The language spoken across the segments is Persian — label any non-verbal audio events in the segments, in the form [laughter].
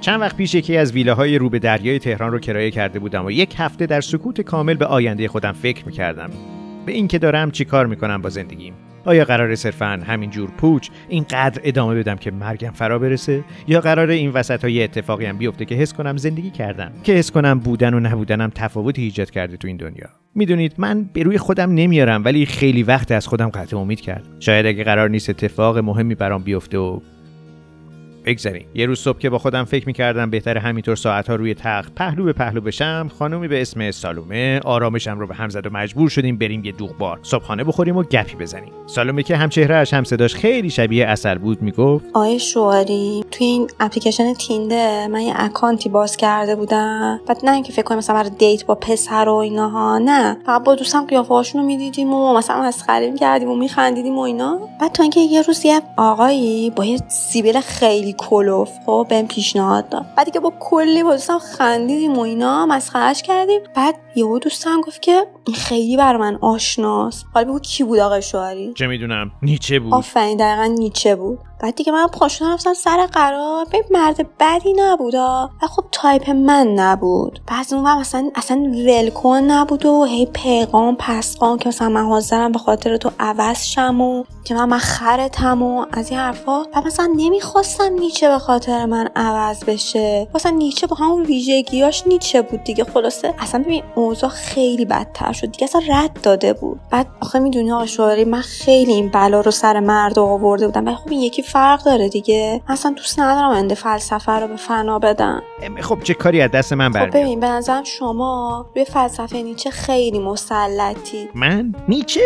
چند وقت پیش یکی از ویلاهای رو به دریای تهران رو کرایه کرده بودم و یک هفته در سکوت کامل به آینده خودم فکر می‌کردم. به اینکه دارم چی کار می‌کنم با زندگیم آیا قرار صرفا همینجور پوچ اینقدر ادامه بدم که مرگم فرا برسه؟ یا قرار این وسط های اتفاقی هم بیفته که حس کنم زندگی کردم؟ که حس کنم بودن و نبودنم تفاوتی ایجاد کرده تو این دنیا. می‌دونید من به روی خودم نمیارم ولی خیلی وقت از خودم قطع امید کرد. شاید اگه قرار نیست اتفاق مهمی برام بیفته و بگذاریم یه روز صبح که با خودم فکر می‌کردم بهتر همینطور ساعتها روی تخت پهلو به پهلو بشم خانومی به اسم سالومه آرامشم رو به هم زد و مجبور شدیم بریم یه دوغبار. صبحانه بخوریم و گپی بزنیم. سالومه که هم چهرهش هم صداش خیلی شبیه اصل بود می‌گفت آقای شعاری توی این اپلیکیشن تیندر من یه اکانتی باز کرده بودم. بعد نه اینکه فکر کنم مثلا برای date با پسر و ایناها نه. فقط با دوستم قیافه‌هاشون رو می‌دیدیم و مثلا مسخره می‌کردیم و میخندیدیم و اینا. بعد تا اینکه یه روز یه آقایی با یه سیبیل خیلی کلفت خب بهم پیشنهاد داد. بعدی که با کلی با دوستم خندیدیم و اینا مسخرهش کردیم. بعد یهو دوستم گفت که این خیلی بر من آشناست. حالا بگو کی بود آقای شعاری؟ چه می‌دونم نیچه بود. آفرین دقیقا نیچه بود. بعد دیگه من پاشون رفتم سر قرار. به مرد بدی نبودا و خب تایپ من نبود. بعضی اون مثلا اصلا ولکن نبود و هی پیغام پسقام که مثلا من حاضرم به خاطر تو عوض شم و که من من خرتم و از این حرفا. و مثلا نمی‌خواستم نیچه به خاطر من عوض بشه. مثلا نیچه با همون ویژگیاش نیچه بود دیگه. خلاصه اصلا ببین اوضاع خیلی بدتر شد دیگه. اصلا رد داده بود. بعد آخه می‌دونی آقا من خیلی این بلا رو سر مرد آورده بودم. ولی خب این یکی فرق داره دیگه. اصلا دوست ندارم انده فلسفه رو به فنا بدم. خب چه کاری از دست من برمیاد؟ خب ببین به نظرم شما روی فلسفه نیچه خیلی مسلطی. من؟ نیچه؟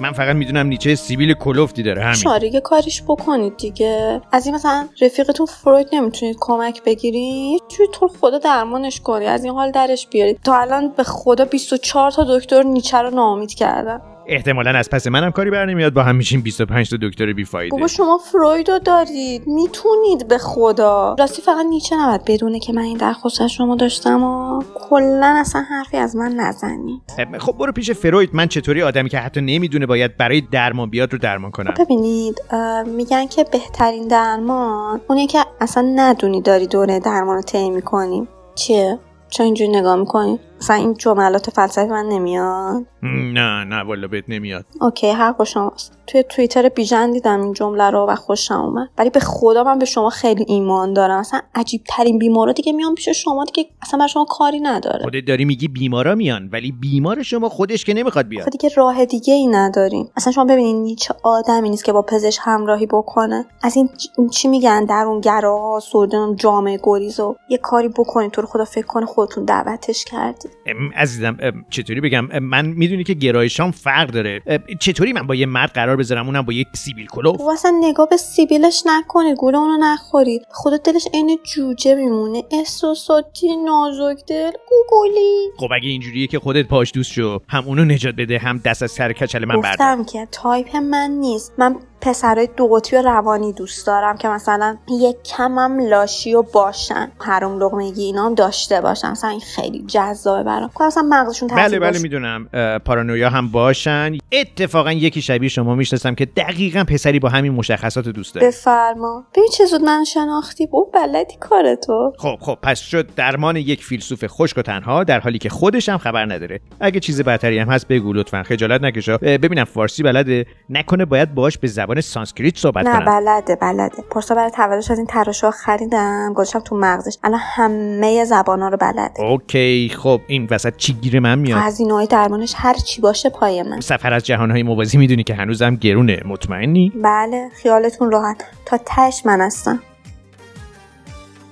من فقط می‌دونم نیچه سیبیل کلوفتی داره همین. شاره کاریش بکنید دیگه. از این مثلا رفیقتون فروید نمی‌تونید کمک بگیرید چون تو خدا درمانش کنی؟ از این حال درش بیارید تا الان به خدا 24 تا دکتر نیچه رو ناامید کردن. احتمالا از پس منم کاری بر نمیاد با هم میشیم 25 تا دکتر بیفایده. بابا شما فروید رو دارید. می‌تونید به خدا. راستی فقط نیچه نباید بدونه که من این درخواست از شما داشتم و کلا اصلا حرفی از من نزنید. خب برو پیش فروید. من چطوری آدمی که حتی نمی‌دونه باید برای درمان بیاد رو درمان کنم؟ ببینید میگن که بهترین درمان اونیه که اصلا ندونی داری دوره درمان رو طی می‌کنی. چیه؟ چون اینجوری نگاه می‌کنی؟ مثلا این جملات فلسفی من نمیاد. نه نه والا بهت نمیاد. اوکی حق شماست. توی توییتر بیژن دیدم این جمله رو و خوشم اومد. ولی به خدا من به شما خیلی ایمان دارم. اصلا عجیب ترین بیمارا دیگه میان پیش شما دیگه اصلا بر شما کاری نداره. خودت داری میگی بیمارا میان ولی بیمار شما خودش که نمی‌خواد بیاد. خب دیگه راه دیگه ای نداریم. اصلا شما ببینید چه آدمی نیست که با پزشک همراهی بکنه. از این چی میگن؟ درونگراها سودن جامعه گریز و یه کاری بکنید تو رو خدا فکر کنه خودتون دعوتش کردید عزیزم چطوری بگم؟ من می‌دونی که گرایشام فرق داره. چطوری من با یه مرد قرار بذارم؟ اونم با یک سیبیل کلفت خب اصلا نگاه به سیبیلش نکنید گول اونو نخورید خدا دلش عین جوجه میمونه. احساساتی نازک دل. گوگلی خب اگه اینجوریه که خودت باش دوست شو. هم اونو نجات بده هم دست از سر کچل من بردار. گفتم که تایپ من نیست. من پسرای دو قطبی و روانی دوست دارم که مثلا یک کمم لاشی و باشن. حروم لقمگی اینا هم داشته باشن. مثلا این خیلی جذابه برام. که مثلا مغزشون بله بله می‌دونم. پارانویا هم باشن. اتفاقا یکی شبیه شما می‌شناسم که دقیقا پسری با همین مشخصات دوست داره. بفرما. ببین چه زود من شناختی. خوب بلدی کار تو. خب خب پس شد درمان یک فیلسوف خشک و تنها در حالی که خودش هم خبر نداره. اگه چیز بدتری هم هست بگو لطفا. خجالت نکشا. ببینم فارسی بلده؟ نکنه باید باش به زبان سانسکریت صحبت نه بلده بلده. پارسال برای تولدش از این تراشا خریدم. گذاشتم تو مغزش. الان همه زبانا رو بلده. OK خب این وسط چی گیر من میاد؟ از این درمانش هر چی باشه پای من. سفر از جهانهای موازی می‌دونی که هنوزم گرونه. مطمئنی؟ بله خیالتون راحت. تا تش من هستم.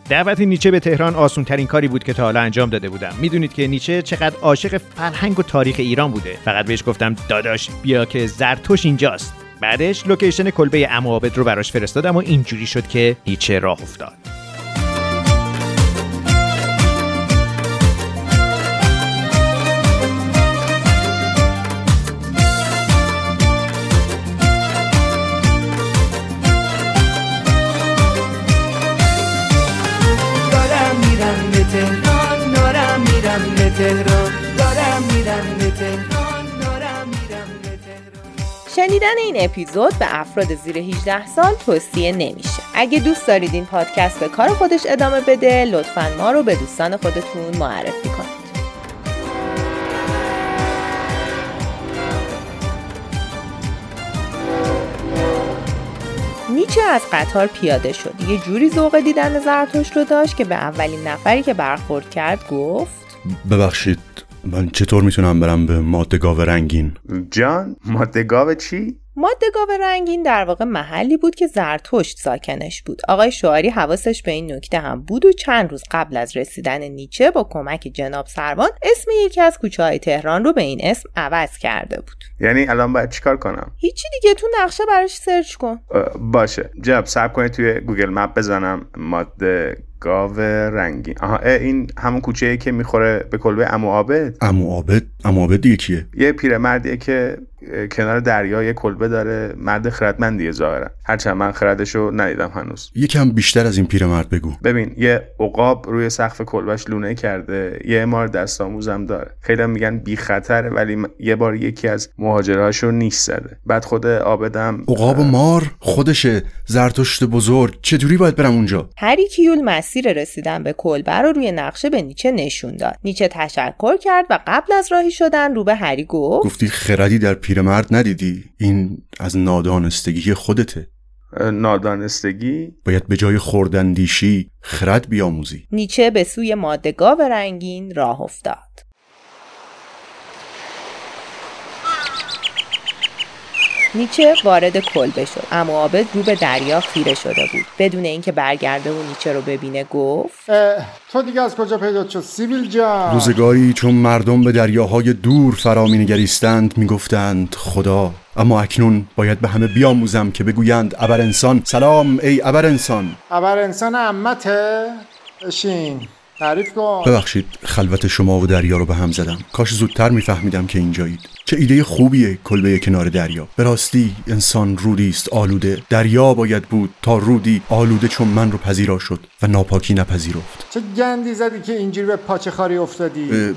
دعوت نیچه به تهران آسون ترین کاری بود که تا حالا انجام داده بودم. می‌دونید که نیچه چقدر عاشق فرهنگ و تاریخ ایران بوده. فقط بهش گفتم داداش بیا که زرتشت اینجاست. بعدش location کلبه امو عابد رو براش فرستادم و اینجوری شد که نیچه راه افتاد. شنیدن این اپیزود به افراد زیر 18 سال توصیه نمیشه. اگه دوست دارید این پادکست به کار خودش ادامه بده لطفا ما رو به دوستان خودتون معرفی کنید. نیچه از قطار پیاده شد. یه جوری ذوق دیدن زرتشت رو داشت که به اولین نفری که برخورد کرد گفت ببخشید. من چطور می‌تونم برم به ماده رنگین؟ جان ماده چی؟ ماده رنگین در واقع محلی بود که زرتشت ساکنش بود. آقای شعاری حواسش به این نکته هم بود و چند روز قبل از رسیدن نیچه با کمک جناب سروان اسم یکی از کوچه های تهران رو به این اسم عوض کرده بود. یعنی الان باید چیکار کنم؟ هیچی دیگه تو نقشه براش search کن. باشه. جناب صبر کنید توی Google Map بزنم. ماده گاو رنگین آها این همون کوچه ای که می‌خوره به کلبه امو عابد امو عابد امو عابد دیگه کیه؟ یه پیرمردیه که کنار دریا یه کلبه داره. مرد خردمندیه ظاهرا. هرچند من خردشو ندیدم هنوز. یکم بیشتر از این پیرمرد بگو. ببین یه عقاب روی سقف کلبش لونه کرده. یه امار دست آموزم داره. خیلی میگن بی خطره ولی یه بار یکی از مهاجرهاشو نیش زده. بعد خود آبدم عقاب و مار خودشه. زرتشت بزرگ. چجوری باید برم اونجا؟ هری کیول مسیر رسیدن به کلبه رو روی نقشه به نیچه نشون داد. نیچه تشکر کرد و قبل از راهی شدن رو به هری گفت گفتی خردی در پیرمرد ندیدی؟ این از نادانستگی خودته. نادانستگی؟ باید به جای خوردندیشی خرد بیاموزی. نیچه به سوی مادگاه رنگین راه افتاد. نیچه وارد کلبه شد اما عابد رو به دریا خیره شده بود. بدون اینکه برگرده و نیچه رو ببینه گفت تو دیگه از کجا پیدا شد؟ سیبیل جان. روزگاری چون مردم به دریاهای دور فرا مینگریستند می‌گفتند خدا. اما اکنون باید به همه بیاموزم که بگویند ابر انسان سلام ای ابر انسان ابر انسان امته اشین تعریف کن. ببخشید خلوت شما و دریا رو به هم زدم. کاش زودتر میفهمیدم که اینجایید. چه ایده خوبیه کلبه کنار دریا. به راستی انسان رودی است آلوده. دریا باید بود تا رودی آلوده چون من رو پذیرا شد و ناپاکی نپذیرفت. چه گندی زدی که اینجوری به پاچه خاری افتادی؟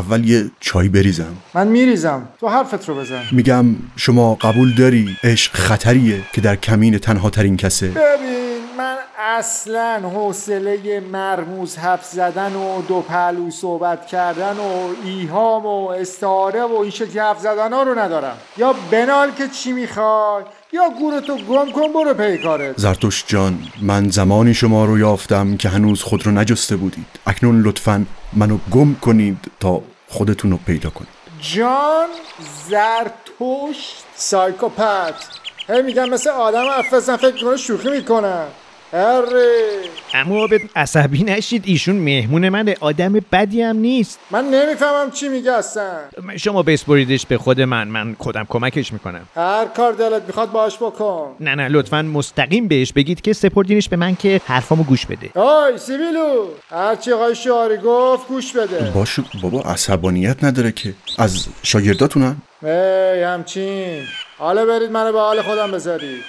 اول یه چای بریزم. من میریزم. تو حرفت رو بزن. میگم شما قبول داری عشق خطریه که در کمین تنها ترین کسه. ببین من اصلا حوصله مرموز حرف زدن و دو پهلو صحبت کردن و ایهام و استعاره و این شکل حرف زدن ها رو ندارم. یا بنال که چی می‌خوای یا گورتو گم کن برو پیکارت زرتوش جان من زمانی شما رو یافتم که هنوز خود رو نجسته بودید. اکنون لطفا منو گم کنید تا خودتون رو پیدا کنید. جان زرتوش سایکوپت. هی میگم مثل آدم حرف فکر کنه شوخی می‌کنن اره. اما به عصبی نشید ایشون مهمون منه آدم بدی هم نیست. من نمی‌فهمم چی میگه اصلا. شما بسپریدش به خود من من خودم کمکش می‌کنم. هر کار دلت می‌خواد باش بکن. نه نه لطفا مستقیم بهش بگید که سپردینش به من که حرفامو گوش بده. آی سیبیلو! هرچی آقای شعاری گفت گوش بده. باشه بابا عصبانیت نداره که. از شاگرداتونم ای همچین. حالا برید منو به حال خودم بذارید.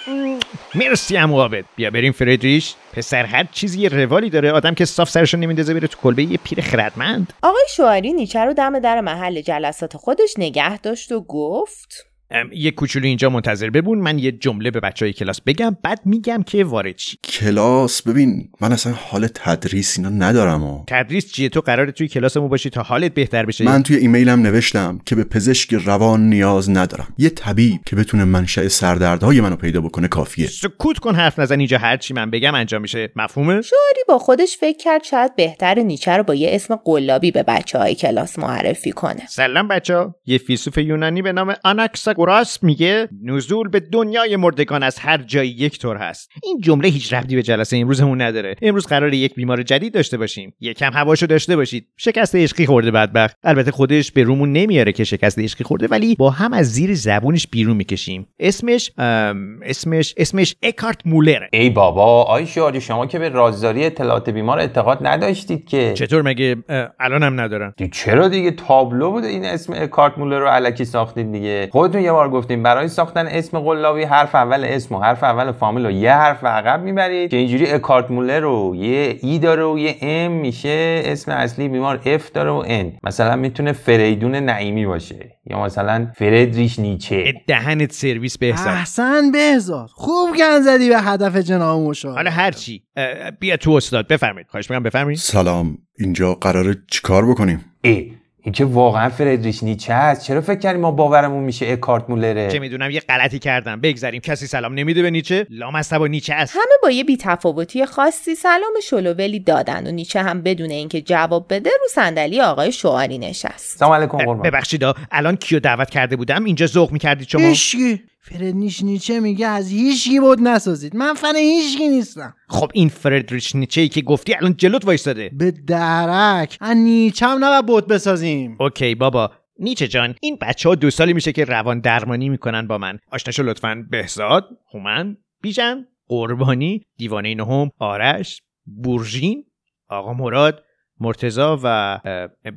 مرسی امو عابد. بیا بریم فردریش پسر هر چیزی یه روالی داره. آدم که صاف سرشو نمیندازه بره تو کلبه یه پیر خردمند. آقای شواری نیچه رو دم در محل جلسات خودش نگه داشت و گفت یه کوچولو اینجا منتظر ببون من یه جمله به بچه های کلاس بگم بعد میگم که وارد شی. کلاس ببین من اصلا حال تدریس اینا ندارم و. تدریس چیه؟ تو قراره توی کلاسمون باشی تا حالت بهتر بشه؟ من توی ایمیلم نوشتم که به پزشک روان نیاز ندارم. یه طبیب که بتونه منشأ سردردهای منو پیدا بکنه کافیه. سکوت کن حرف نزن اینجا هر چی من بگم انجام میشه. مفهومه؟ شواری با خودش فکر کرد شاید بهتر نیچه رو با یه اسم قلابی به بچه های کلاس معرفی کنه. سلام بچه یه فیلسوف یونانی به نام آناکساگوراس میگه نزول به دنیای مردگان از هر جایی یک طور هست. این جمله هیچ ربطی به جلسه امروزمون نداره. امروز قرار یک بیمار جدید داشته باشیم. یکم هواشو داشته باشید. شکست عشقی خورده بدبخت. البته خودش به رومون نمیاره که شکست عشقی خورده ولی با هم از زیر زبونش بیرون می‌کشیم. اسمش اسمش اسمش اکارت مولر. ای بابا آی شما که به رازداری اطلاعات بیمار اعتقاد نداشتید که. چطور مگه الانم ندارم؟ چرا دیگه تابلو بوده این اسم اکارت مولر رو الکی ساختید دیگه؟ خودتون یه بار گفتیم برای ساختن اسم قلابی حرف اول اسم و حرف اول فامیل رو یه حرف عقب می‌برید که اینجوری اکارت مولر رو یه E داره و یه M میشه اسم اصلی بیمار F داره و N. مثلا می‌تونه فریدون نعیمی باشه یا مثلا فردریش نیچه. دهنت سرویس بهزاد. احسن بهزاد. خوب گن زدی به هدف جناب مشاور حالا هرچی اه، بیا تو استاد بفرمایید. خواهش می‌کنم بفرمایید. سلام. اینجا قراره چیکار بکنیم؟ ای این که واقعا فردریش نیچه است؟ چرا فکر کردیم ما باورمون میشه اکارت مولره؟ چه می‌دونم یه غلطی کردم. بگذریم کسی سلام نمیده به نیچه؟ لامصب نیچه است. همه با یه بیتفاوتی خاصی سلام شلوولی دادن و نیچه هم بدون اینکه جواب بده رو صندلی آقای شعاری نشست. سلام علیکم قربان. ببخشید الان کیو دعوت کرده بودم؟ اینجا ذوق می‌کردید شما؟ هیچکی فرد نیش نیچه میگه از هیچکی بود نسازید. من فن هیچکی نیستم. خب این فردریش نیچه ای که گفتی الان جلوت وایستاده. به درک. از نیچه هم نباید بود بسازیم. اوکی بابا. نیچه جان این بچه ها دو سالی میشه که روان درمانی می‌کنن با من. آشناشو لطفا بهزاد هومن بیژن قربانی دیوانه نهم آرش بورژین آقا مراد. مرتزا و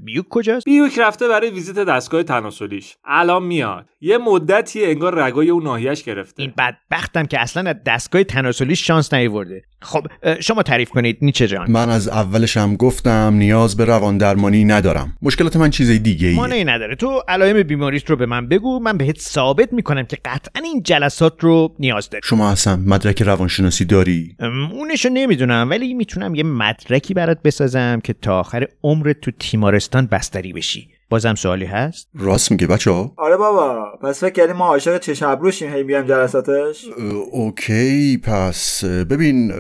بیوک کجاست؟ بیوک رفته برای ویزیت دستگاه تناسلیش. الان میاد. یه مدتی انگار رگای اون ناحیهش گرفته. این بدبختم که اصلا از دستگاه تناسلی شانس نیورده خب شما تعریف کنید نیچه جان. من از اولش هم گفتم نیاز به روان درمانی ندارم. مشکلات من چیز دیگه ایه. مانعی نداره. تو علائم بیماریت رو به من بگو. من بهت ثابت می‌کنم که قطعا این جلسات رو نیاز داری. شما اصلا مدرک روانشناسی داری؟ اونشو نمی‌دونم ولی می‌تونم یه مدرکی برات بسازم که تا آخر عمرت تو تیمارستان بستری بشی. بازم سوالی هست؟ راست میگه بچه ها؟ آره بابا پس فکر کردیم ما عاشق چش ابروشیم هی میایم جلساتش؟ OK پس ببین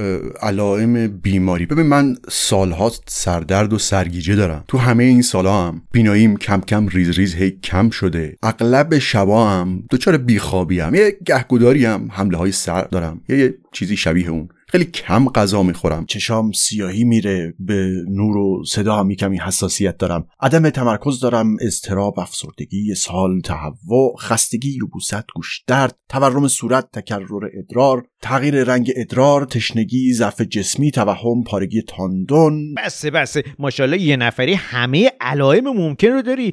علائم بیماری. ببین من سالها سردرد و سرگیجه دارم. تو همه این سالها هم بیناییم کم کم ریز ریز هی کم شده. اغلب شبا هم دچار بیخوابی هم یه گهگداری هم حمله های صرع دارم. یه, یه چیزی شبیه اون. خیلی کم غذا می‌خورم. چشام سیاهی میره به نور و صدا هم کمی حساسیت دارم. عدم تمرکز دارم اضطراب افسردگی اسهال تهوع خستگی یبوست گوش درد تورم صورت تکرر ادرار تغییر رنگ ادرار تشنگی ضعف جسمی توهم پارگی تاندون. بسه بسه. ماشاءالله یه نفری همه علائم ممکن رو داری.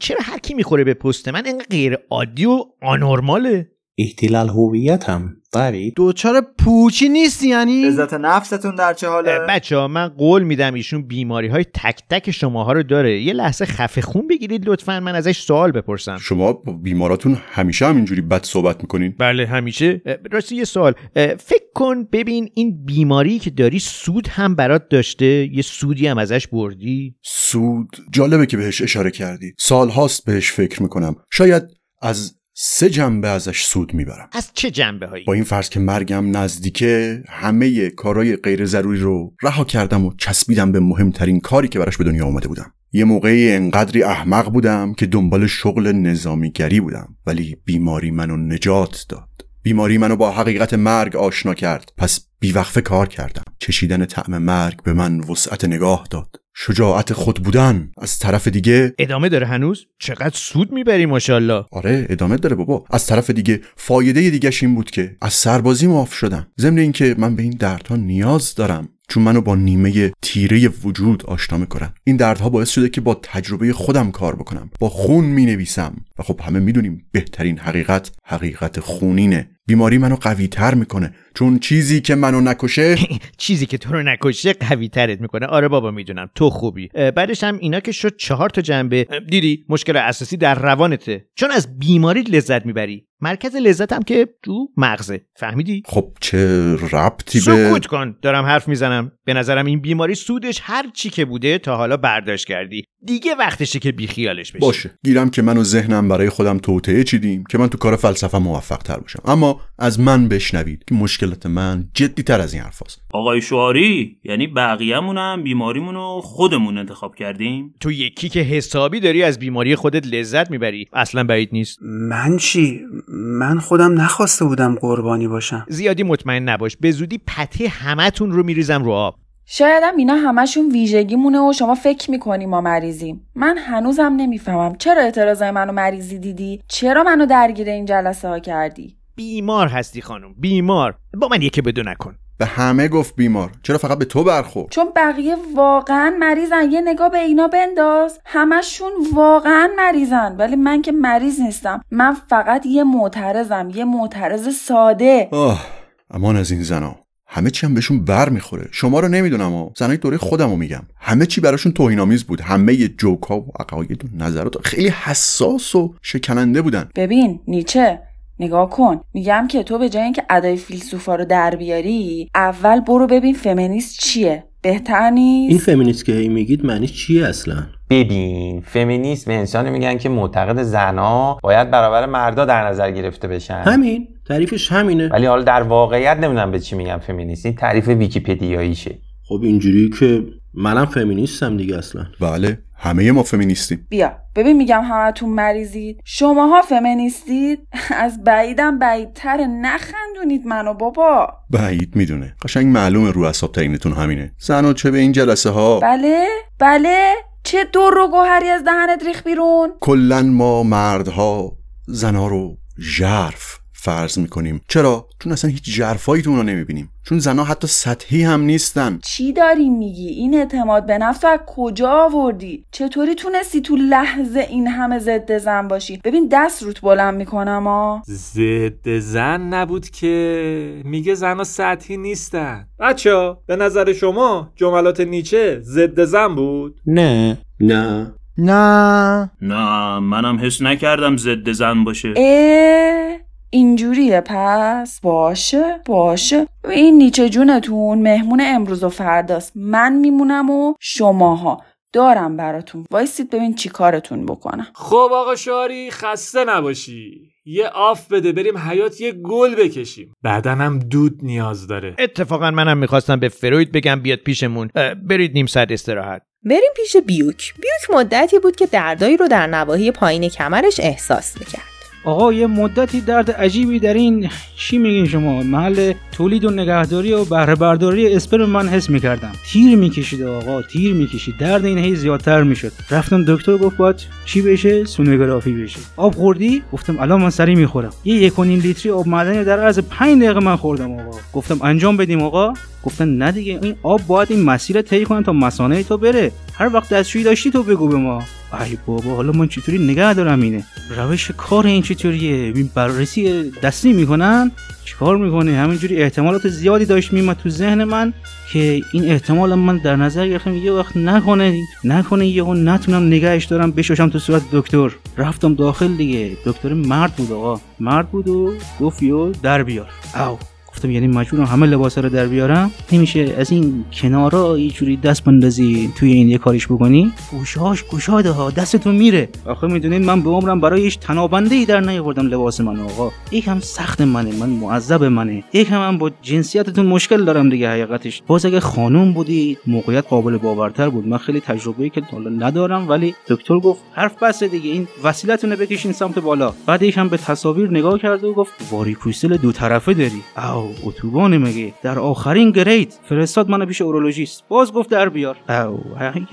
چرا هر کی می‌خوره به پست من اینقدر غیر عادی و آنورماله؟ احتلال هویت هم. دارید دوچار پوچی نیستی یعنی؟ عزت نفستون در چه حاله بچه ها من قول میدم ایشون بیماری های تک تک شماها رو داره. یه لحظه خفه خون بگیرید لطفا. من ازش سوال بپرسم. شما بیماراتون همیشه هم اینجوری بد صحبت می‌کنین؟ بله همیشه. راستی یه سوال. فکر کن ببین این بیماری که داری سود هم برات داشته. یه سودی هم ازش بردی. سود؟ جالبه که بهش اشاره کردی. سال هاست بهش فکر می‌کنم. شاید از سه جنبه ازش سود می‌برم. از چه جنبه هایی با این فرض که مرگم نزدیکه همه کارهای غیر ضروری رو رها کردم و چسبیدم به مهمترین کاری که براش به دنیا آمده بودم. یه موقعی انقدری احمق بودم که دنبال شغل نظامیگری بودم ولی بیماری منو نجات داد. بیماری منو با حقیقت مرگ آشنا کرد. پس بیوقفه کار کردم. چشیدن طعم مرگ به من وسعت نگاه داد. شجاعت خود بودن از طرف دیگه. ادامه داره هنوز؟ چقدر سود می‌بری ماشاءالله. آره ادامه داره بابا. از طرف دیگه فایده دیگهش این بود که از سربازی معاف شدم ضمن اینکه من به این دردها نیاز دارم. چون منو با نیمه تیره وجود آشنا می‌کنن. این دردها باعث شده که با تجربه خودم کار بکنم. با خون می نویسم و خب همه می‌دونیم بهترین حقیقت حقیقت خونینه. بیماری منو قوی تر می‌کنه. چون چیزی که منو نکشه [laughs] چیزی که تو رو نکشه قوی ترت می‌کنه. آره بابا می‌دونم. تو خوبی. بعدش هم اینا که شد چهار تا جنبه. دیدی؟ مشکل اساسی در روانته. چون از بیماری لذت می‌بری. مرکز لذت هم که تو مغزه. فهمیدی؟ خب چه ربطی به سکوت کن. دارم حرف می‌زنم. به نظرم این بیماری سودش هر چی که بوده تا حالا برداشت کردی. دیگه وقتشه که بیخیالش بشی. باشه. گیرم که من و ذهنم برای خودم توطعه چیدیم که من تو کار فلسفه موفق تر باشم. اما از من بشنوید که مشکلات من جدی تر از این حرفاست. آقای شعاری یعنی بقیه‌مون هم بیماریمون رو خودمون انتخاب کردیم. تو یکی که حسابی داری از بیماری خودت لذت می‌بری. اصلا بعید نیست. من چی؟ من خودم نخواسته بودم قربانی باشم. زیادی مطمئن نباش. به زودی پته همتون رو میریزم رو آب. شایدم اینا همشون ویژگیمونه و شما فکر می‌کنی ما مریضیم. من هنوزم نمی‌فهمم. چرا اعتراضای منو مریضی دیدی؟ چرا منو درگیر این جلسه ها کردی؟ بیمار هستی خانم بیمار. با من یکی بدو نکن. به همه گفت بیمار. چرا فقط به تو برخورد؟ چون بقیه واقعا مریضن. یه نگاه به اینا بنداز. همشون واقعا مریضن. ولی من که مریض نیستم. من فقط یه معترضم. یه معترض ساده. آه امان از این زنا. همه چی هم بهشون بر می‌خوره. شما رو نمی‌دونم ها زنای دوره خودم رو میگم. همه چی براشون توهینآمیز بود. همه ی جوک ها و عقاید و نظرات خیلی حساس و شکننده بودن. ببین نیچه نگاه کن. میگم که تو به جای اینکه ادای فیلسوفا رو در بیاری اول برو ببین فمینیست چیه. بهتر نیست؟ این فمینیست که هی میگید معنیش چیه اصلا؟ ببین فمینیست به انسانی میگن که معتقد زنا باید برابر مردا در نظر گرفته بشن. همین. تعریفش همینه. ولی حالا در واقعیت نمی‌دونم به چی میگن فمینیست. این تعریف ویکیپدیاییشه. خب اینجوری که منم فمینیستم دیگه اصلا. بله. همه ما فمینیستیم. بیا ببین میگم همتون مریضید. شماها فمینیستید؟ [laughs] از بعیدم بعیدتر نخندونید منو بابا. بعید می‌دونه. قشنگ معلومه رو اصاب ترینتون همینه. زن چه به این جلسه ها بله بله. چه دور رو گوهری از دهنت ریخ بیرون؟ کلا ما مردها زنا رو ژرف فرض می‌کنیم. چرا؟ چون اصلا هیچ جرفایی تو اونا نمی‌بینیم. چون زنا حتی سطحی هم نیستن. چی داری میگی؟ این اعتماد به نفس از کجا آوردی؟ چطوری تونستی تو لحظه این همه ضد زن باشی؟ ببین دست روت بلند می‌کنم ها ضد زن نبود که میگه زنا سطحی نیستن. بچه به نظر شما جملات نیچه ضد زن بود؟ نه. نه. نه. نه منم حس نکردم ضد زن باشه. اه. اینجوریه پس باشه باشه. این نیچه جونتون مهمون امروز و فرداست. من میمونم و شماها. دارم براتون. وایسید ببین چی کارتون بکنم. خب آقا شاری خسته نباشی. یه off بده بریم حیاط یه گل بکشیم. بدنم دود نیاز داره. اتفاقا منم می‌خواستم به فروید بگم بیاد پیشمون. برید نیم ساعت استراحت. بریم پیش بیوک. بیوک مدتی بود که دردایی رو در نواحی پایین کمرش احساس می‌کرد. آقا یه مدتی درد عجیبی در این چی میگین شما؟ محل تولید و نگهداری و بهره برداری اسپرم من حس می‌کردم. تیر می‌کشید آقا تیر می‌کشید. درد این هی زیادتر می‌شد. رفتم دکتر گفت باید چی بشه؟ سونوگرافی بشه. آب خوردی؟ گفتم الان من سری می‌خورم. یه یک و نیم لیتری آب معدنی در عرض 5 دقیقه من خوردم آقا. گفتم انجام بدیم آقا. گفتن نه دیگه این آب باید این مسیر طی کنه تا مسانه تو بره. هر وقت دستشویی داشتی تو بگو به ما. ای بابا حالا من چطوری نگه دارم اینه؟ روش کار این چطوریه؟ بررسی دستی می‌کنن؟ چیکار می‌کنه همینجوری احتمالات زیادی داشت میمد تو ذهن من که این احتمال من در نظر گرفتم یه وقت نکنه نکنه یهو نتونم نگهش دارم بشوشم تو صورت دکتر. رفتم داخل دیگه دکتر مرد بود آقا. مرد بود و گفت یو در بیار. او گفتم یعنی مجبورم همه لباسا رو در بیارم. نمیشه از این کنارا یه جوری دست بندازی توی این یه کاریش بکنی؟ گوشاش گشاده ها دستتون میره. آخه می‌دونید من به عمرم برای هیچ تنابنده ای در نیاوردم لباس من آقا. یکم سخت منه من معذب منه. یکم هم با جنسیتتون مشکل دارم دیگه حقیقتش. باز اگه خانوم بودید موقعیت قابل باورتر بود. من خیلی تجربه که حالا ندارم ولی دکتر گفت حرف بسته دیگه این وسیلتونه بکشین سمت بالا. بعد یکم به تصاویر نگاه کرد و گفت واریکوسل دو طرفه داری. او اتوبان مگه؟ در آخرین گرید. فرستاد منو پیش اورولوژیست. باز گفت در بیار. او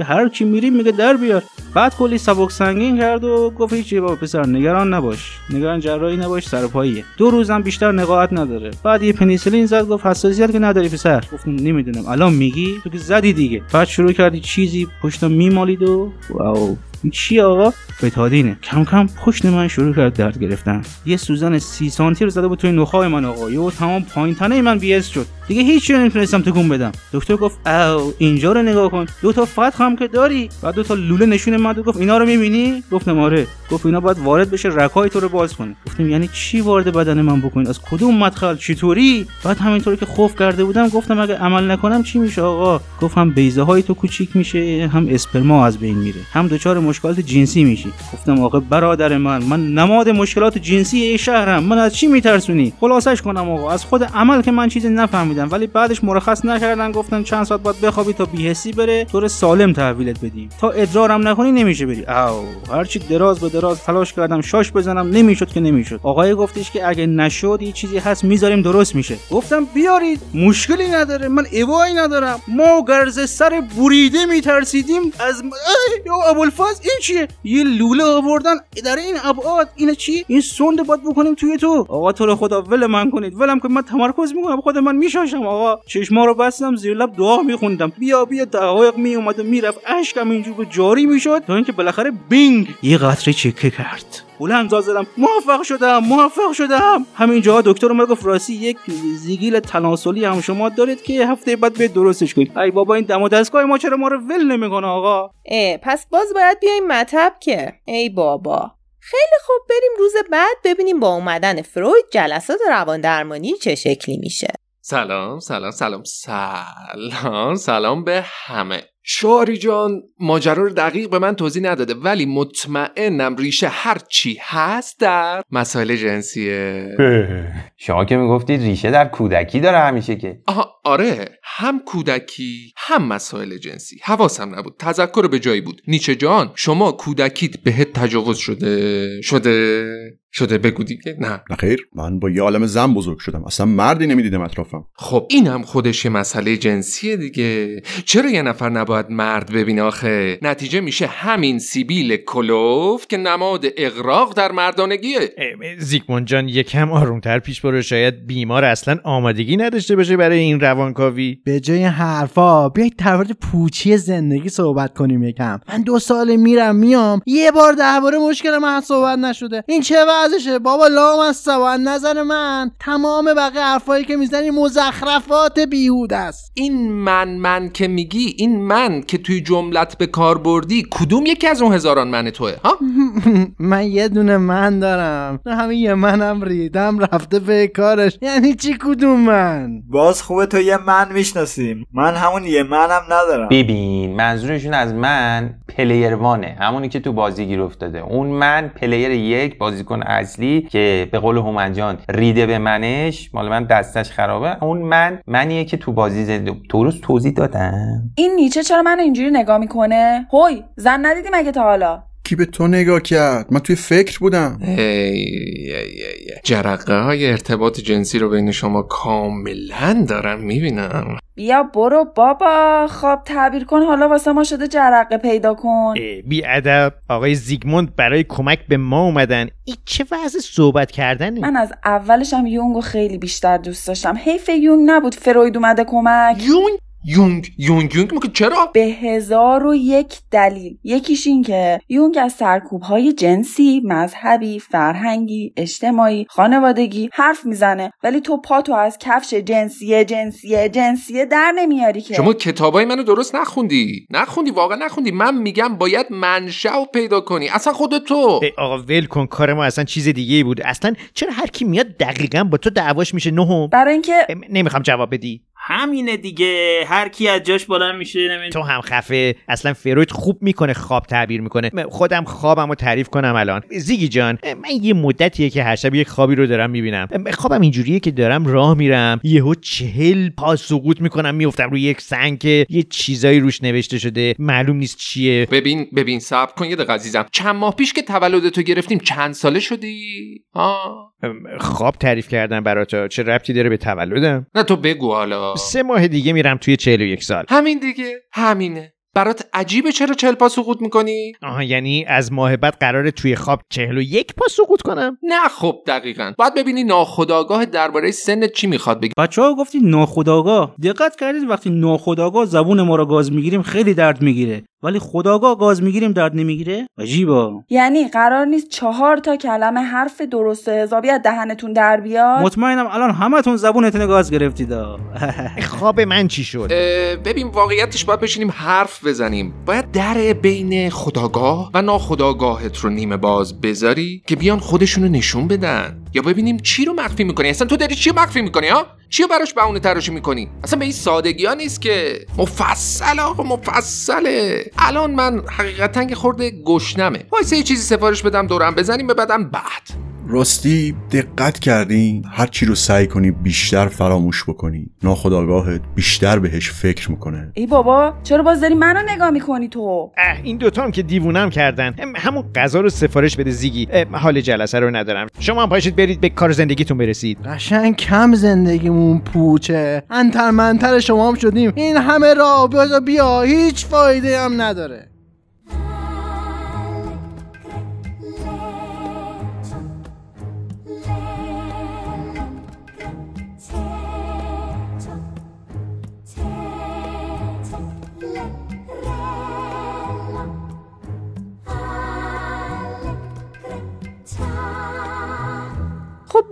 هر کی میریم میگه در بیار. بعد کلی سبک سنگین کرد و گفت هیچی بابا پسر نگران نباش. نگران جراحی نباش سر پاییه دو روزم بیشتر نقاهت نداره. بعد یه پنیسیلین زد گفت حساسیت که نداری پسر. گفتم نمی‌دونم. الان میگی؟ تو که زدی دیگه. بعد شروع کردی چیزی پشتم میمالید و واو. این چی آقا؟ بتادینه کم کم پشت من شروع کرد درد گرفتن. یه سوزن سی سانتی رو زده بود توی نخای من آقا. یهو تمام پایین تنه من بیس شد. دیگه هیچ چیزی نمی‌تونستم تکون بدم. دکتر گفت او اینجا رو نگاه کن. دو تا فتح هم که داری. بعد دو تا لوله نشون من گفت اینا رو می‌بینی؟ گفتم آره. گفت اینا باید وارد بشه رکای تو رو باز کنه. گفتم یعنی چی وارد بدن من بکنید از کدوم مدخل؟ چطوری؟ بعد همینطوری که خوف کرده بودم گفتم اگه عمل نکنم چی میشه آقا؟ گفت هم بیزه های تو کوچیک میشه هم اسپرما از بین میره. هم دچار مشکلات جنسی میشی. گفتم آقا برادر من من نماد مشکلات جنسی ای شهرم. من از چی میترسونی؟ خلاصش کنم آقا. از خود عمل که من چیزی نفهمیدم ولی بعدش مرخص نکردن گفتن چند ساعت باید بخوابی تا بیهسی بره طور سالم تحویلت بدیم تا ادرارم نکنی نمیشه بری. او هرچی دراز به دراز تلاش کردم شاش بزنم نمی‌شد که نمی‌شد. آقای گفتش که اگه نشد یه چیزی هست می‌ذاریم درست میشه. گفتم بیارید. مشکلی نداره من ایوایی ندارم. ما گرز سر بریده میترسیدیم از ابوالفضل. پس این چیه؟ یه لوله آوردن. در این ابعاد اینا چی؟ این سند باید بکنیم توی تو. آقا تو رو خدا ول من کنید. ولم که من تمرکز می‌کنم. خود من میشاشم آقا. چشما رو بستم زیر لب دعا میخوندم. بیا بیا. دقایق میومد و می‌رفت. اشکم اینجور جاری می‌شد تا اینکه بالاخره بینگ. یه قطره چکه کرد. بلند زا زدم. موفق شدم موفق شدم. همینجا دکتر اومد گفت راستی یک زیگیل تناسلی هم شما دارید که هفته بعد به درستش کنید. ای بابا این دم و دستگاه ما چرا ما رو ول نمی‌کنه آقا؟ اه پس باز باید بیایم مطب که. ای بابا. خیلی خوب بریم روز بعد ببینیم با اومدن فروید جلسات روان درمانی چه شکلی میشه. سلام سلام سلام سلام. سلام به همه. شاری جان ماجرا رو دقیق به من توضیح نداده ولی مطمئنم ریشه هر چی هست در مسائل جنسیه [laughs] شما که می‌گفتید ریشه در کودکی داره همیشه که. آها آره هم کودکی هم مسائل جنسی. حواسم نبود تذکر به جایی بود. نیچه جان شما کودکیت بهت تجاوز شده شده. شده بگو دیگه. نه. نه خیر من با یه عالم زن بزرگ شدم. اصلا مردی نمی‌دیدم اطرافم. خب این هم خودش یه مسئله جنسیه دیگه. چرا یه نفر نباید مرد ببینه آخه؟ نتیجه میشه همین سیبیل کلوف که نماد اغراق در مردانگیه. زیگموند جان یکم آرومتر پیش برو. شاید بیمار اصلا آمادگی نداشته باشه برای این روانکاوی. به جای این حرفا بیایید در مورد پوچی زندگی صحبت کنیم یکم. من دو سال میرم میام یه بار درباره مشکل من صحبت نشده. این چه وضعشه بابا لام است و نظر من تمام بقیه حرفایی که می‌زنی مزخرفات بیهود است. این من من که میگی این من که توی جملت به کار بردی کدوم یکی از اون هزاران من توه ها؟ [laughs] من یه دونه من دارم. نه همین یه منم ریدم رفته به کارش. یعنی چی کدوم من؟ باز خوبه تو یه من می‌شناسیم. من همون یه منم ندارم. ببین منظورشون از من player one ه همونی که تو بازی گیر افتاده. اون من player یک بازیکن اصلی که به قول هومنجان ریده به منش مال من دسته‌ش خرابه. اون من منیه که تو بازی زنده درست توضیح دادم. این نیچه چرا من اینجوری نگاه می‌کنه؟ هوی زن ندیدی مگه تا حالا. کی به تو نگاه کرد؟ من توی فکر بودم. جرقه های ارتباط جنسی رو بین شما کاملا دارم می‌بینم. بیا برو بابا. خواب تعبیر کن. حالا واسه ما شده جرقه پیدا کن. بی ادب. آقای زیگموند برای کمک به ما اومدن. این چه وضع صحبت کردنه؟ من از اولشم یونگو خیلی بیشتر دوست داشتم. حیف یونگ نبود. فروید اومده کمک. یونگ؟ یونگ یونگ یونگ؟ مگه چرا؟ به هزار و یک دلیل. یکیش این که یونگ از سرکوب های جنسی مذهبی فرهنگی اجتماعی خانوادگی حرف می‌زنه. ولی تو پاتو از کفش جنسیه جنسیه جنسیه در نمیاری که. شما کتابای منو درست نخوندی. نخوندی واقعا نخوندی. من میگم باید منشأ پیدا کنی. اصلا خود تو. آقا ول کن. کار ما اصلا چیز دیگه ای بود. اصلا چرا هر کی میاد دقیقا با تو دعواش میشه؟ نهم. برای اینکه نمی‌خوام جواب بدی. همینه دیگه. هر کی از جاش بلند میشه نمید. تو هم خفه. اصلا فروید خوب می‌کنه خواب تعبیر می‌کنه. خودم خوابم رو تعریف کنم الان. زیگی جان من یه مدتیه که هر شب یک خوابی رو دارم می‌بینم. خوابم اینجوریه که دارم راه میرم. یهو چهل پا سقوط می‌کنم میفتم روی یک سنگ که یه چیزایی روش نوشته شده. معلوم نیست چیه. ببین ببین صبر کن یه دقیقه عزیزم. چند ماه پیش که تولد تو گرفتیم چند ساله شدی؟ آه. خواب تعریف کردم برات چه ربطی داره به تولدم؟ نه تو بگو حالا. سه ماه دیگه میرم توی 41 سال. همین دیگه همینه. برات عجیبه چرا چهل پا سقوط می‌کنی؟ آها یعنی از ماه بعد قراره توی خواب چهل و یک پا سقوط کنم؟ نه خب دقیقا. باید ببینی ناخداگاه درباره سنت چی می‌خواد بگی. بچه ها گفتی ناخداگاه دقت کردید وقتی ناخداگاه زبون ما رو گاز می‌گیریم خیلی درد می‌گیره. ولی خداگاه گاز می‌گیریم درد نمی‌گیره؟ عجیبا. یعنی قرار نیست چهار تا کلمه حرف درست و حسابی از دهنتون در بیاد؟ مطمئنم الان همتون زبونتون گاز گرفتید. [laughs] خواب من چی شد؟ ببین واقعیتش باید بشینیم حرف بزنیم. باید در بین خداگاه و ناخداگاهت رو نیمه باز بذاری که بیان خودشونو نشون بدن. یا ببینیم چی رو مخفی می‌کنی؟ اصلا تو داری چی مخفی می‌کنی ها؟ چی رو براش بهونه تراشی می‌کنی؟ اصلا به این سادگی ها نیست که. مفصل آقا مفصله. الان من حقیقتا که خورده گشنمه. وایسه یه چیزی سفارش بدم دورم بزنیم به بدم بعد. راستی دقت کردی؟ هر چی رو سعی کنی بیشتر فراموش بکنی. ناخداگاهت بیشتر بهش فکر می‌کنه. ای بابا چرا باز داری منو نگاه می‌کنی تو؟ اه این دوتا هم که دیوونم کردن. همون غذا رو سفارش بده زیگی. حال جلسه رو ندارم. شما هم پاشید برید به کار زندگیتون برسید. قشنگ کم زندگیمون پوچه. انتر منتر شما هم شدیم. این همه را بیا بیا هیچ فایده هم نداره.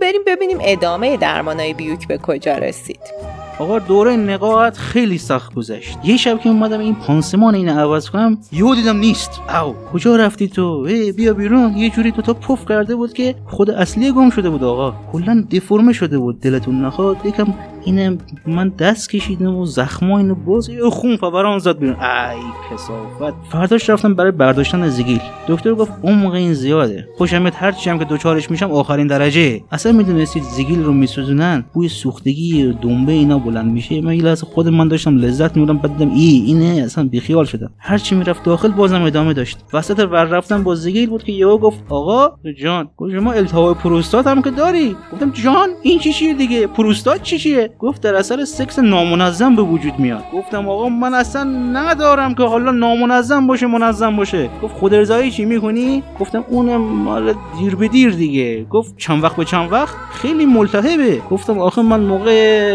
بریم ببینیم ادامه درمانای بیوک به کجا رسید. آقا دوره نقاهت خیلی سخت گذشت. یه شب که اومدم این پانسمان اینو عوض کنم یهو دیدم نیست. او کجا رفتی تو؟ ای بیا بیرون. یه جوری تو تا پف کرده بود که خود اصلی گم شده بود آقا. کلا دفرمه شده بود دلتون نخواد. یکم اینم من دست کشیدم و زخما اینو باز یه خون فوران زد بیرون. ای کسافت. فرداش رفتم برای برداشتن زگیل دکتر گفت موقع این زیاده. خوشمت هر چی هم که دوچارش میشم آخرین درجه. اصلا می‌دونستید زگیل رو میسوزونن؟ بوی سوختگی دنبه اینا بلند میشه. من یه خود من داشتم لذت میبردم بعد دیدم ای اینه اصلا بیخیال شدم. هر چی می‌رفت داخل بازم ادامه داشت. وسط ور رفتن با زگیل بود که یهو گفت آقا جان گفت شما التهاب پروستات هم که داری؟ گفتم جان این چی چیه دیگه؟ پروستات چی چیه؟ گفت در اثر سکس نامنظم به وجود میاد. گفتم آقا من اصلا ندارم که حالا نامنظم باشه منظم باشه. گفت خود ارضایی چی می‌کنی گفتم اونم مال دیر به دیر دیگه. گفت چند وقت به چند وقت؟ خیلی ملتهبه. گفتم آخه من موقع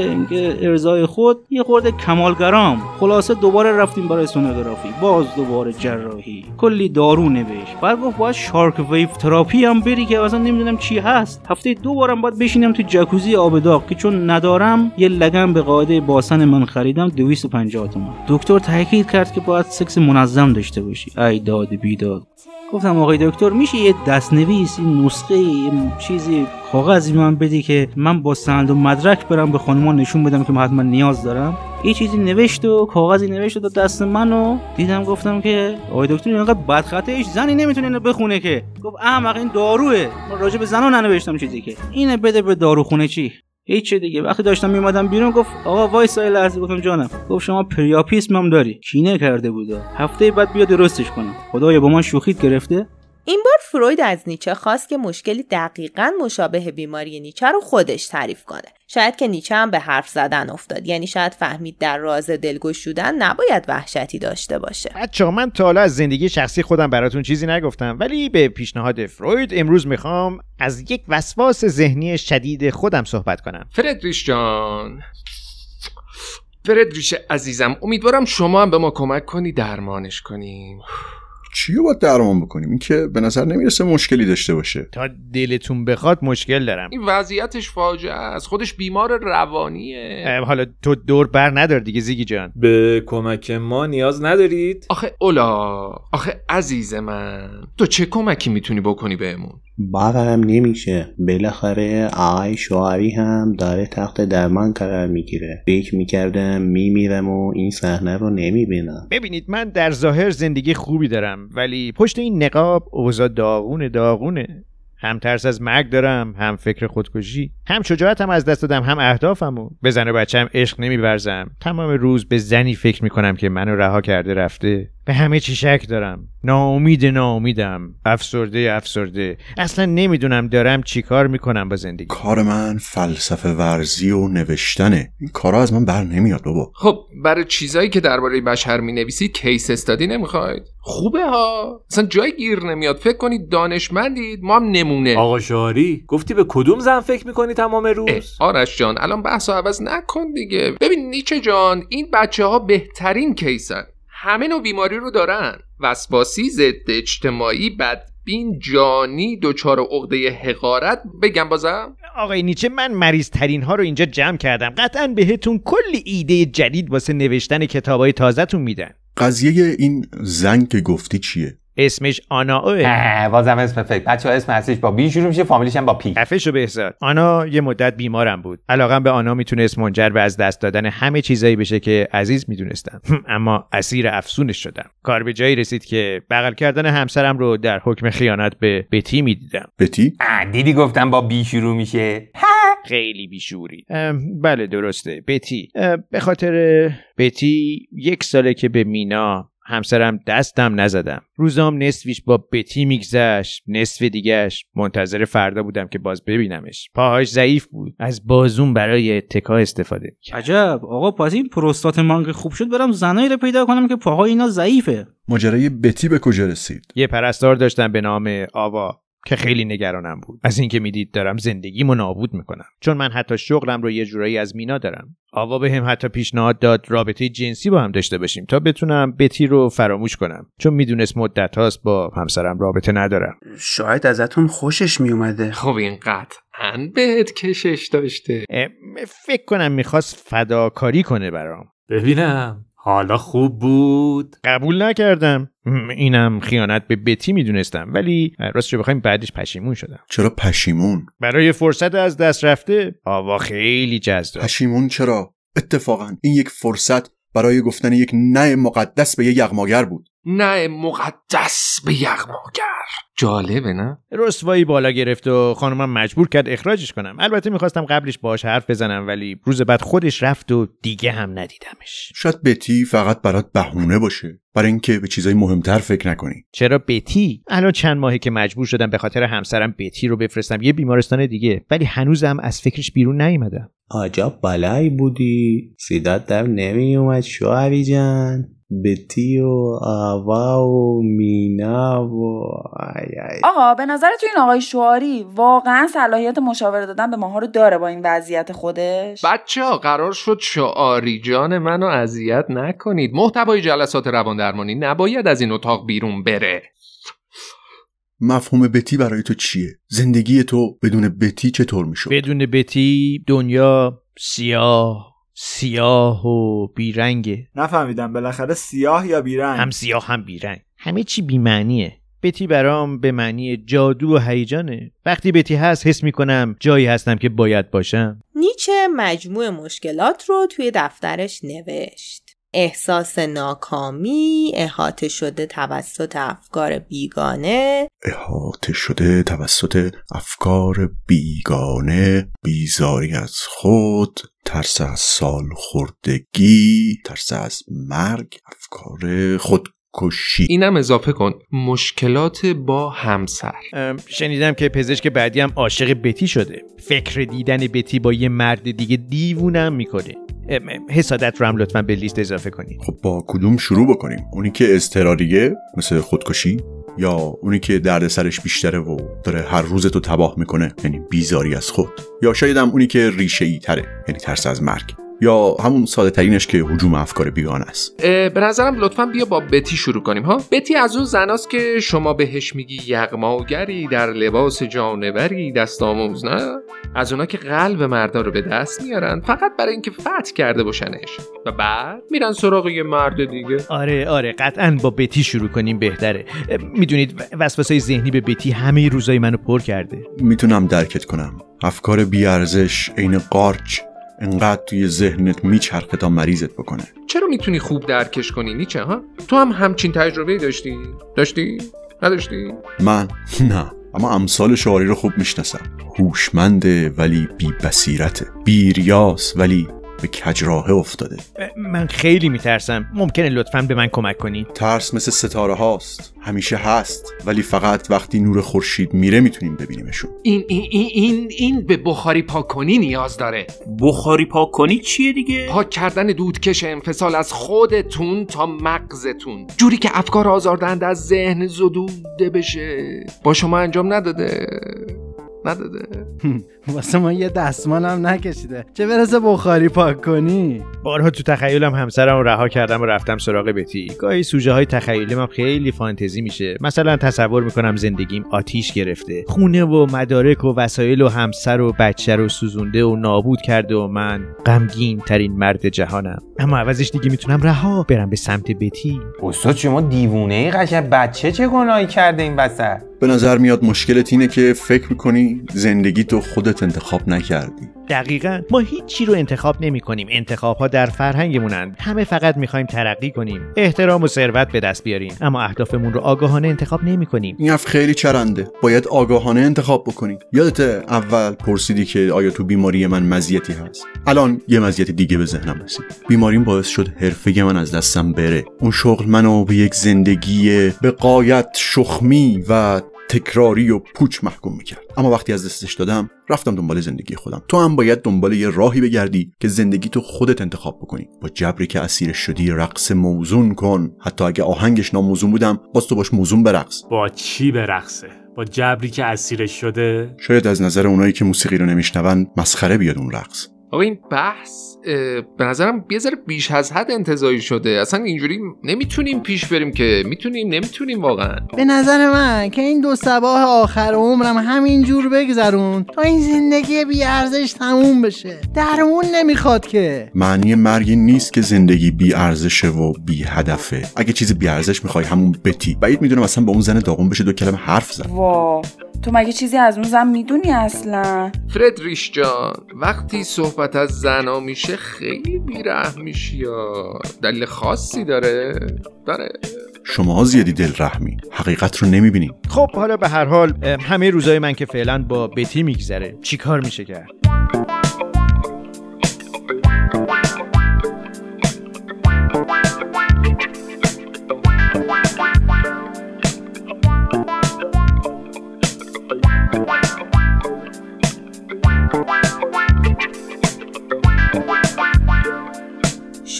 اینکه ارضای خود یه خورده کمالگرام. خلاصه دوباره رفتیم برای سونوگرافی باز دوباره جراحی. کلی دارو نوشت. بعد گفت باید shock wave therapy هم بری که اصلا نمی‌دونم چی هست. هفته دو بارم باید بشینم تو جکوزی آب داغ که چون ندارم یه لگن به قاعده باسن من خریدم 250 تومن دکتر تاکید کرد که باید سکس منظم داشته باشی. ای داد بیداد. گفتم آقای دکتر میشه یه دستنویس این نسخه یه چیزی کاغذی من بدی که من با سند و مدرک برم به خانمان نشون بدم که حتما نیاز دارم؟ یه چیزی نوشت و کاغذی نوشت و دست من و دیدم گفتم که آقای دکتر اینقدر بدخطه هیچ زنی نمی‌تونه اینو بخونه که. گفت احمق این داروه. راجع به زنا ننوشتم چیزی که. اینه بده به داروخونه چی؟ هیچ دیگه. وقتی داشتم میمادم بیرون گفت آقا وایس یه لحظه. گفتم جانم. گفت شما پریاپیسم هم داری. کینه کرده بودا هفته بعد بیا درستش کنم. خدایا با من شوخیت گرفته؟ این بار فروید از نیچه خواست که مشکلی دقیقا مشابه بیماری نیچه رو خودش تعریف کنه. شاید که نیچه هم به حرف زدن افتاد. یعنی شاید فهمید در راز دلگشودن نباید وحشتی داشته باشه. بچه من تا حالا از زندگی شخصی خودم براتون چیزی نگفتم ولی به پیشنهاد فروید امروز می‌خوام از یک وسواس ذهنی شدید خودم صحبت کنم. فردریش جان. فردریش عزیزم امیدوارم شما هم به ما کمک کنی درمانش کنیم. چی رو باید درمان بکنیم؟ این که به نظر نمی‌رسه مشکلی داشته باشه. تا دلتون بخواد مشکل دارم. این وضعیتش فاجعه است. خودش بیمار روانیه. حالا تو دور بر ندار دیگه زیگی جان. به کمک ما نیاز ندارید؟ آخه اولا آخه عزیز من تو چه کمکی می‌تونی بکنی بهمون؟ باورم نمیشه. بالاخره آقای شوهری هم داره تخت درمان قرار می‌گیره. فکر می‌کردم میمیرم و این صحنه رو نمی‌بینم. ببینید من در ظاهر زندگی خوبی دارم ولی پشت این نقاب اوضاع داغونه داغونه. هم ترس از مرگ دارم هم فکر خودکشی. هم شجاعتم از دست دادم هم اهدافمو به زن و عشق نمیورزم. تمام روز به زنی فکر می‌کنم که منو رها کرده رفته. به همه چی شک دارم. ناامید ناامیدم. افسرده افسرده. اصلا نمی‌دونم دارم چیکار می‌کنم با زندگی. کار من فلسفه ورزی و نوشتنه. این کارا از من بر نمیاد بابا. خب برای چیزایی که درباره بشر می‌نویسید کیس استادی نمی‌خواید؟ خوبه ها. اصلا جای گیر نمیاد. فکر کنید دانشمندید ما هم نمونه. آقا شاری گفتی به کدوم زن فکر می‌کنی تمام روز؟ آرش جان الان بحث عوض نکن دیگه. ببین نیچه جان این بچه ها بهترین کیسن. همه نوع بیماری رو دارن. وسواسی ضد اجتماعی بدبین جانی دچار عقده حقارت. بگم بازم. آقای نیچه من مریض ترین ها رو اینجا جمع کردم. قطعا بهتون کلی ایده جدید واسه نوشتن کتابای تازهتون میدن. قضیه این زن که گفتی چیه؟ اسمش آنا بازم اسم فکر. بچه ها اسم اصلیش با بی شروع میشه فامیلیش هم با پی. خفه شو بهزاد. آنا یه مدت بیمارم بود. علاقم به آنا می‌تونست منجر به از دست دادن همه چیزایی بشه که عزیز می‌دونستم. اما اسیر افسونش شدم. کار به جایی رسید که بغل کردن همسرم رو در حکم خیانت به بتی می‌دیدم. بتی؟ دیدی گفتم با بی شروع میشه. خیلی بیشوری. بله درسته. بتی. به خاطر بتی یک ساله که به مینا همسرم دستم نزدم. روزام نصفیش با بتی میگذشت. نصف دیگهش منتظر فردا بودم که باز ببینمش. پاهاش ضعیف بود. از بازون برای اتکا استفاده عجب. آقا پس این پروستات من که خوب شد. برم زنایی رو پیدا کنم که پاهای اینا ضعیفه. ماجرای بتی به کجا رسید؟ یه پرستار داشتم به نام آوا. که خیلی نگرانم بود. از اینکه می‌دید دارم زندگیمو نابود می‌کنم. چون من حتی شغلم رو یه جورایی از مینا دارم. آوا به هم حتی پیشنهاد داد رابطه جنسی با هم داشته باشیم تا بتونم بتی رو فراموش کنم. چون می‌دونست مدت هاست با همسرم رابطه ندارم. شاید ازتون خوشش میومده خب این قطعا بهت کشش داشته. فکر کنم می‌خواست فداکاری کنه برام. ببینم. حالا خوب بود. قبول نکردم. اینم خیانت به بتی می‌دونستم ولی راستش بخوایم بعدش پشیمون شدم. چرا پشیمون؟ برای فرصت از دست رفته آوا خیلی جذاب. پشیمون چرا؟ اتفاقا این یک فرصت برای گفتن یک نه مقدس به یک یغماگر بود. نه مقدس به یغماگر جالبه نه؟ رسوایی بالا گرفت و خانمم مجبور کرد اخراجش کنم. البته می‌خواستم قبلش باهاش حرف بزنم ولی روز بعد خودش رفت و دیگه هم ندیدمش. شاید بتی فقط برات بهونه باشه برای اینکه به چیزای مهمتر فکر نکنی. چرا بتی؟ الان چند ماهه که مجبور شدم به خاطر همسرم بتی رو بفرستم یه بیمارستان دیگه ولی هنوزم از فکرش بیرون نیومدم. عجب بلایی بودی. سیدات در نمی اومد شوهری جان. بتی و آوا و مینا و آی آی. آقا به نظر تو این آقای شواری واقعا صلاحیت مشاوره دادن به ماها رو داره با این وضعیت خودش؟ بچه ها قرار شد شعاری جان منو اذیت نکنید. محتوای جلسات روان درمانی نباید از این اتاق بیرون بره. مفهوم بتی برای تو چیه؟ زندگی تو بدون بتی چطور می‌شد؟ بدون بتی دنیا سیاه. سیاه و بیرنگه. نفهمیدم بالاخره سیاه یا بیرنگ؟ هم سیاه هم بیرنگ. همه چی بیمعنیه. بتی برام به معنی جادو و هیجانه. وقتی بتی هست حس می‌کنم جایی هستم که باید باشم. نیچه مجموع مشکلات رو توی دفترش نوشت. احساس ناکامی احاطه شده توسط افکار بیگانه. احاطه شده توسط افکار بیگانه بیزاری از خود ترس از سال خوردگی ترس از مرگ افکار خود کشی. اینم اضافه کن. مشکلات با همسر. شنیدم که پزشک بعدی هم عاشق بتی شده. فکر دیدن بتی با یه مرد دیگه دیوونم می‌کنه. حسادت رو هم لطفا به لیست اضافه کنید. خب با کدوم شروع بکنیم؟ اونی که اضطراریه مثل خودکشی یا اونی که درد سرش بیشتره و داره هر روز تو تباه می‌کنه؟ یعنی بیزاری از خود. یا شاید هم اونی که ریشه ای تره یعنی ترس از مرگ. یا همون ساده ترینش که حجوم افکار بیگانه است؟ به نظرم لطفا بیا با بتی شروع کنیم ها؟ بتی از اون زناست که شما بهش میگی یغماگری در لباس جانوری دست آموز نه؟ از اونا که قلب مردا رو به دست میارن فقط برای اینکه فتح کرده باشنش. و بعد میرن سراغ یه مرد دیگه. آره آره قطعا با بتی شروع کنیم بهتره. می‌دونید وسوسه ذهنی به بتی همه روزای منو پر کرده. می‌تونم درکت کنم. افکار بیارزش عین قارچ. انقدر توی ذهنت میچرخه تا مریضت بکنه. چرا می‌تونی خوب درکش کنی نیچه ها؟ تو هم همچین تجربه داشتی؟ داشتی؟ نداشتی؟ من؟ نه. اما امثال شعاری رو خوب می‌شناسم. هوشمنده ولی بی بصیرته بیریاس ولی به کجراهه افتاده. من خیلی میترسم. ممکنه لطفا به من کمک کنید. ترس مثل ستاره هاست. همیشه هست. ولی فقط وقتی نور خورشید میره می‌تونیم ببینیمشون. این این این این به بخاری پاک کنی نیاز داره. بخاری پاک کنی چیه دیگه؟ پاک کردن دودکش انفصال از خودتون تا مغزتون. جوری که افکار آزاردهنده از ذهن زدوده بشه. با شما انجام نداده. نداده. واسه ما یه دستمال هم نکشیده. چه برسه بخاری پاک کنی؟ بارها تو تخیلم همسرم رو رها کردم و رفتم سراغ بتی. گاهی سوژه های تخیلی من خیلی فانتزی میشه. مثلا تصور می‌کنم زندگیم آتیش گرفته. خونه و مدارک و وسایل و همسر و بچه رو سوزونده و نابود کرده و من غمگین ترین مرد جهانم. اما عوضش دیگه می‌تونم رها برم به سمت بتی. استاد شما دیوونه ای قشنگ. بچه چه گناهی کرده این وسط؟ به نظر میاد مشکلت اینه که فکر می‌کنی زندگی تو خودت انتخاب نکردی. دقیقا. ما هیچی رو انتخاب نمی کنیم انتخاب ها در فرهنگمونن همه فقط می‌خوایم ترقی کنیم. احترام و ثروت به دست بیاریم. اما اهدافمون رو آگاهانه انتخاب نمی کنیم این حرف خیلی چرنده. باید آگاهانه انتخاب بکنیم. یادت اول پرسیدی که آیا تو بیماری من مزیتی هست؟ الان یه مزیت دیگه به ذهنم رسید. بیماریم باعث شد حرفه من از دستم بره. اون شغل منو به یک زندگی به قایت شخمی و تکراری و پوچ محکوم می‌کرد. اما وقتی از دستش دادم رفتم دنبال زندگی خودم. تو هم باید دنبال یه راهی بگردی که زندگی تو خودت انتخاب بکنی. با جبری که اسیر شدی رقص موزون کن. حتی اگه آهنگش ناموزون بودم باز تو باش موزون برقص. با چی برقصه؟ با جبری که اسیرش شده؟ شاید از نظر اونایی که موسیقی رو نمیشنون مسخره بیاد اون رقص. آقا این بحث به نظرم یه ذره بیش از حد انتظاری شده. اصلا اینجوری نمی‌تونیم پیش بریم که می‌تونیم نمی‌تونیم واقعا. به نظر من که این دو سباه آخر عمرم همین جور بگذرون تا این زندگی بی ارزش تموم بشه. درمون نمی‌خواد که. معنی مرگ این نیست که زندگی بی ارزشه و بی هدفه. اگه چیز بی ارزش می‌خوای همون بتی. بعید می‌دونم اصلا با اون زن داغون بشه دو کلمه حرف زد وا. تو مگه چیزی از اون زن می‌دونی اصلا؟ فردریش جان وقتی صحبت از زنا میشه خیلی بیره میشی یا؟ دلیل خاصی داره؟ داره. شما زیادی دل رحمی. حقیقت رو نمی‌بینین خب حالا به هر حال همه روزای من که فعلا با بتی میگذره. چیکار میشه کرد؟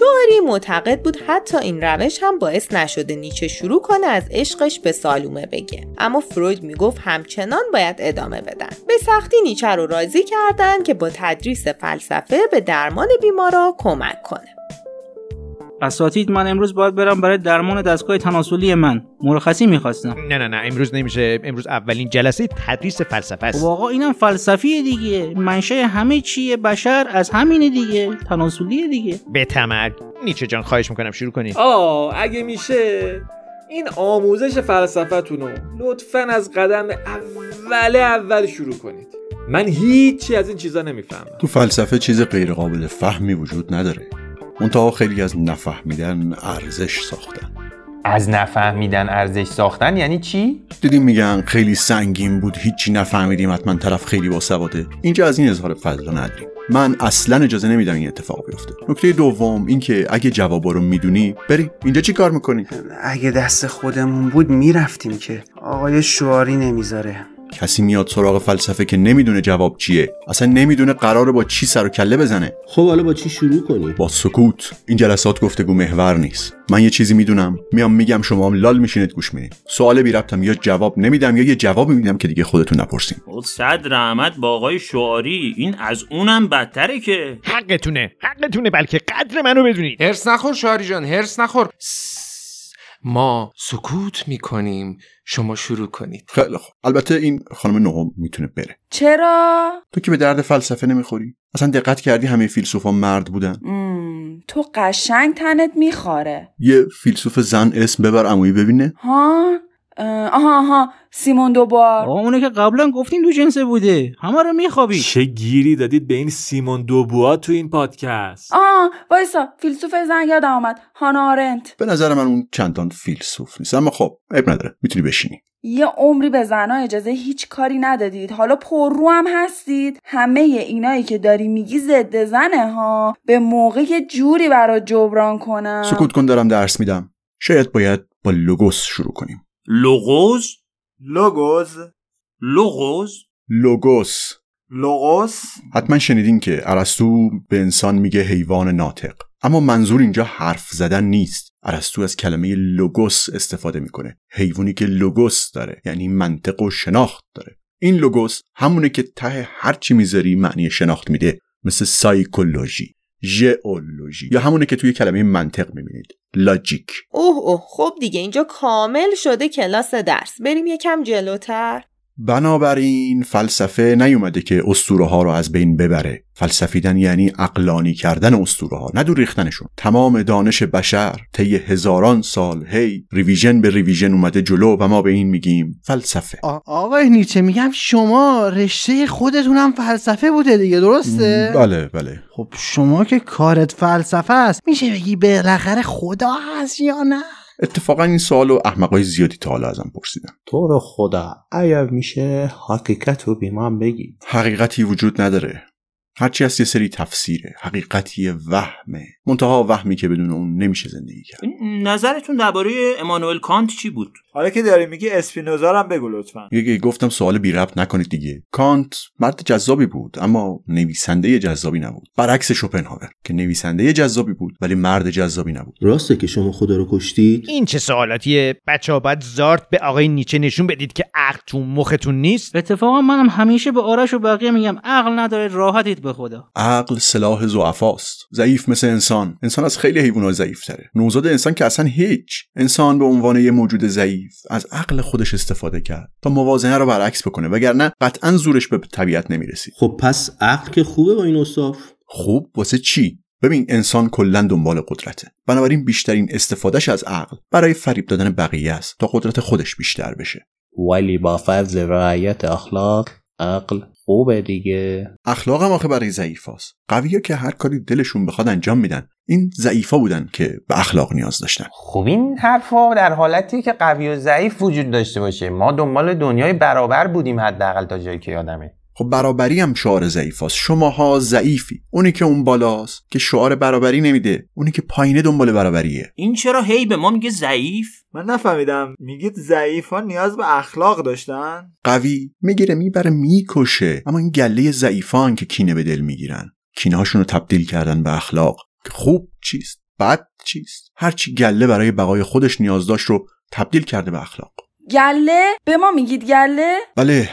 شوهری معتقد بود حتی این روش هم باعث نشده نیچه شروع کنه از عشقش به سالومه بگه. اما فروید می‌گفت همچنان باید ادامه بدن. به سختی نیچه رو راضی کردن که با تدریس فلسفه به درمان بیمارا کمک کنه. اساتید من امروز باید برم برای درمان دستگاه تناسلی من. مرخصی می‌خواستم. نه نه نه امروز نمیشه. امروز اولین جلسه تدریس فلسفه است. خب آقا اینم فلسفیه دیگه. منشأ همه چیه بشر از همینه دیگه. تناسلیه دیگه. به تمرگ نیچه جان خواهش می‌کنم شروع کنید آه اگه میشه این آموزش فلسفتون رو لطفا از قدم اول اول شروع کنید. من هیچی از این چیزا نمی‌فهمم. تو فلسفه چیز غیر قابل فهمی وجود نداره. منتها خیلی از نفهمیدن ارزش ساختن. از نفهمیدن ارزش ساختن یعنی چی؟ دیدیم میگن خیلی سنگین بود هیچی نفهمیدیم حتما طرف خیلی باسواده اینجا از این اظهار فضل رو نداریم. من اصلا اجازه نمیدم این اتفاق بیفته. نکته دوم اینکه اگه جوابا رو می‌دونی بری اینجا چی کار می‌کنی؟ اگه دست خودمون بود می‌رفتیم که. آقای شواری نمی‌ذاره. کسی میاد سراغ فلسفه که نمی‌دونه جواب چیه. اصلا نمی‌دونه قراره با چی سر و کله بزنه. خب حالا با چی شروع کنی؟ با سکوت. این جلسات گفتگو محور نیست. من یه چیزی می‌دونم. میام میگم شما هم لال میشینید گوش می‌دید سوال بی ربطم یا جواب نمیدم یا یه جوابی میدم که دیگه خودتون نپرسین. خب صد رحمت با آقای شعاری. این از اونم بدتره که. حقتونه. حقتونه بلکه قدر منو بدونید. هرس نخور شاری جان هرس نخور. سس. ما سکوت می‌کنیم. شما شروع کنید. خیلی خوب. البته این خانم نهم می‌تونه بره. چرا؟ تو که به درد فلسفه نمی‌خوری. اصلا دقت کردی همه فیلسوفا مرد بودن؟ مم، تو قشنگ تنت میخواره یه فیلسوف زن اسم ببر عمویی ببینه. ها؟ آها آها سیمون دوبار. آقا اونه که قبلا گفتیم دو جنسه بوده. همه رو میخوابید چه گیری دادید به این سیمون دوبوا تو این پادکست؟ آه وایسا فیلسوف زن یادم آمد هانا آرنت. به نظر من اون چندان فیلسوف نیست. اما خب عیب نداره. می‌تونی بشینی. یه عمری به زنها اجازه هیچ کاری ندادید. حالا پررو هم هستید. همه اینایی که داری میگی ضد زنه ها. به موقع یه جوری برات جبران کنم. سکوت کن دارم درس میدم. شاید باید با لوگوس شروع کنیم. لغوز لوگوز لغوز لوگوس لوگوس حتما شنیدین که ارسطو به انسان میگه حیوان ناطق. اما منظور اینجا حرف زدن نیست. ارسطو از کلمه لوگوس استفاده می‌کنه. حیوانی که لوگوس داره یعنی منطق و شناخت داره. این لوگوس همونه که ته هر چی می‌ذاری معنی شناخت میده. مثل سایکولوژی. ژئولوژی. یا همونه که توی کلمه منطق می‌بینید. Logic. اوه اوه. خب دیگه اینجا کامل شده کلاس درس. بریم یکم جلوتر. بنابراین فلسفه نیومده که اسطوره ها رو از بین ببره فلسفیدن یعنی عقلانی کردن اسطوره ها نه دور ریختنشون تمام دانش بشر طی هزاران سال هی revision به revision اومده جلو و ما به این میگیم فلسفه آقای نیچه میگم شما رشته خودتون هم فلسفه بوده دیگه درسته؟ بله بله خب شما که کارت فلسفه است میشه بگی بالاخره خدا هست یا نه؟ اتفاقا این سوال و احمقای زیادی تا حالا ازم پرسیدن. تو رو خدا اگر میشه حقیقت رو به من بگی حقیقتی وجود نداره. هرچی هست یه سری تفسیره. حقیقتی وهمه. منتها وهمی که بدون اون نمیشه زندگی کرد. نظرتون درباره امانوئل کانت چی بود؟ حالا که داری میگی اسپینوزا هم بگو لطفا. گفتم سوال بی ربط نکنید دیگه. کانت مرد جذابی بود اما نویسنده جذابی نبود. برعکس شوپنهاور که نویسنده جذابی بود ولی مرد جذابی نبود. راسته که شما خدا رو کشتید؟ این چه سوالاتیه بچه ها باید زارت به آقای نیچه نشون بدید که عقل تو مختون نیست. اتفاقا منم همیشه به آرش و بقیه میگم عقل ندارید راحتید به خدا. عقل سلاح ضعفاست. ضعیف مثل انسان. انسان. از خیلی حیوانات ضعیف تره نوزاد انسان که اصلا هیچ. انسان به عنوان یه موجود ضعیف از عقل خودش استفاده کرد تا موازنه رو برعکس بکنه وگرنه قطعا زورش به طبیعت نمی‌رسید. خب پس عقل که خوبه با این اصاف خوب؟ واسه چی؟ ببین انسان کلا دنبال قدرته. بنابراین بیشترین استفادهش از عقل برای فریب دادن بقیه است تا قدرت خودش بیشتر بشه. ولی با فرض رعایت اخلاق عقل خوبه دیگه. اخلاق هم آخه برای ضعیفاست. قویا که هر کاری دلشون بخواد انجام میدن. این ضعیفا بودن که به اخلاق نیاز داشتن. خب این حرفها در حالتی که قوی و ضعیف وجود داشته باشه. ما دنبال دنیای برابر بودیم حداقل تا جایی که یادمه. خب برابری هم شعار ضعیفاست. شماها ضعیفی. اونی که اون بالاست که شعار برابری نمیده. اونی که پایینه دنبال برابریه. این چرا هی به ما میگه ضعیف؟ من نفهمیدم. میگید ضعیف ها نیاز به اخلاق داشتن؟ قوی می‌گیره می‌بره می‌کشه. اما این گله ضعیفان که کینه به دل می‌گیرن. کینه هاشون رو تبدیل کردن به اخلاق. خوب چیست؟ بد چیست؟ هرچی گله برای بقای خودش نیاز داشت رو تبدیل کرده به اخلاق. گله؟ به ما میگید گله؟ بله.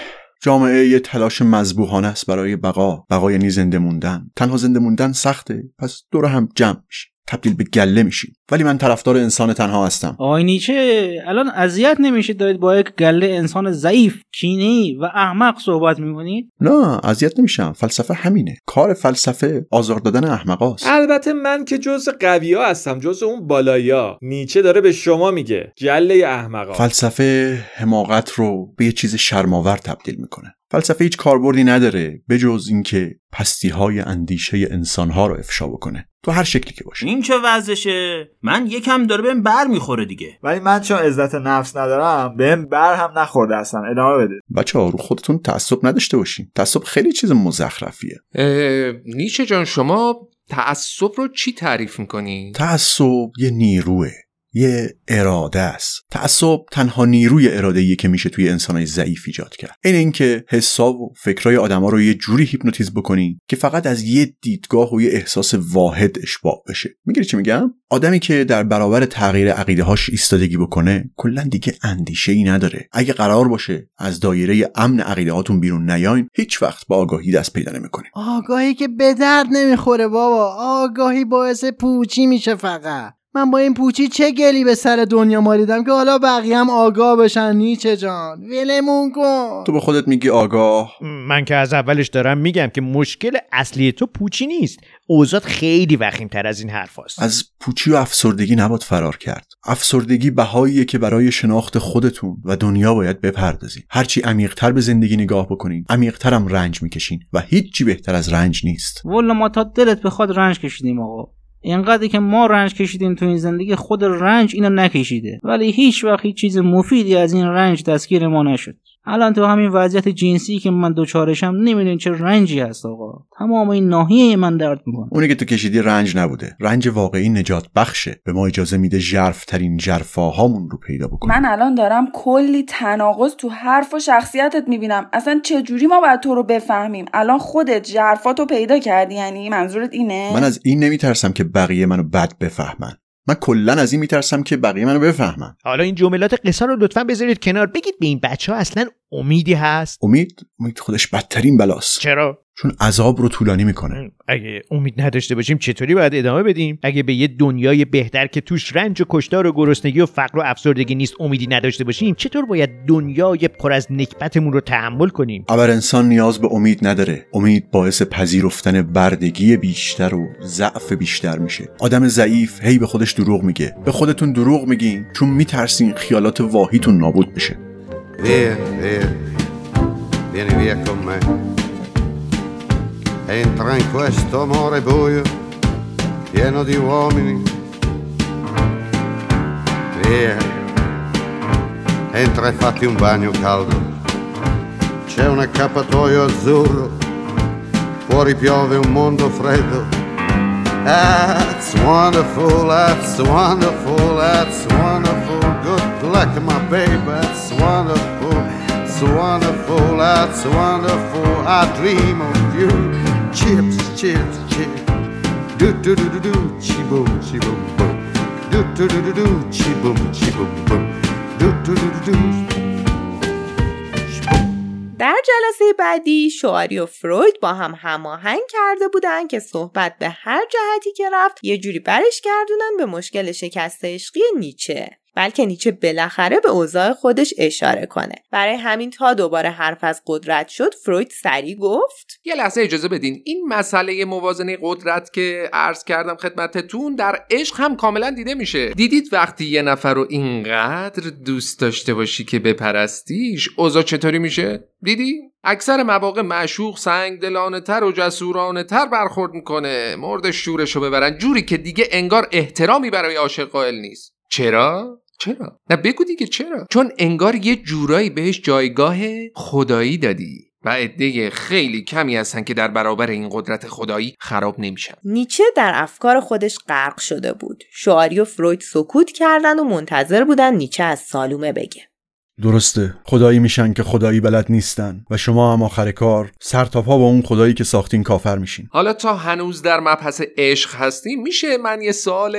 جامعه یه تلاش مذبوحانه است برای بقا بقا یعنی زنده موندن. تنها زنده موندن سخته پس دور هم جمع میشیم تبدیل به گله میشیم. ولی من طرفدار انسان تنها هستم. آقای نیچه الان اذیت نمیشید؟ دارید با یک گله انسان ضعیف کینی و احمق صحبت می‌کنید؟ نه اذیت نمیشم. فلسفه همینه. کار فلسفه آزار دادن احمقاست البته من که جز قویا هستم جز اون بالایا. نیچه داره به شما میگه گله احمقا فلسفه حماقت رو به یه چیز شرماور تبدیل می‌کنه. فلسفه هیچ کاربردی نداره بجز اینکه پستی های اندیشه انسان ها رو افشا بکنه. تو هر شکلی که باشه. این چه وضعشه من یکم داره بهم بر می‌خوره دیگه. ولی من چون عزت نفس ندارم بهم بر هم نخورده اصلا ادامه بده. بچه ها رو خودتون تعصب نداشته باشین. تعصب خیلی چیز مزخرفیه. نیچه جان شما تعصب رو چی تعریف می‌کنی؟ تعصب یه نیروه. یه اراده است. تعصب تنها نیروی اراده که میشه توی انسانای ضعیف ایجاد کرد. این اینکه حساب و فکرای آدما رو یه جوری هیپنوتیزم بکنی که فقط از یه دیدگاه و یه احساس واحد اشباع بشه. می‌گیری چی میگم؟ آدمی که در برابر تغییر عقیده هاش ایستادگی بکنه کلا دیگه اندیشه ای نداره. اگه قرار باشه از دایره امن عقیده هاتون بیرون نیاین هیچ وقت با آگاهی دست پیدا نمی‌کنین. آگاهی که به درد نمی‌خوره بابا. آگاهی باعث پوچی میشه فقط. من با این پوچی چه گلی به سر دنیا مالیدم که حالا بقیه هم آگاه بشن؟ نیچه جان ولمون کن. تو به خودت میگی آگاه. من که از اولش دارم میگم که مشکل اصلی تو پوچی نیست. اوزاد خیلی وخیم تر از این حرف هست. از پوچی و افسردگی نباید فرار کرد. افسردگی بهاییه که برای شناخت خودتون و دنیا باید بپردازین هرچی عمیقتر به زندگی نگاه بکنین عمیقتر هم رنج می‌کشین و هیچی بهتر از رنج نیست. والا ما تا دلت بخواد رنج کشیدیم آقا. اینقدری که ما رنج کشیدیم تو این زندگی خود رنج اینو نکشیده. ولی هیچ وقت چیز مفیدی از این رنج دستگیر ما نشد. الان تو همین وضعیت جنسی که من دوچارشم نمی‌دونی چه رنجی هست آقا. تمام این ناحیه من درد می‌کنه. اونی که تو کشیدی رنج نبوده. رنج واقعی نجات بخشه. به ما اجازه میده ژرف ترین ژرفاهامون رو پیدا بکنیم. من الان دارم کلی تناقض تو حرف و شخصیتت می‌بینم. اصلا چجوری ما باید تو رو بفهمیم؟ الان خودت ژرفاتو پیدا کردی یعنی منظورت اینه؟ من از این نمیترسم که بقیه منو بد بفهمن. من کلا از این میترسم که بقیه منو بفهمن. حالا این جملات قصه رو لطفا بذارید کنار. بگید به این بچه ها اصلا امیدی هست؟ امید امید خودش بدترین بلاست. چرا؟ چون عذاب رو طولانی می‌کنه. اگه امید نداشته باشیم چطوری باید ادامه بدیم؟ اگه به یه دنیای بهتر که توش رنج و کشتار و گرسنگی و فقر و افسردگی نیست امیدی نداشته باشیم چطور باید دنیای پر از نکبتمون رو تحمل کنیم؟ ابر انسان نیاز به امید نداره. امید باعث پذیرفتن بردگی بیشتر و ضعف بیشتر میشه. آدم ضعیف هی به خودش دروغ میگه. به خودتون دروغ میگین چون میترسین خیالات واهیتون نابود بشه. Via, via, vieni via con me. Entra in questo amore buio, pieno di uomini. Via, entra e fatti un bagno caldo. C'è un accappatoio azzurro, fuori piove un mondo freddo. That's wonderful, that's wonderful, that's wonderful. Good luck, my baby, that's wonderful, it's wonderful, that's wonderful. I dream of you. Chips, chips, chips. Do do do do do, chi boom, chi boom boom. Do do do do do, chi boom, chi boom boom. Do do do do do. در جلسه بعدی شواری و فروید با هم هماهنگ کرده بودن که صحبت به هر جهتی که رفت یه جوری برش گردونن به مشکل شکست عشقی نیچه. بلکه نیچه بالاخره به اوضاع خودش اشاره کنه. برای همین تا دوباره حرف از قدرت شد فروید سریع گفت. یه لحظه اجازه بدین. این مسئله موازنه قدرت که عرض کردم خدمتتون در عشق هم کاملا دیده میشه. دیدید وقتی یه نفر رو اینقدر دوست داشته باشی که بپرستیش اوضاع چطوری میشه؟ دیدی؟ اکثر مواقع معشوق سنگ دلانه تر و جسورانه تر برخورد می‌کنه. مورد شورشو ببرن. جوری که دیگه انگار احترامی برای عاشق قائل نیست. چرا؟ چرا؟ نه بگو دیگه چرا؟ چون انگار یه جورایی بهش جایگاه خدایی دادی و عده خیلی کمی هستن که در برابر این قدرت خدایی خراب نمیشن نیچه در افکار خودش غرق شده بود شواری و فروید سکوت کردن و منتظر بودن نیچه از سالومه بگه درسته. خدایی میشن که خدایی بلد نیستن. و شما هم آخر کار سر تا پا با اون خدایی که ساختین کافر میشین. حالا تا هنوز در مبحث عشق هستیم میشه من یه سوال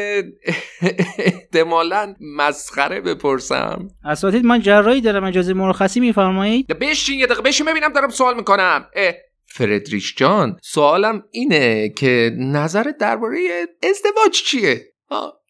احتمالا مسخره بپرسم؟ اساتید من جراحی دارم. اجازه مرخصی میفرمایید؟ بشین یه دقیقه بشین ببینم دارم سوال می‌کنم. اه. فردریش جان سوالم اینه که نظرت درباره ازدواج چیه؟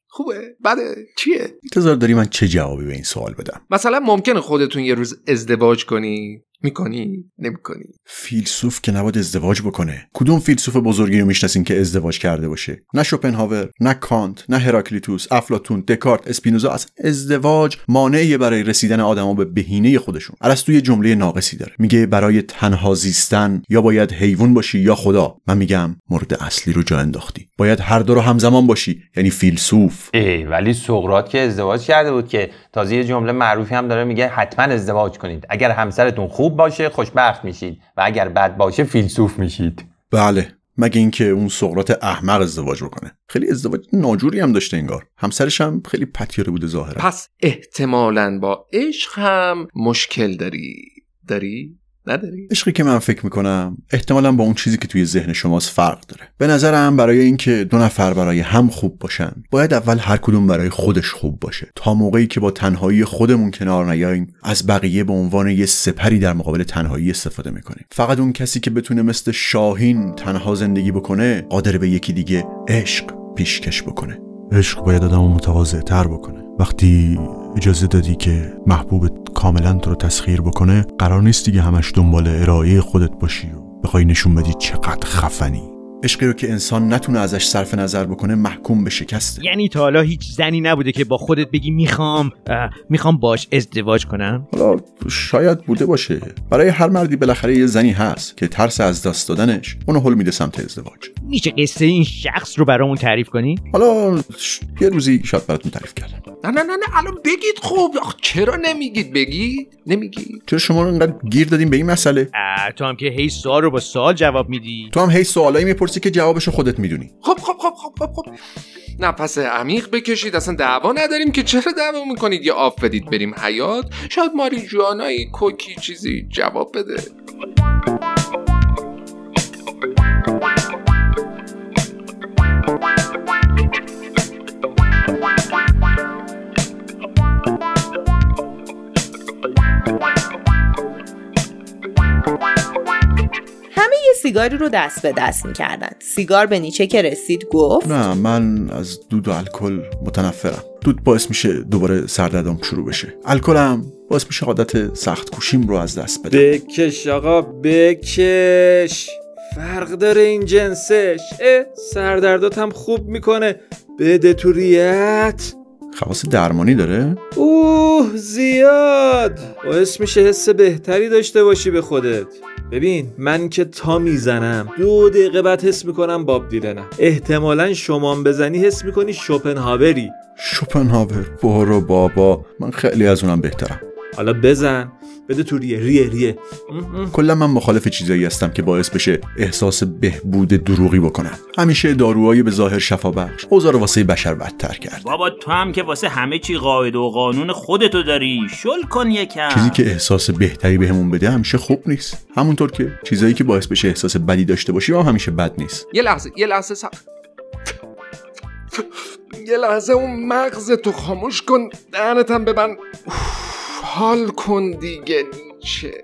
خوبه. بده چیه؟ انتظار داری من چه جوابی به این سوال بدم؟ مثلا ممکنه خودتون یه روز ازدواج کنی. می‌کنی؟ نمی‌کنی. فیلسوف که نباید ازدواج بکنه. کدوم فیلسوف بزرگی رو می‌شناسین که ازدواج کرده باشه؟ نه شوپنهاور نه کانت نه هراکلیتوس افلاتون دکارت اسپینوزا. اصلا ازدواج مانعی برای رسیدن آدما به بهینه خودشون. ارسطو یه جمله ناقصی داره. میگه برای تنها زیستن یا باید حیوان باشی یا خدا. من میگم مورد اصلی رو جا انداختی. باید هر دو رو همزمان باشی. یعنی فیلسوف. ای ولی سقراط که ازدواج کرده بود که تازه یه جمله معروفی هم داره میگه حتما ازدواج کنید. اگر همسرتون خوب باشه خوشبخت میشید و اگر بد باشه فیلسوف میشید. بله مگه اینکه اون سقراط احمق ازدواج بکنه. خیلی ازدواج ناجوری هم داشته انگار. همسرش هم خیلی پتیاره بوده ظاهرا. پس احتمالا با عشق هم مشکل داری. داری؟ نداری؟ عشقی که من فکر می‌کنم احتمالا با اون چیزی که توی ذهن شماست فرق داره. به نظرم برای اینکه دو نفر برای هم خوب باشن باید اول هر کدوم برای خودش خوب باشه. تا موقعی که با تنهایی خودمون کنار نیاییم از بقیه به عنوان یه سپری در مقابل تنهایی استفاده می‌کنیم. فقط اون کسی که بتونه مثل شاهین تنها زندگی بکنه قادر به یکی دیگه عشق پیشکش بکنه. عشق باید آدم متواضع تر بکنه. وقتی اجازه دادی که محبوبت کاملا تو رو تسخیر بکنه قرار نیست دیگه همش دنبال ارائه خودت باشی و بخوای نشون بدی چقدر خفنی. عشقی رو که انسان نتونه ازش صرف نظر بکنه محکوم به شکسته یعنی تا حالا هیچ زنی نبوده که با خودت بگی می‌خوام می‌خوام باش ازدواج کنم؟ حالا شاید بوده باشه. برای هر مردی بالاخره یه زنی هست که ترس از دست دادنش اونو حل میده سمت ازدواج. میشه قصه این شخص رو برامون تعریف کنی؟ حالا یه روزی شاید براتون تعریف کردم. نه نه نه نه الان بگید خوب. چرا نمیگید؟ بگید. نمیگید. چرا شما رو انقدر گیر دادیم به این مسئله؟ تو هم که هی سوال رو با سوال جواب میدی. تو هم هی سوالایی می‌پرسی که جوابشو خودت می‌دونی. خب خب خب خب خب خب. نفس عمیق بکشید. اصلا دعوا نداریم که چرا دعوا می‌کنید؟ یا آف بدید بریم حیات شاید ماری جوانایی کوکی چیزی جواب بده. همه یه سیگاری رو دست به دست می‌کردن. سیگار به نیچه که رسید گفت نه من از دود و الکل متنفرم. دود باعث میشه دوباره سردردم شروع بشه. الکلم باعث میشه عادت سخت کوشیم رو از دست بدم. بکش آقا بکش. فرق داره این جنسش. اه سردردات هم خوب می‌کنه. بده تو ریت. خواص درمانی داره؟ اوه زیاد. باعث میشه حس بهتری داشته باشی به خودت. ببین من که تا می‌زنم دو دقیقه بعد حس می‌کنم باب دیلنم احتمالا شمام بزنی حس می‌کنی شوپنهاوری. شوپنهاور برو بابا. من خیلی از اونم بهترم. حالا بزن. بده تو ریه ریه ریه. کلا من مخالف چیزایی هستم که باعث بشه احساس بهبود دروغی بکنم. همیشه داروهایی به ظاهر شفا بخش اوضاع رو واسه بشر بدتر کرد. بابا تو هم که واسه همه چی قاعده و قانون خودتو داری شل کن یکم. چیزی که احساس بهتری بهمون بده همیشه خوب نیست. همونطور که چیزایی که باعث بشه احساس بدی داشته باشیم هم همیشه بد نیست. یه لحظه یه لحظه سب... یه لحظه اون مغز تو خاموش کن. دهنتم ببند. اوف، حال کن دیگه نیچه.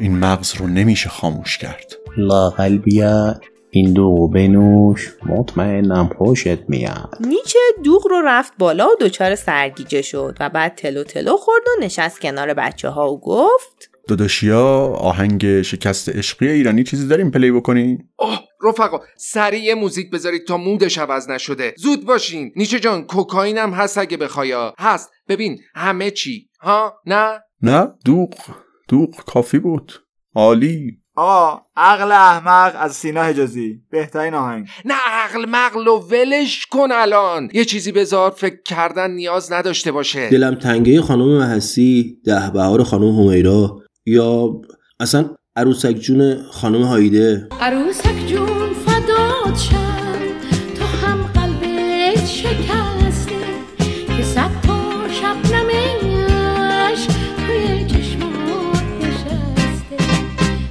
این مغز رو نمیشه خاموش کرد. لاقل بیا این دو بنوش. مطمئنم خوشت میاد. نیچه دوغ رو رفت بالا و دچار سرگیجه شد و بعد تلو تلو خورد و نشست کنار بچه ها و گفت داداشیا آهنگ شکست عشقی ایرانی چیزی داریم پلی بکنی؟ اوه رفقا سریع موزیک بذارید تا مودش عوض نشده. زود باشین. نیچه جان کوکائین هم هست اگه بخوایا هست. ببین همه چی. ها؟ نه؟ نه دوغ. دوغ کافی بود. عالی. آقا عقل احمق از سینا حجازی. بهترین آهنگ. نه عقل مقل و ولش کن الان. یه چیزی بذار فکر کردن نیاز نداشته باشه. دلم تنگه خانم محسی ده بهار خانم همیرا یا اصلا عروسک جون خانم هایده. عروسک جون فدات شم.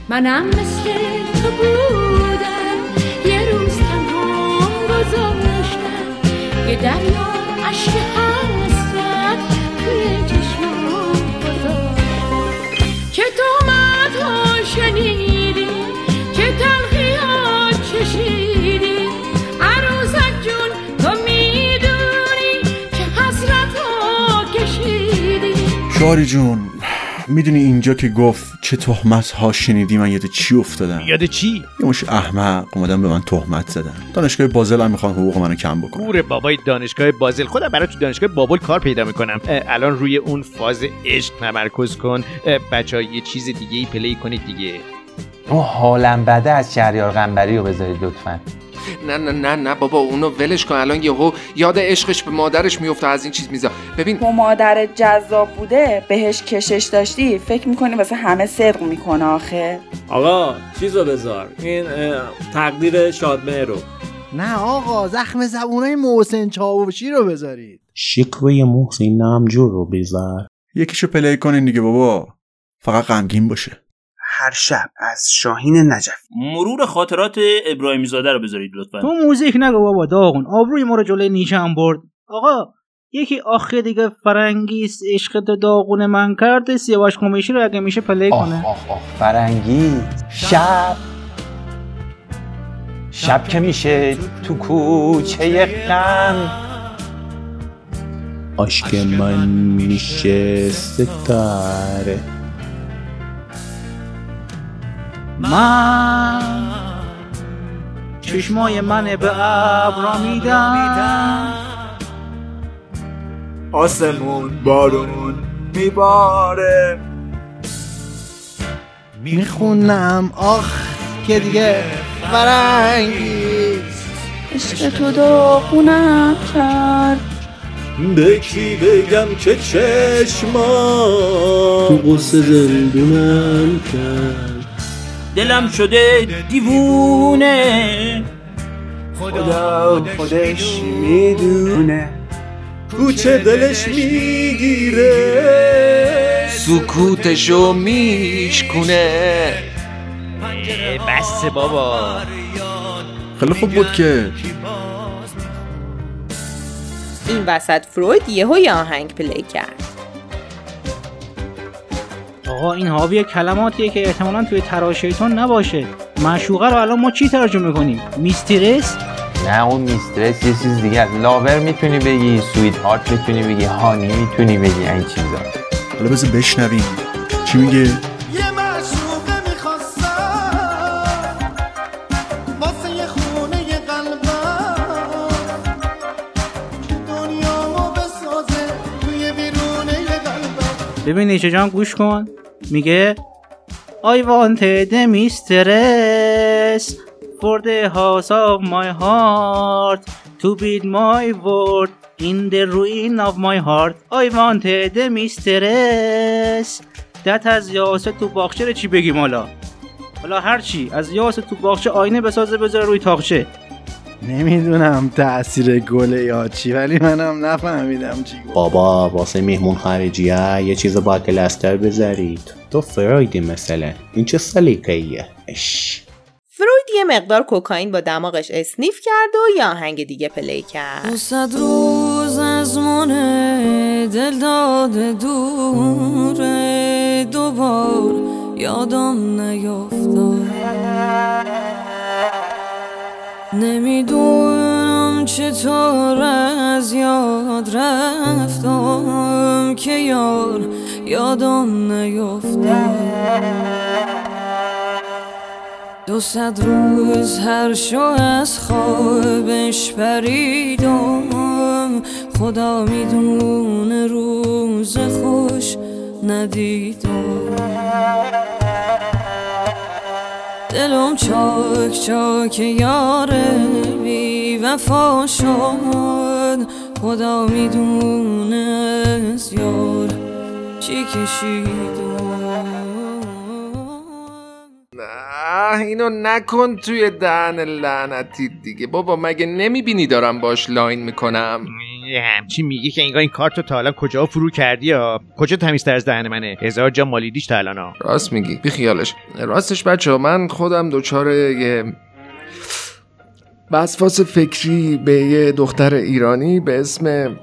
منم مثل تو بودم. یه روز تنها گذاشتم. یه دریا عشق حسرت توی چشمات گذاشتم. چه تومت ها شنیدی؟ چه تلخیات چشیدی؟ عروسک جون تو می‌دونی که حسرت ها کشیدی. شاری جون می‌دونی اینجا که گفت چه تهمت ها شنیدی؟ من یاد چی افتادم؟ یاد چی؟ یه مش احمق اومدن به من تهمت زدن. دانشگاه بازل هم می‌خوان حقوق منو کم بکنن. گور بابای دانشگاه بازل. خودم برای تو دانشگاه بابل کار پیدا می‌کنم. الان روی اون فاز عشق تمرکز کن. بچه ها یه چیز دیگه ای پلی کنید دیگه. اون حالم بده از شهریار قنبری رو بذارید لطفا. نه نه نه نه بابا اونو ولش کن. الان یهو یاد عشقش به مادرش میفته از این چیز میذار ببین تو مادر جذاب بوده بهش کشش داشتی فکر می‌کنی واسه همه صدق می‌کنه آخه؟ آقا چیزو بذار. این تقدیر شادمه رو. نه آقا زخم زبونای محسن چاوشی رو بذارید. شکوه محسن نامجو رو بذار. یکیشو پلی کنین دیگه بابا. فقط غمگین باشه. هر شب از شاهین نجف. مرور خاطرات ابراهیمی زاده رو بذارید لطفا. تو موزیک نگو بابا داغون. آبروی ما رو جلوی نیچه هم برد. آقا یکی آخه دیگه فرنگیست عشق تو داغون من کرد سیاوش کمیشی رو اگه میشه پلی کنه. آخ آخ فرنگی شب. شب که میشه تو کوچه غم عشق من میشه ستاره من. چشمای من به ابرا میدم آسمون بارون میباره. می‌خونم آخ که دیگه فرنگی. عشق تو داغونم کرد. به کی بگم که چشما تو قصه زندونم کرد. دلم شده دیوونه. خدا خودش می‌دونه. کوچه دلش می‌گیره. سکوتشو میشکونه. بس بابا. خیلی خوب بود که این وسط فروید یهو یه آهنگ پلی کرد. آقا این حاوی کلماتیه که احتمالا توی تراشیتون نباشه. معشوقه رو الان ما چی ترجمه کنیم میسترس؟ نه اون میسترس یه چیز دیگه است. لاور می‌تونی بگی سویت هارت می‌تونی بگی هانی می‌تونی بگی این چیزا. حالا بذار بشنویم. چی میگه؟ ببین نیچه جان گوش کن. میگه I wanted a mistress for the house of my heart to beat my word in the ruin of my heart. I wanted a mistress that از یاسه تو باغچه چی بگیم حالا؟ حالا هر چی از یاسه تو باغچه آینه بسازه بذاره روی تاقچه. نمی‌دونم تاثیر گل یا چی ولی منم نفهمیدم چی. گفت بابا واسه مهمون خارجیه یه چیز با کلستر بذارید. تو فرویدی مثلا این چه سلیقه‌ایه؟ اش. فروید یه مقدار کوکائین با دماغش اسنیف کرد و یه آهنگ دیگه پلی کرد. صد روز از من دل داده دوره دوبار یادم نیفتاد. نمی‌دونم چطور از یاد رفتم که یار یادم نیفتاد دو صد روز هر شو از خوابش پریدم خدا می‌دونه روز خوش ندیدم. دلم چاک چاک یاره بی وفا شد. خدا می‌دونه از یار چی کشیدم. نه اینو نکن توی دهن لعنتی دیگه. بابا مگه نمی‌بینی دارم باش لاین می‌کنم؟ همچی میگی که انگار این کارت رو تا الان کجا فرو کردی یا؟ کجا تمیزتر از دهن منه؟ هزار جا مالیدیش تا الان ها. راست میگی. بیخیالش راستش بچه من خودم دچار یه وسواس فکری به یه دختر ایرانی به اسم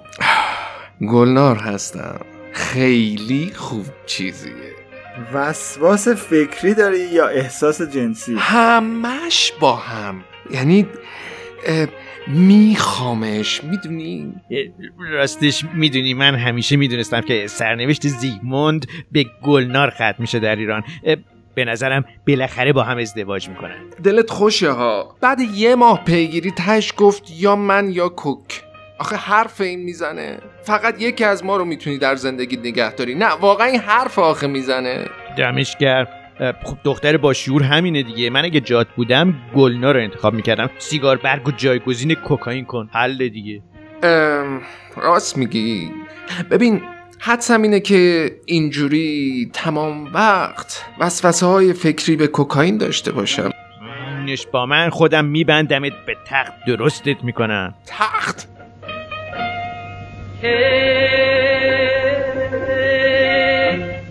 گلنار هستم. خیلی خوب چیزیه. وسواس فکری داری یا احساس جنسی؟ همش با هم. یعنی میخوامش می‌دونی؟ راستش می‌دونی من همیشه می‌دونستم که سرنوشت زیگموند به گلنار ختم میشه در ایران. به نظرم بالاخره با هم ازدواج می‌کنن. دلت خوشه ها؟ بعد یه ماه پیگیری تش گفت یا من یا کوک. آخه حرف این می‌زنه. فقط یکی از ما رو می‌تونی در زندگی نگه داری. نه واقعا این حرف آخه می‌زنه. دمشگر اه، خب دختر با شعور همینه دیگه. من اگه جات بودم گلنار رو انتخاب می‌کردم. سیگار برگ و جایگزین کوکائین کن. حل دیگه. ام، راست میگی. ببین حدسم اینه که اینجوری تمام وقت وسوسه های فکری به کوکائین داشته باشم. با من خودم میبندمت به تخت. درستت می‌کنم. تخت؟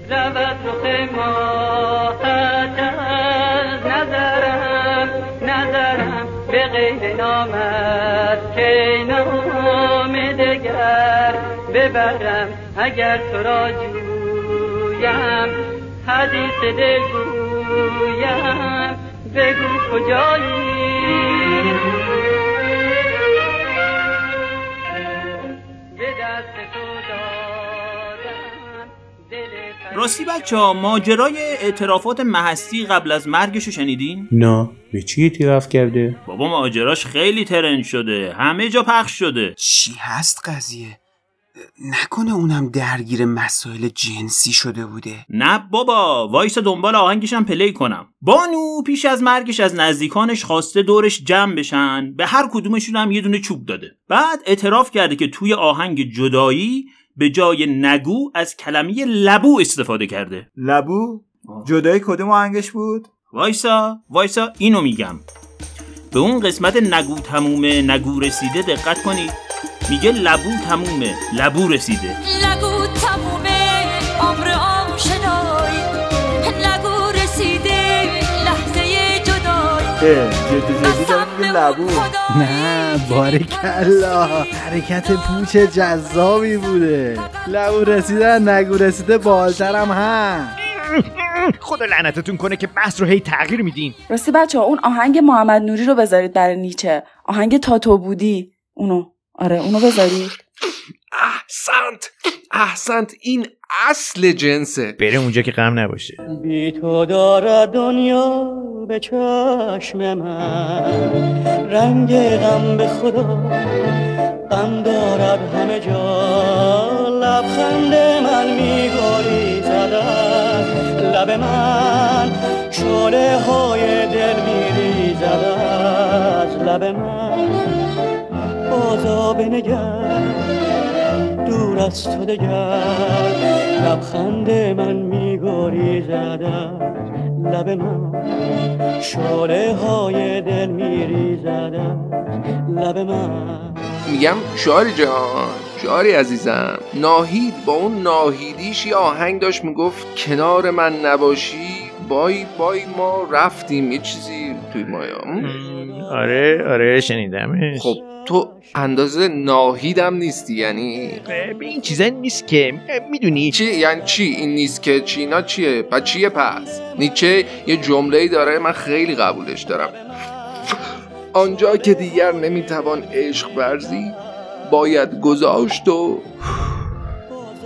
رود رخ ماهت از نظرم نظرم به غیر نامت که نام دگر ببرم اگر تو را جویم حدیث دل گویم بگو کجایی؟ راستی بچه ها ماجرای اعترافات محستی قبل از مرگشو شنیدین؟ نه به چی اعتراف کرده؟ بابا ماجراش خیلی ترند شده. همه جا پخش شده. چی هست قضیه؟ نکنه اونم درگیر مسائل جنسی شده بوده. نه بابا وایسا دنبال آهنگشم پلی کنم. بانو پیش از مرگش از نزدیکانش خواسته دورش جمع بشن. به هر کدومشون هم یه دونه چوب داده. بعد اعتراف کرده که توی آهنگ جدایی به جای نگو از کلمه لبو استفاده کرده. لبو؟ جدای کدوم آهنگش بود؟ وایسا وایسا اینو میگم. به اون قسمت نگو تمومه نگو رسیده دقت کنید میگه لبو تمومه لبو رسیده. نگو تمومه عمر آشنایی. نگو رسیده لحظه جدایی. اه جدی لبو. نه باریکلا. حرکت پوچ جذابی بوده. لبو رسیدن نگو رسیده بالترم هم خدا لعنتتون کنه که بحث رو هی تغییر میدین. راستی بچه اون آهنگ محمد نوری رو بذارید برای نیچه. آهنگ تا تو بودی. اونو. آره اونو بذارید احسنت احسنت این اصل جنسه. بره اونجا که غم نباشه. بی تو دارد دنیا به چشم من. رنگ غم به خدا غم دارد همه جا. لبخند من میگوری زده لب من شعله های دل میریزد. از لب من بازا بنگر دور از تو دگر. لبخند من میگریزد از لب من شعله های دل میریزد از لب من. میگم شعاری جان شعاری عزیزم. ناهید با اون ناهیدیش یه آهنگ داشت می‌گفت کنار من نباشی بای بای ما رفتیم یه چیزی توی مایا. آره آره شنیدمش. خب تو اندازه ناهیدم نیستی یعنی؟ به این چیزا نیست که می‌دونی. چی؟ یعنی چی؟ این نیست که چینا چیه؟ پس چیه پس؟ نیچه یه جمله ای داره من خیلی قبولش دارم. آنجا که دیگر نمی‌توان عشق ورزی باید گذاشت و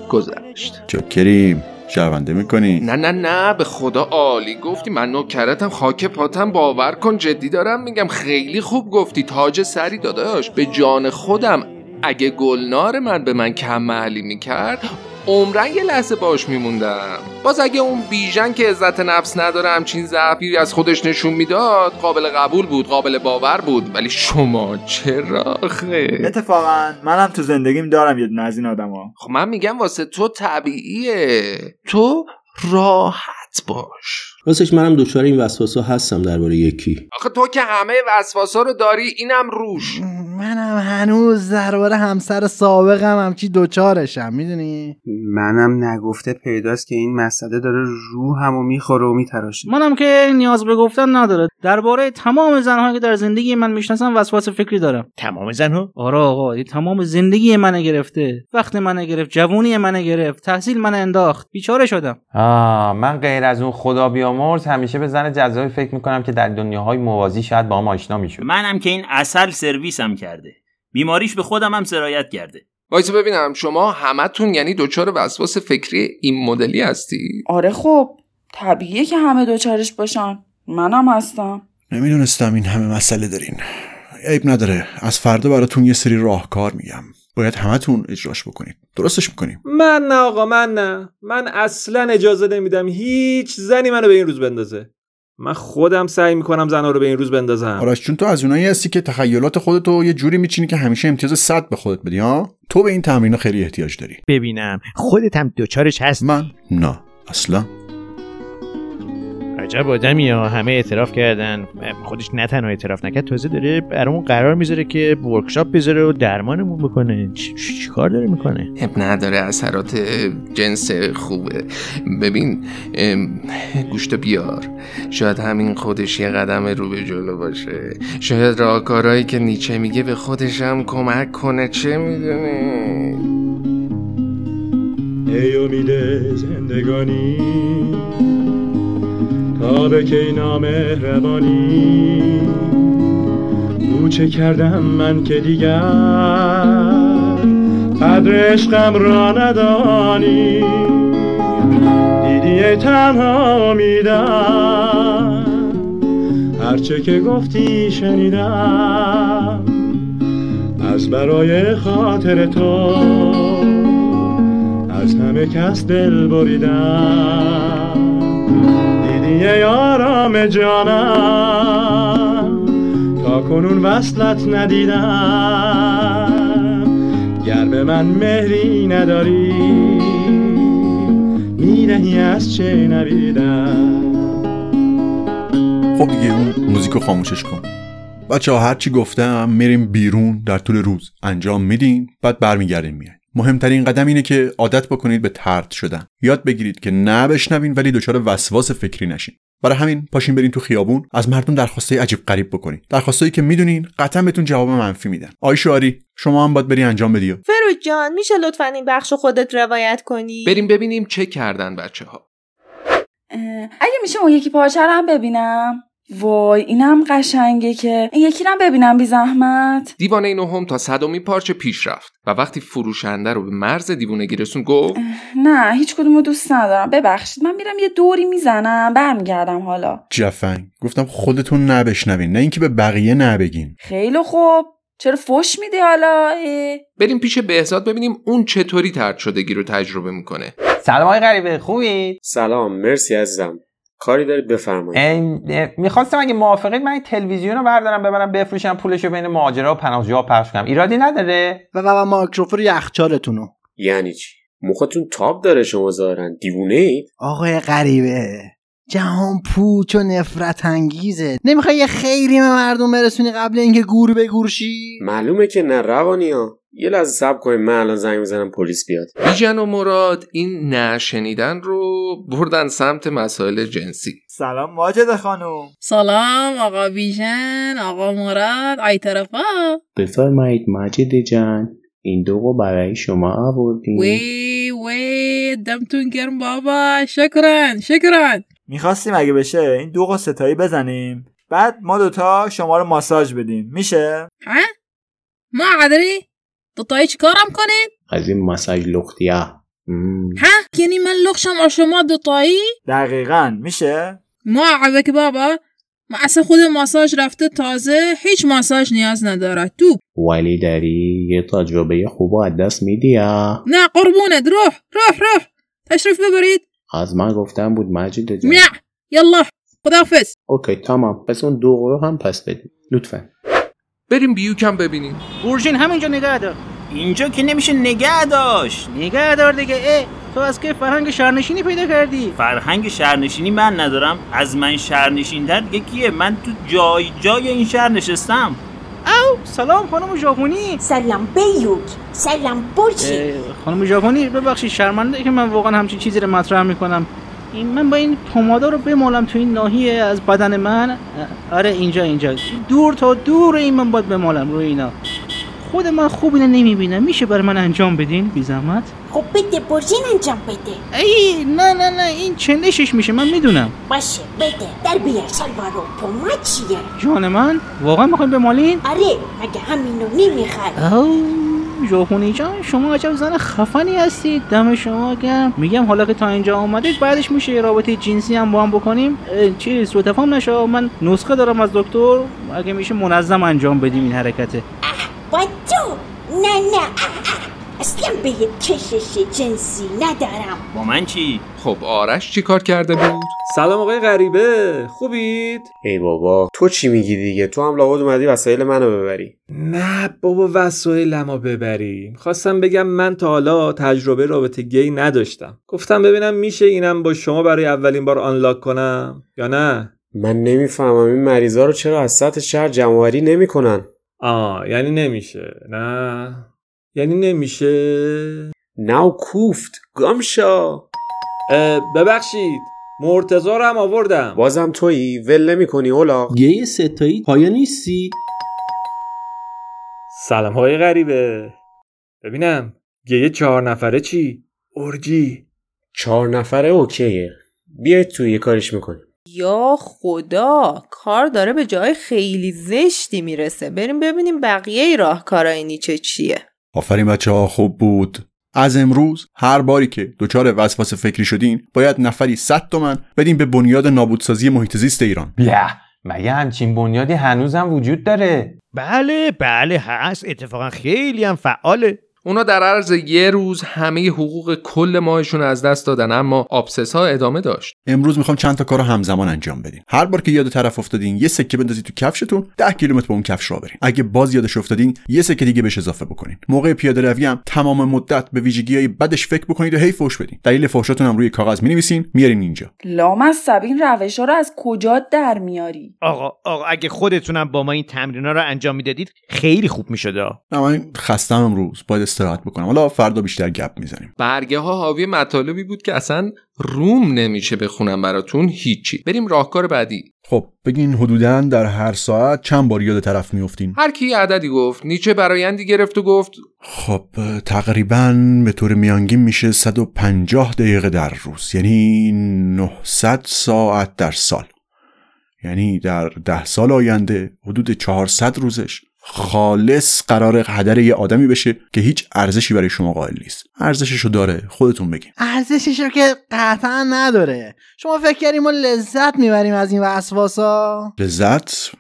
گذشت. چکریم شرمنده می‌کنی؟ نه نه نه به خدا عالی گفتی. من نوکرتم خاک پاتم باور کن جدی دارم میگم. خیلی خوب گفتی. تاج سری داداش. به جان خودم اگه گلنار من به من کم محلی می‌کرد عمرن یه لحظه باش میموندم. باز اگه اون بیژن که عزت نفس نداره همچین ضعفی از خودش نشون می‌داد قابل قبول بود قابل باور بود. ولی شما چرا خه اتفاقا منم تو زندگیم دارم یه دونه از این آدما خب من میگم واسه تو طبیعیه. تو راحت باش. راستش منم دچار این وسواسا هستم درباره یکی. آخه تو که همه وسواسا رو داری اینم روش. منم هنوز درباره همسر سابقم همچی دوچارشم می‌دونی؟ منم نگفته پیداست که این مسئله داره روحمو می‌خوره و میتراشه. منم که نیاز به گفتن نداره. درباره تمام زنهایی که در زندگی من می‌شناسم وسواس فکری دارم. تمام زنها؟ آره آقا این تمام زندگی من گرفته. وقت من گرفت جوونی من گرفت. تحصیل من انداخت. بیچاره شدم. آه من غیر از اون خدا بیامرز همیشه به زن جذابی فکر می‌کنم که در دنیاهای موازی شاید با هم آشنا می‌شد. منم که این اصل سرویسم کرده. بیماریش به خودم هم سرایت کرده. وایسا ببینم شما همتون یعنی دچار وسواس فکری این مدلی هستی آره خب طبیعیه که همه دوچارش باشن. منم هستم. نمی‌دونستم این همه مسئله دارین. عیب نداره. از فردا براتون یه سری راهکار میگم. باید همتون اجراش بکنید. درستش می‌کنیم. من نه آقا من نه. من اصلا اجازه نمیدم هیچ زنی منو به این روز بندازه. من خودم سعی می‌کنم زنها رو به این روز بندازم. آرش چون تو از اونایی هستی که تخیلات خودتو یه جوری میچینی که همیشه امتیاز 100 به خودت بدی ها؟ تو به این تمرین خیلی احتیاج داری. ببینم خودت هم دوچارش هست من؟ نه. اصلا. عجب آدمی ها همه اعتراف کردن. خودش نه تنها اعتراف نکرد تازه داره برامون قرار می‌ذاره که ورکشاپ بذاره و درمانمون بکنه. چی, چی کار داره می‌کنه؟ اب نداره اثرات جنس خوبه. ببین گوشت بیار. شاید همین خودش یه قدم رو به جلو باشه. شاید راهکارهایی که نیچه میگه به خودش هم کمک کنه. چه می‌دونه ای امید زندگانی. تا به کی نامهربانی او کردم من که دیگر؟ قدر عشقم را ندانی. دیدی تنها میدم هرچه که گفتی شنیدم. از برای خاطر تو از همه کس دل بریدم. آرام جانم. تا کنون وصلت ندیدم. گر به من مهری نداری. می‌دهی از چه نبیدم خب دیگه اون موزیکو خاموشش کن. بچه ها هرچی گفتم میریم بیرون در طول روز. انجام میدین بعد برمیگردیم میای مهمترین قدم اینه که عادت بکنید به ترد شدن. یاد بگیرید که نه بشنوین ولی دچار وسواس فکری نشین. برای همین پاشین برین تو خیابون از مردم درخواستای عجیب غریب بکنید درخواستایی که می‌دونین قطعا بهتون جواب منفی میدن. آی شعاری شما هم باید بری انجام بدی. فروز جان میشه لطفا این بخش خودت روایت کنی؟ بریم ببینیم چه کردن بچه ها اگه میشه اون یکی پارچه رو هم ببینم. وای اینم قشنگه که. این یکی رو هم ببینم بی زحمت. دیوانه نهم تا صدومی پارچه پیش رفت و وقتی فروشنده رو به مرز دیوونگی رسون گفت نه هیچ کدومو دوست ندارم. ببخشید من میرم یه دوری می‌زنم برمیگردم حالا. جفنگ. گفتم خودتون نبشنوین نه اینکه به بقیه نبگین. خیلی خوب. چرا فش میدی حالا؟ بریم پیش بهزاد ببینیم اون چطوری ترد شدگی رو تجربه می‌کنه. سلام های غریبه خوبی سلام مرسی عزیزم. کاری دارید بفرمایید. می‌خواستم اگه موافقید من این تلویزیون رو بردارم ببرم بفروشم پولش رو بین مهاجرا و پناهجوها پخش کنم. ایرادی نداره؟ و و مایکروفون یخچالتونو. یعنی چی؟ مختون تاب داره شما ظاهرا. دیوونه اید؟ آقای غریبه جهان پوچ و نفرت انگیزه. نمی‌خوای یه خیری به مردم برسونی قبل اینکه گور به گور شی معلومه که نه روانی ها یه لحظه صبر کنید من الان زنگ می‌زنم پلیس بیاد. بیژن و مراد این نشنیدن رو بردن سمت مسائل جنسی. سلام ماجد خانوم سلام آقا بیژن آقا مراد ای طرفا. بفرمایید مجید جان این دوغو برای شما آوردیم. وی وی دمتون گرم بابا شکران شکران می‌خواستیم اگه بشه این دوغو ستایی بزنیم. بعد ما دوتا شما رو ماساژ بدیم. میشه؟ ها؟ ما قدری؟ دوتایی چی کارم کنید از این مساج لختیه ها. یعنی من لخشم از شما دوتایی؟ دقیقا. میشه؟ ما عقبه که بابا ما اصلا خود ماساژ رفته تازه هیچ ماساژ نیاز نداره. تو. ولی داری یه تجربه خوب از دست میدی نه قربونت. روح روح روح. تشریف ببرید. از من گفتم بود مجید جان. نه یلا خداحافظ. اوکی تمام. پس اون رو هم پس بدیم. لطفا. بریم بیوکم ببینیم. گورجین همینجا نگه دار. اینجا که نمیشه نگه داشت. نگه دار دیگه. اه تو از که فرهنگ شهرنشینی پیدا کردی. فرهنگ شهرنشینی من ندارم. از من شهرنشین تر دیگه کیه؟ من تو جای جای این شهر نشستم. او سلام خانم ژاپنی. سلام بیوک. سلام برچی خانم ژاپنی ببخشید شرمنده که من واقعا همچین چیزی رو مطرح می‌کنم. این من با این پمادا رو بمالم تو این ناحیه از بدن من. آره اینجا اینجا. دور تا دور این من باید بمالم روی اینا. خود من خوب اینو نمی‌بینم. میشه برای من انجام بدین؟ بی زحمت. خب بده برژین انجام بده. ای نه نه نه. این چندشش میشه؟ من می‌دونم. باشه بده. در بیار سلوارو پوماد چیه؟ جان من واقعا می‌خواین بمالین؟ آره مگه همینو نمی‌خواد او ژاپنی جان شما عجب زن خفنی هستید دم شما گرم. میگم حالا که تا اینجا آمدید بعدش میشه رابطه جنسی هم با هم بکنیم. چی سوء تفاهم نشه. من نسخه دارم از دکتر. اگه میشه منظم انجام بدیم این حرکته نه نه. اصلا به کشش جنسی ندارم. با من چی؟ خب آرش چی کار کرده بود؟ سلام آقای غریبه خوبید؟ ای بابا تو چی میگی دیگه؟ تو هم لابد اومدی وسایل منو ببری. نه بابا وسایل ما ببریم خواستم بگم من تا حالا تجربه رابطه گی نداشتم. گفتم ببینم میشه اینم با شما برای اولین بار آنلاک کنم یا نه؟ من نمی‌فهمم این مریضا رو چرا از سطح شهر جمعوری نمی‌کنن؟ آه یعنی نمیشه نه؟ یعنی نمیشه. نو کوفت گامشا. ببخشید مرتزا رو هم آوردم. بازم تویی؟ ول نمی کنی اولاغ. یه ستایی پایا نیستی؟ سلام های غریبه. ببینم یه چهار نفره چی؟ ارجی. چهار نفره اوکیه. بیاید توی یه کارش می‌کنیم. یا خدا کار داره به جای خیلی زشتی می‌رسه. بریم ببینیم بقیه راهکارای نیچه چیه. آفرین بچه ها خوب بود. از امروز هر باری که دچار وسواس فکری شدین باید نفری 100 تومن بدین به بنیاد نابودسازی محیط زیست ایران. بیا مگه همچین بنیادی هنوزم وجود داره؟ بله بله هست. اتفاقا خیلی هم فعاله. اونا در عرض یه روز همه حقوق کل ماهشون از دست دادن اما آبسس ها ادامه داشت. امروز می‌خوام چند تا کار همزمان انجام بدین. هر بار که یاد طرف افتادین یه سکه بندازید تو کفشتون 10 کیلومتر به اون کفش را برین. اگه باز یادش افتادین یه سکه دیگه بهش اضافه بکنین. موقع پیاده روی هم تمام مدت به ویژگی های بدش فکر بکنید و هی فوش بدین. دلیل فوشاتون هم روی کاغذ می‌نویسین. میارین اینجا. لام از سبین روش ها رو از کجا در میاری؟ آقا آقا اگه خودتونم با ما این تمرینا رو انجام می‌دادید خیلی خوب می‌شد نه من خستم امروز. باید استراحت بکنم. حالا فردا بیشتر گپ می‌زنیم. برگه ها حاوی مطالبی بود که اصلا روم نمیشه بخونم براتون هیچی. بریم راهکار بعدی. خب بگین حدودا در هر ساعت چند بار یاد طرف میفتین هر کی عددی گفت نیچه برایندی گرفت و گفت خب تقریبا به طور میانگین میشه 150 دقیقه در روز یعنی 900 ساعت در سال. یعنی در ده سال آینده حدود 400 روزش. خالص قرار هدر یه آدمی بشه که هیچ ارزشی برای شما قائل نیست. ارزششو داره خودتون بگین. ارزشش رو که قطعا نداره. شما فکر کردیم ما لذت می‌بریم از این وسواسا؟ لذت؟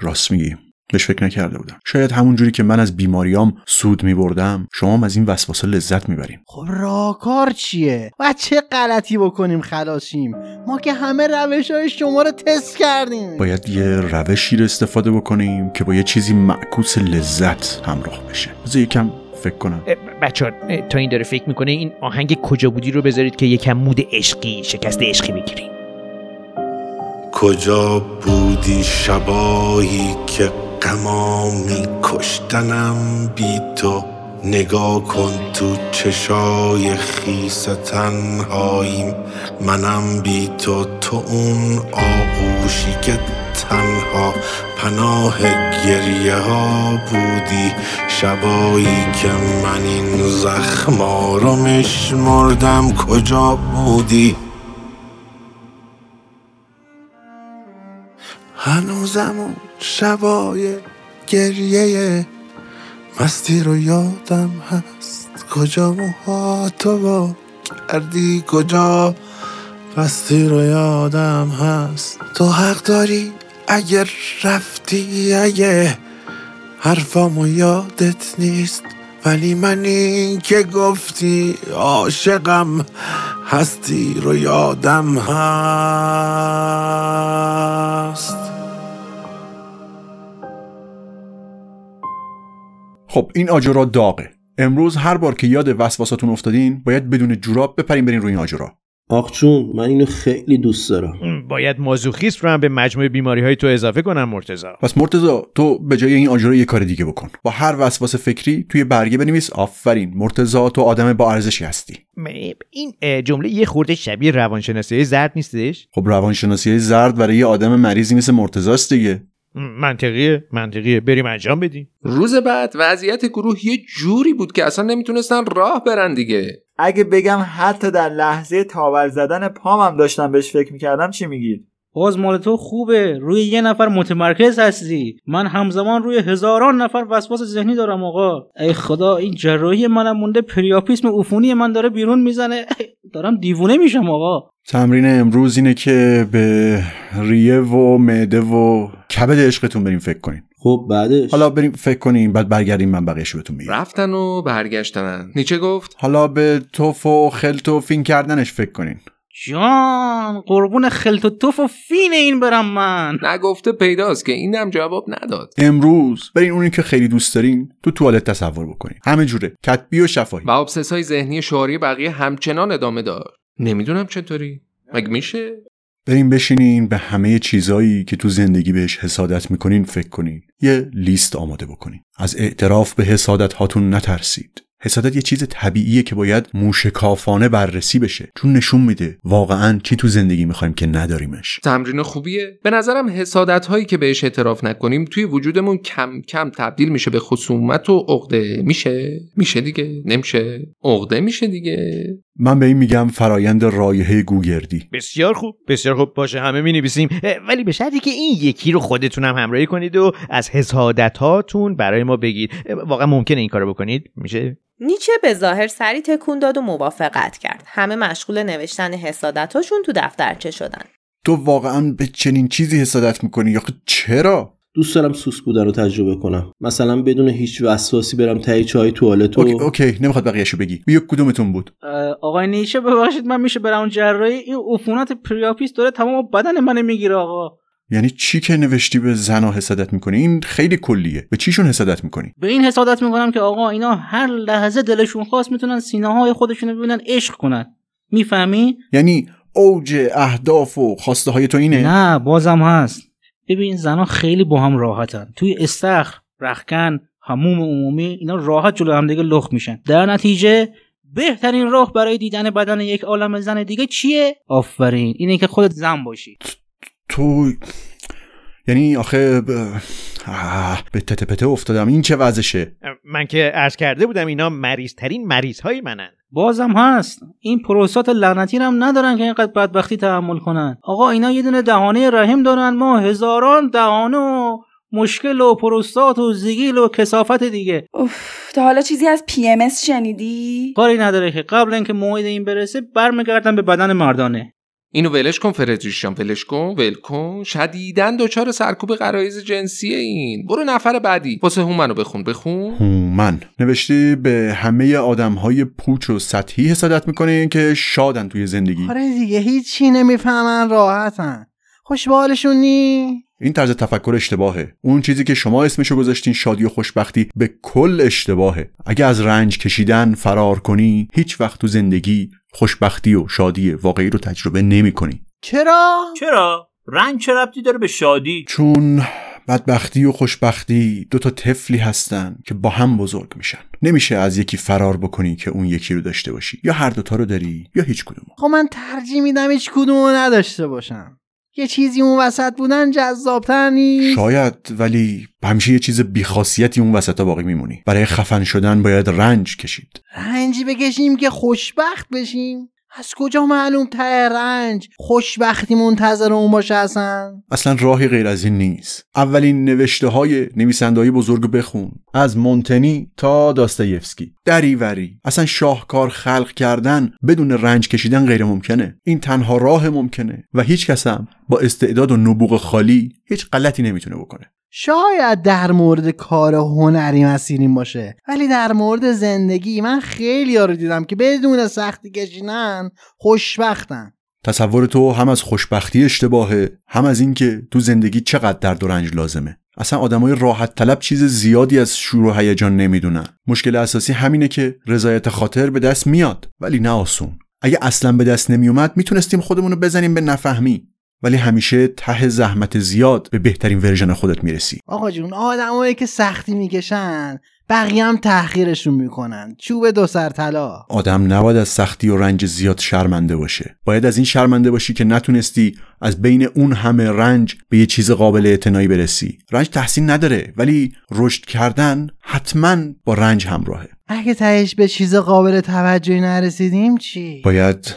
راست میگی. بهش فکر نکرده بودم. شاید همون جوری که من از بیماریام سود می بردم شما هم از این وسواسه لذت می‌برین خب راهکار چیه؟ و چه غلطی بکنیم خلاصیم ما که همه روش های شما رو تست کردیم. باید یه روشی رو استفاده بکنیم که با یه چیزی معکوس لذت همراه بشه. بذار یکم فکر کنم. بچه تا این داره فکر می‌کنه این آهنگ کجا بودی رو بذارید که یکم مود عشقی شکست عشقی بگیریم. کجا بودی شبایی که غما می کشتنم بی تو. نگاه کن تو چشای خیس تنهاییم. منم بی تو تو اون آغوشی که تنها. پناه گریه ها بودی. شبایی که من این زخما رو میشمردم کجا بودی؟ هنوزم اون شبای گریه مستی رو یادم هست. کجا موها تو با کردی؟ کجا مستی رو یادم هست؟ تو حق داری اگر رفتی اگه حرفامو یادت نیست. ولی من این که گفتی عاشقم هستی رو یادم هست. خب این آجرا داغه. امروز هر بار که یاد وسواساتون افتادین باید بدون جوراب بپرین برین روی این آجرا. آخ جون من اینو خیلی دوست دارم. باید مازوخیست رو هم به مجموع بیماری های تو اضافه کنم مرتزا پس مرتزا تو به جای این آجرا یه کار دیگه بکن. با هر وسواس فکری توی برگه بنویس. آفرین مرتزا تو آدم با ارزشی هستی. این جمله یه خورده شبیه روانشناسی زرد نیستش؟ خب روانشناسی زرد برای یه آدم مریضی مثل مرتزاست دیگه. منطقیه منطقیه بریم انجام بدیم. روز بعد وضعیت گروه یه جوری بود که اصلا نمی‌تونستن راه برن دیگه. اگه بگم حتی در لحظه تاول زدن پامم داشتم بهش فکر می‌کردم چی میگید؟ باز مال تو خوبه. روی یه نفر متمرکز هستی. من همزمان روی هزاران نفر وسواس ذهنی دارم آقا. ای خدا این جراحی منم مونده پریاپیسم عفونی من داره بیرون می‌زنه. دارم دیوونه میشم آقا. تمرین امروز اینه که به ریه و معده و کبد عشقتون بریم فکر کنین. خب بعدش؟ حالا بریم فکر کنیم بعد برگردیم من بقیه‌شو بهتون میگم. رفتن و برگشتن نیچه گفت؟ حالا به توف و خلط و فین کردنش فکر کنین. جان قربون خلط و توف و فین این برم من. نگفته پیداست که اینم جواب نداد. امروز برین اونی که خیلی دوست دارین تو توالت تصور بکنین. همه جوره کتبی و شفاهی. و ابسس های ذهنی شعاری بقیه همچنان ادامه دار. نمی‌دونم چطوری. مگه میشه؟ بریم بشینین به همه چیزایی که تو زندگی بهش حسادت می‌کنین فکر کنین. یه لیست آماده بکنین. از اعتراف به حسادت هاتون نترسید. حسادت یه چیز طبیعیه که باید موشکافانه بررسی بشه. چون نشون میده واقعا چی تو زندگی می‌خوایم که نداریمش. تمرین خوبیه؟ به نظرم حسادت هایی که بهش اعتراف نکنیم توی وجودمون کم کم تبدیل میشه به خصومت و عقده. میشه؟ میشه دیگه. نمیشه. عقده میشه دیگه. من به این میگم فرایند رایحه گوگردی. بسیار خوب بسیار خوب. باشه همه می نویسیم ولی به شرطی که این یکی رو خودتون هم همراهی کنید و از حسادت هاتون برای ما بگید. واقعا ممکنه این کارو بکنید؟ میشه؟ نیچه به ظاهر سری تکون داد و موافقت کرد. همه مشغول نوشتن حسادتاشون تو دفترچه شدن. تو واقعا به چنین چیزی حسادت می‌کنی؟ یا چرا؟ دوست دارم سوسک بودن رو تجربه کنم. مثلا بدون هیچ وسواسی برم ته چاه توالت و OK, OK. نمی‌خواد بقیهشو بگی. بیا کدومتون بود؟ آقای نیچه ببخشید من میشه برم اون جراحی. این عفونت پریاپیس داره تمام بدن من می‌گیره آقا. یعنی چی که نوشتی به زنا حسادت می‌کنی؟ این خیلی کلیه. به چیشون حسادت می‌کنی؟ به این حسادت می‌کنم که آقا اینا هر لحظه دلشون خواست می‌تونن سینه های خودشون رو ببینن عشق کنن. می‌فهمی؟ یعنی اوج اهداف و خواسته های تو اینه؟ نه بازم هست. ببین زنا خیلی با هم راحتن. توی استخر رخکن هموم عمومی اینا راحت جلو هم دیگه لخت میشن. در نتیجه بهترین راه برای دیدن بدن یک عالم زن دیگه چیه؟ آفرین. اینه که خودت زن باشی. تو یعنی آخه ب... آه، به تته پته افتادم. این چه وضعشه؟ من که عرض کرده بودم اینا مریض ترین مریض های منن. بازم هست. این پروستات لعنتی هم ندارن که اینقدر بدبختی تحمل کنن. آقا اینا یه دونه دهانه رحم دارن. ما هزاران دهانه و مشکل و پروستات و زیگیل و کسافت دیگه. اوف تا حالا چیزی از پی ام شنیدی؟ کاری نداره که قبل اینکه موعد این برسه برمیگردن به بدن مردانه. اینو ولش کن فردریش جان ولش کن ول کن. شدیدن دچار سرکوب غرایز جنسی این. برو نفر بعدی. واسه هومنو بخون بخون. هومن. نوشته به همه آدم های پوچ و سطحی حسادت می‌کنه که شادن توی زندگی. آره دیگه هیچی نمی‌فهمن راحتن. خوشبالشون نی. این طرز تفکر اشتباهه. اون چیزی که شما اسمشو گذاشتین شادی و خوشبختی به کل اشتباهه. اگه از رنج کشیدن فرار کنی هیچ وقت تو زندگی خوشبختی و شادی واقعی رو تجربه نمی کنی چرا؟ چرا؟ رنگ چه ربطی داره به شادی؟ چون بدبختی و خوشبختی دو تا طفلی هستن که با هم بزرگ میشن. نمیشه از یکی فرار بکنی که اون یکی رو داشته باشی. یا هر دوتا رو داری یا هیچ کدوم خب من ترجیح میدم هیچ کدوم رو نداشته باشم. یه چیزی اون وسط بودن جذابتر نیست. شاید ولی همیشه یه چیز بیخاصیتی اون وسط باقی میمونی. برای خفن شدن باید رنج کشید. رنج بکشیم که خوشبخت بشیم. از کجا معلوم ته رنج؟ خوشبختی منتظر اون باشه اصلا. اصلا راهی غیر از این نیست. اولین نوشته های نویسنده های بزرگ بخون. از مونتنی تا داستایفسکی. دریوری. اصلا شاهکار خلق کردن بدون رنج کشیدن غیر ممکنه. این تنها راه ممکنه. و هیچ کس هم با استعداد و نبوغ خالی هیچ غلطی نمی‌تونه بکنه. شاید در مورد کار هنری مسیریم باشه ولی در مورد زندگی من خیلی دیدم که بدون سختی کشیدن خوشبختن. تصور تو هم از خوشبختی اشتباهه هم از اینکه تو زندگی چقدر درد و رنج لازمه. اصلا آدمای راحت طلب چیز زیادی از شور و هیجان نمی‌دونن. مشکل اساسی همینه که رضایت خاطر به دست میاد ولی نه آسون. اگه اصلا به دست نمیومد می‌تونستیم خودمون رو بزنیم به نفهمی. ولی همیشه ته زحمت زیاد به بهترین ورژن خودت می‌رسی. آقا جون آدمایی که سختی می‌کشن بقیه هم تحقیرشون می‌کنن. چوب دو سر طلا. آدم نباید از سختی و رنج زیاد شرمنده باشه. باید از این شرمنده باشی که نتونستی از بین اون همه رنج به یه چیز قابل اعتنایی برسی. رنج تحسین نداره ولی رشد کردن حتما با رنج همراهه. اگه تهش به چیز قابل توجهی نرسیدیم چی؟ باید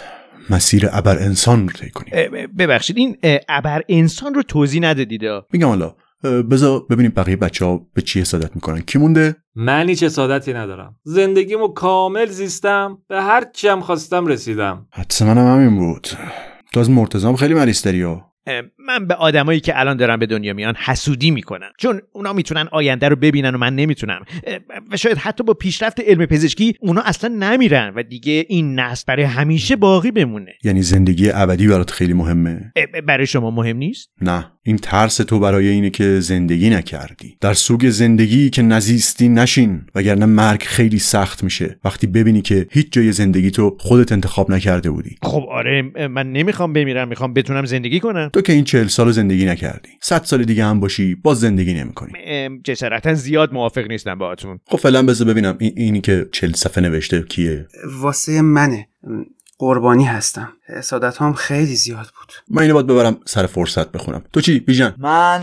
مسیر ابر انسان رو طی کنیم. ببخشید این ابر انسان رو توضیح ندادید میگم حالا بذار ببینیم بقیه بچه ها به چی حسادت می‌کنن. کی مونده؟ من هیچ حسادتی ندارم. زندگیمو کامل زیستم به هر چیم خواستم رسیدم. حدس منم همین بود. تو از مرتزام خیلی مریض داری ها من به آدمایی که الان دارن به دنیا میان حسودی می‌کنم. چون اونا می‌تونن آینده رو ببینن و من نمی‌تونم. و شاید حتی با پیشرفت علم پزشکی اونا اصلا نمیرن و دیگه این نسل برای همیشه باقی بمونه. یعنی زندگی ابدی برات خیلی مهمه؟ برای شما مهم نیست؟ نه. این ترس تو برای اینه که زندگی نکردی. در سوگ زندگی که نزیستی نشین وگرنه مرگ خیلی سخت میشه. وقتی ببینی که هیچ جای زندگی تو خودت انتخاب نکرده بودی. خب آره من نمی‌خوام بمیرم می‌خوام بتونم زندگی کنم. تو که این چهل سال زندگی نکردی. صد سال دیگه هم باشی باز زندگی نمی‌کنی. جسارتا زیاد موافق نیستم باهاتون. خب فعلا بذار ببینم این اینی که چهل صفحه نوشته کیه؟ واسه منه. قربانی هستم. حسادت هم خیلی زیاد بود. من اینو باید ببرم سر فرصت بخونم. تو چی بیژن؟ من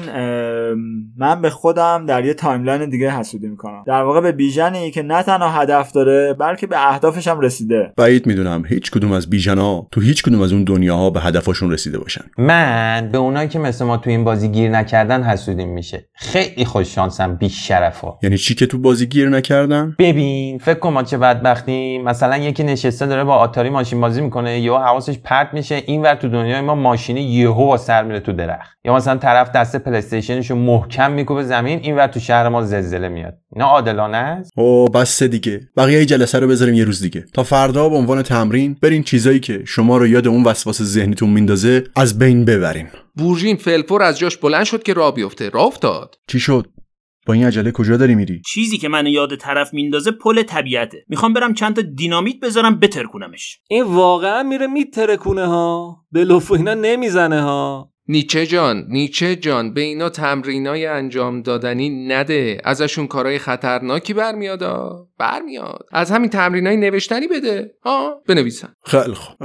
من به خودم در یه timeline دیگه حسودی می‌کنم. در واقع به بیژنی که نه تنها هدف داره بلکه به اهدافش هم رسیده. بعید می‌دونم هیچ کدوم از بیژنا تو هیچ کدوم از اون دنیاها به هدفشون رسیده باشن. من به اونایی که مثل ما تو این بازی گیر نکردن حسودیم میشه. خیلی خوش شانسم بی شرفا. یعنی چی که تو بازی گیر نکردن؟ ببین فکر کن ما چه بدبختی مثلا یکی نشسته داره با آتاری ماشین بازی می‌کنه یا حواسش پرت میشه اینور تو دنیای ما ماشینی یهو با سر میره تو درخت. یا مثلا طرف دست PlayStation شو محکم میکوبه زمین اینور تو شهر ما زلزله میاد. اینا عادلانه است؟ او بس دیگه. بقیه جلسه رو بذاریم یه روز دیگه. تا فردا به عنوان تمرین برین چیزایی که شما رو یاد اون وسواس ذهنیتون میندازه از بین ببرین بورژین فلفور از جاش بلند شد که راه بیفته. راه افتاد. چی شد؟ با این عجله کجا داری میری؟ چیزی که منو یاد طرف میندازه پل طبیعته. می‌خوام برم چند تا دینامیت بذارم بترکونمش. این واقعا میره میترکونه ها. به لف اینا نمی‌زنه ها. نیچه جان نیچه جان به اینا تمرینای انجام دادنی نده. ازشون کارهای خطرناکی برمیادا برمیاد. از همین تمرینای نوشتنی بده. ها بنویسن. خیلی خوب.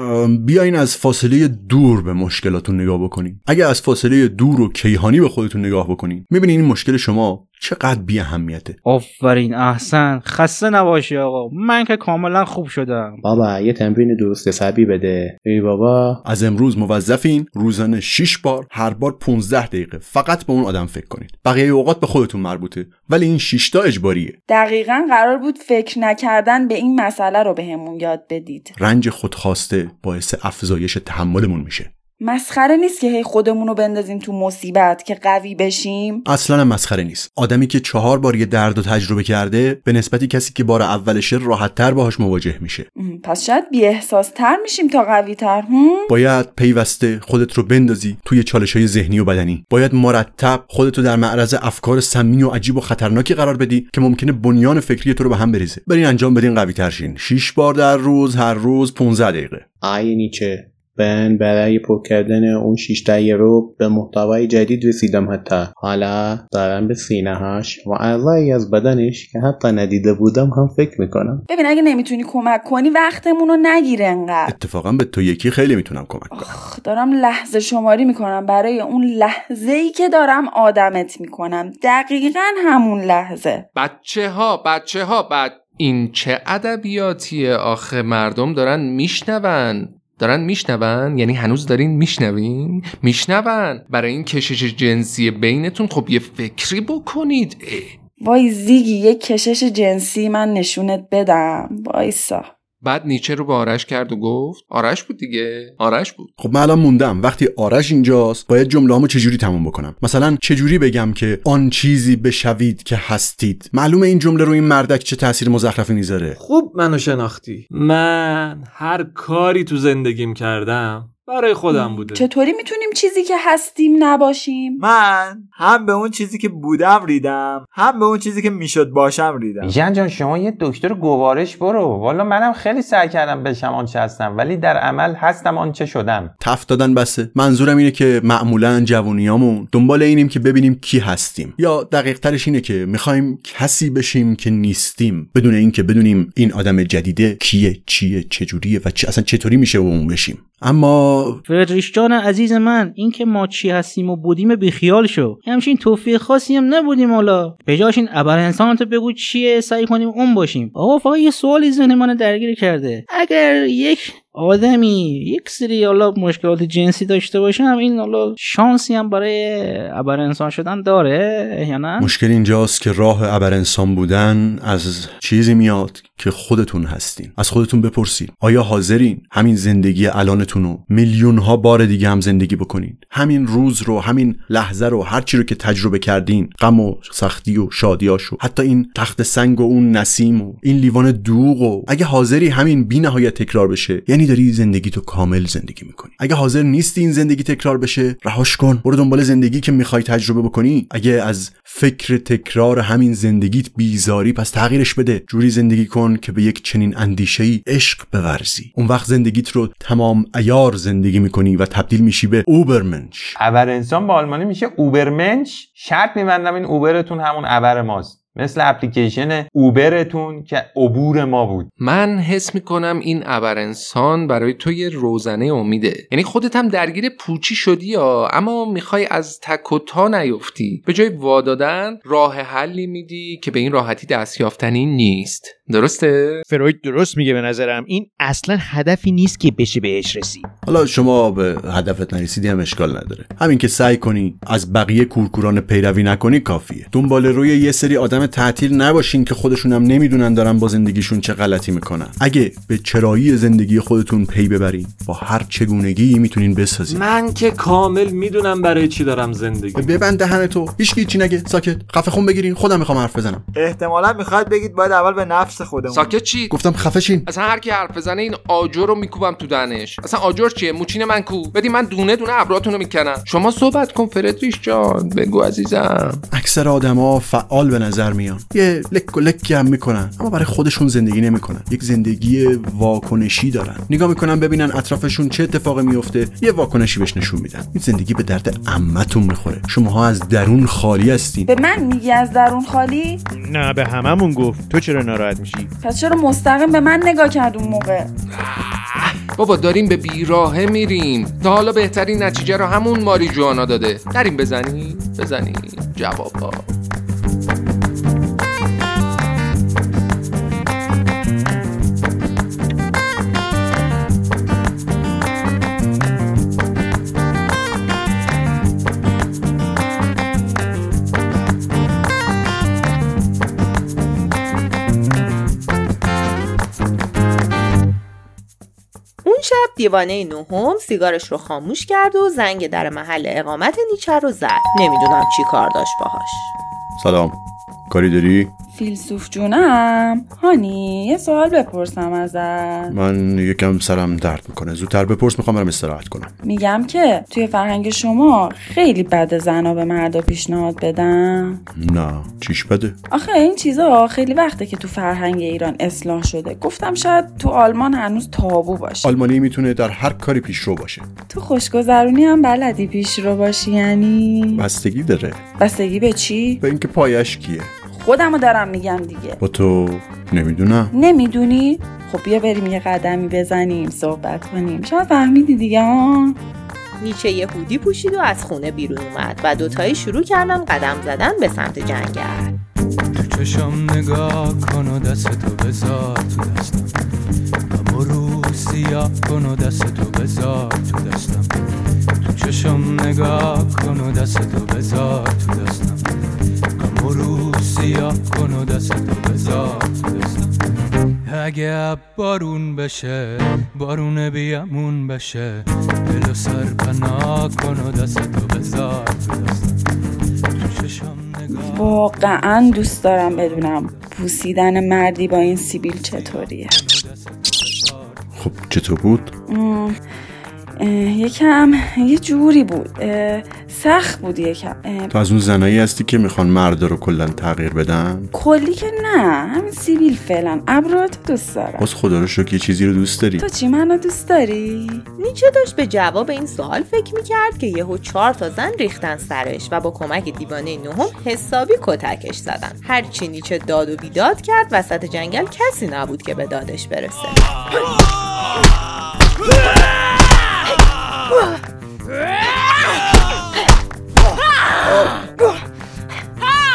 بیاین از فاصله دور به مشکلاتون نگاه بکنین اگه از فاصله دور و کیهانی به خودتون نگاه بکنین می‌بینین این مشکل شما چقدر بی اهمیته آفرین احسن. خسته نباشی آقا. من که کاملا خوب شدم. بابا یه تمرین درست حسابی بده. ای بابا. از امروز موظفین روزانه 6 بار هر بار 15 دقیقه. فقط به اون آدم فکر کنید. بقیه اوقات به خودتون مربوطه. ولی این 6 تا اجباریه. دقیقا قرار بود فکر نکردن به این مسئله رو بهمون به یاد بدید. رنج خودخواسته باعث افزایش تحملمون میشه. مسخره نیست که هی خودمون رو بندازیم تو مصیبت که قوی بشیم؟ اصلا هم مسخره نیست. آدمی که چهار بار یه درد و تجربه کرده به نسبتی کسی که بار اولشه راحت تر باهاش مواجه میشه. پس شاید بی احساس تر میشیم تا قوی تر باید پیوسته خودت رو بندازی توی چالش های ذهنی و بدنی. باید مرتب خودت رو در معرض افکار سمی و عجیب و خطرناکی قرار بدی که ممکنه بنیان فکری تو رو به هم بریزه. برین انجام بدین قوی تر شین. 6 بار در روز هر روز 15 دقیقه. آی نیچه من برای پر کردن اون شیش رو به محتوای جدید رسیدم حتی. حالا دارم به سینه هاش و اعضایی از بدنش که حتی ندیده بودم هم فکر می‌کنم. ببین اگه نمی‌تونی کمک کنی وقتمون رو نگیره انقدر. اتفاقا به تو یکی خیلی می‌تونم کمک کنم. دارم لحظه شماری می‌کنم. برای اون لحظه ای که دارم آدمت می‌کنم. دقیقا همون لحظه. بچه ها بچه ها بعد این چه ادبیاتیه؟ آخه مردم دارن میشنون. دارن میشنون؟ یعنی هنوز دارین میشنوین؟ میشنون. برای این کشش جنسی بینتون خب یه فکری بکنید. اه. وای زیگی یک کشش جنسی من نشونت بدم. وایسا. بعد نیچه رو به آرش کرد و گفت آرش بود دیگه. آرش بود. خب من الان موندم. وقتی آرش اینجاست باید جمله چجوری تموم بکنم؟ مثلا چجوری بگم که آن چیزی بشوید که هستید؟ معلومه این جمله رو این مردک چه تاثیر مزخرفی می‌ذاره. خوب منو شناختی. من هر کاری تو زندگیم کردم برای خودم بوده. چطوری می‌تونیم چیزی که هستیم نباشیم؟ من هم به اون چیزی که بودم ریدم هم به اون چیزی که می‌شد باشم ریدم. جان جان شما یه دکتر گوارش برو. والا منم خیلی سعی کردم بشم آنچه هستم ولی در عمل هستم آنچه شدم. تفت دادن بسه. منظورم اینه که معمولا جوونیامون دنبال اینیم که ببینیم کی هستیم. یا دقیق ترش اینه که می‌خوایم کسی بشیم که نیستیم. بدون اینکه بدونیم این آدم جدیده کیه چیه چجوریه و چی اصلا چطوری میشه اون بشیم. اما فردریش جان عزیز من این که ما چی هستیم و بودیم بیخیال شو. همچین توفیق خاصی هم نبودیم حالا. به جاش این ابر انسان تو بگو چیه سعی کنیم اون باشیم. آقا فقط یه سوالی ذهن من درگیر کرده. اگر یک آدمی یک سری حالا مشکلات جنسی داشته باشم این حالا شانسی هم برای ابر انسان شدن داره یا نه؟ مشکل اینجاست که راه ابر انسان بودن از چیزی میاد که خودتون هستین. از خودتون بپرسید آیا حاضرین همین زندگی الانتون رو میلیون ها بار دیگه هم زندگی بکنین؟ همین روز رو همین لحظه رو هر چی رو که تجربه کردین غم و سختی و شادیاشو حتی این تخت سنگ و اون نسیم و این لیوان دوغ و اگه حاضری همین بی نهایت تکرار بشه یعنی داری زندگی تو کامل زندگی می‌کنی. اگه حاضر نیستی این زندگی تکرار بشه رهاش کن. برو دنبال زندگی که می‌خوای تجربه بکنی. اگه از فکر تکرار همین زندگیت بیزاری پس تغییرش بده. جوری زندگی کن که به یک چنین اندیشه ای عشق بورزی. اون وقت زندگیت رو تمام ایار زندگی می‌کنی و تبدیل میشی به اوبرمنش. ابر انسان با آلمانی میشه اوبرمنش. شرط میبندم این اوبرتون همون ابر ماست. مثل اپلیکیشن اوبرتون که عبور ما بود. من حس می‌کنم این ابر انسان برای تو یه روزنه امیده. یعنی خودت هم درگیر پوچی شدی یا؟ اما می‌خوای از تک و تا نیفتی. به جای وادادن راه حلی میدی که به این راحتی دست یافتنی نیست. درسته؟ فروید درست میگه به نظرم. این اصلا هدفی نیست که بشه بهش رسید. حالا شما به هدفت نرسیدی هم اشکال نداره. همین که سعی کنی از بقیه کورکوران پیروی نکنی کافیه. دنبال روی یه سری آدم تعطیل نباشین که خودشون هم نمی‌دونن دارن با زندگیشون چه غلطی می‌کنن. اگه به چرایی زندگی خودتون پی ببرین با هر چگونگی می‌تونین بسازین. من که کامل می‌دونم برای چی دارم زندگی. ببند دهن تو. هیچ چی نگه. ساکت. خفه خون بگیرین. خودم می‌خوام حرف بزنم. احتمالا می‌خواد بگید باید اول به نفس خودمون. ساکت چی؟ گفتم خفه شین. اصلا هر کی حرف بزنه این آجر رو میکوبم تو دهنش. اصلا آجر چیه؟ موچین من کو. بدی من دونه دونه ابراتون رو می‌کنم. شما صحبت کن فردریش جان. بگو عزیزم. اکثر آدما فعال به نظر میان. یه لک و لکی هم می‌کنن اما برای خودشون زندگی نمی‌کنن. یک زندگی واکنشی دارن. نگاه می‌کنن ببینن اطرافشون چه اتفاقی میفته یه واکنشی بهش نشون میدن. این زندگی به درد عمتون می‌خوره. شماها از درون خالی هستین. به من میگی از درون خالی؟ نه به هممون گفت. تو چرا ناراحت میشی؟ پس چرا مستقیم به من نگاه کرد اون موقع؟ بابا داریم به بیراهه میریم. تا حالا بهترین نتیجه رو همون ماری جوانا داده. نریم بزنیم؟ بزنیم. جواب اون شب دیوانه نهم سیگارش رو خاموش کرد و زنگ در محل اقامت نیچه رو زد. نمی‌دونم چی کار داشت باهاش. سلام. کاری داری؟ فیلسوف جونم. هانی یه سوال بپرسم ازت. من یکم سرم درد می‌کنه. زودتر بپرس می‌خوام برم استراحت کنم. میگم که توی فرهنگ شما خیلی بد زنا به مردا پیشنهاد بدن. نه چیش بده؟ آخه این چیزا خیلی وقته که تو فرهنگ ایران اصلاح شده. گفتم شاید تو آلمان هنوز تابو باشه. آلمانی می‌تونه در هر کاری پیشرو باشه. تو خوشگذرونی هم بلدی پیش رو باشی یعنی؟ بستگی داره. بستگی به چی؟ به اینکه پایش کیه؟ خودمو دارم میگم دیگه. با تو نمی‌دونم. نمی‌دونی؟ خب بیا بریم یه قدمی بزنیم صحبت کنیم. شاید فهمیدی دیگه ها؟ نیچه یه هودی پوشید و از خونه بیرون اومد و دوتایی شروع کردن قدم زدن به سمت جنگل. تو چشم نگاه کن و دست تو بذار تو دستم. و برو سیاه کن و دست تو بذار تو دستم. تو چشم نگاه کن و دست تو بذار تو دستم. و برو سیاه کن و دست تو بذار. اگه بارون بشه بارون بیامون بشه دل و سر پناه کن و دست تو بذار. واقعا دوست دارم بدونم بوسیدن مردی با این سیبیل چطوریه. خب چطور بود؟ یکم یه جوری بود. سخت بود یکم. تو از اون زنایی هستی که می‌خوان مردا رو کلا تغییر بدن؟ کلی که نه همین سیبیل فعلا. ابرات دوست دارم. باز خدا رو شکر یه چیزی رو دوست داری. تو چی منو دوست داری؟ نیچه داشت به جواب این سوال فکر می‌کرد که یهو چهار تا زن ریختن سرش و با کمک دیوانه نهم حسابی کتکش زدن. هرچی نیچه داد و بیداد کرد وسط جنگل کسی نبود که به دادش برسه.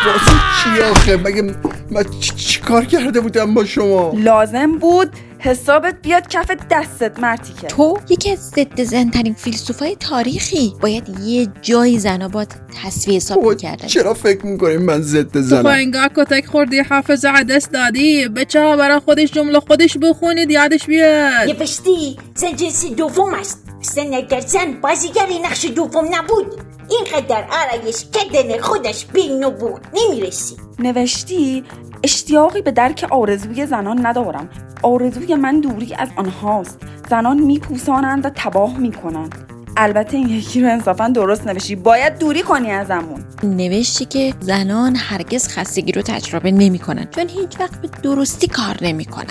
واسه چی آخه؟ مگه من چی, چی کار کرده بودم با شما؟ لازم بود حسابت بیاد کف دستت مرتی که. تو یکی از ضد زنترین فیلسوفای تاریخی. باید یه جایی زنا با تصویه حساب می‌کردن. چرا فکر می‌کنیم من ضد تو زنم؟ انگار کتک خوردی حافظ دست دادی. بچه ها برای خودش جمله خودش بخونید یادش بیاد. نوشتی زن جنس دوم است. اصلا اگر زن بازیگری نقش دوم نبود. اینقدر آرایش کردن خودش بینو بود نمی‌رسی. نوشتی اشتیاقی به درک آرزوی زنان ندارم. آرزوی من دوری از آنهاست. زنان میپوسانند و تباه می‌کنند. البته این یکی رو انصافا درست نوشتی باید دوری کنی ازمون نوشتی که زنان هرگز خستگی رو تجربه نمی‌کنن چون هیچ وقت به درستی کار نمی‌کنن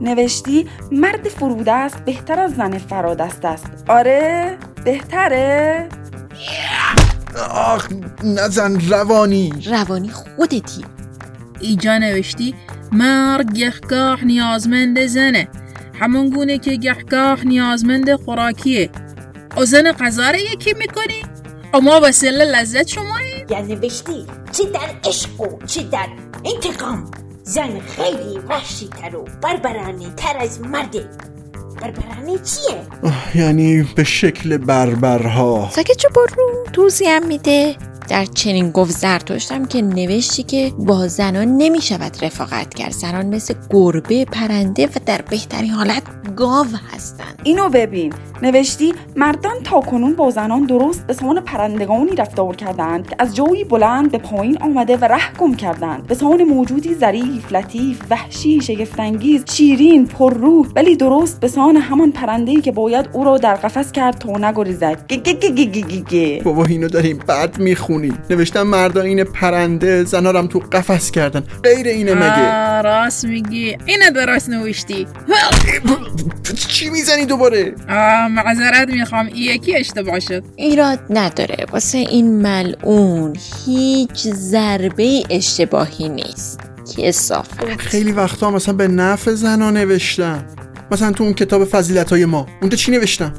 نوشتی مرد فروده است بهتر از زن فرادست است. آره بهتره. آخ نزن روانی. روانی خودتی. ایجا نوشتی مرد گهگاه نیازمند زنه. همون گونه که گهگاه نیازمند خوراکیه. او زن رو یکی می‌کنی؟ او ما وسیله لذت شمایی؟ یا نوشتی چه در عشق و چه در انتقام؟ زن خیلی وحشی تر و بربرانه تر از مرده بربرانه چیه؟ یعنی به شکل بربرها. ساکت چه برو. توضیح هم میده. در چنین گفت زرتشتم که نوشتی که با زنان نمی‌شود رفاقت کرد. زنان مثل گربه پرنده و در بهترین حالت گاو هستند. اینو ببین. نوشتی مردان تا کنون با زنان درست به سان پرندگانی رفتار کردند که از جایی بلند به پایین آمده و ره گم کردند. به سان موجودی ظریف لطیف وحشی شگفتانگیز شیرین پرروح ولی درست به سان همان پرنده‌ای که باید او را در قفس کرد تا نگریزد. گه گه گه گه گه گه گه. بابا اینو داریم بعد نوشتم مردا این پرنده زنا رو هم تو قفس کردن. غیر اینه مگه؟ راست میگی. اینه درست نوشتی. چی می‌زنی دوباره؟ معذرت می‌خوام. این یکی اشتباه شد. ایراد نداره. واسه این ملعون هیچ ضربه اشتباهی نیست. که صافت خیلی وقتا مثلا به نفع زنا نوشتم. مثلا تو اون کتاب فضیلت های ما. اونجا چی نوشتم؟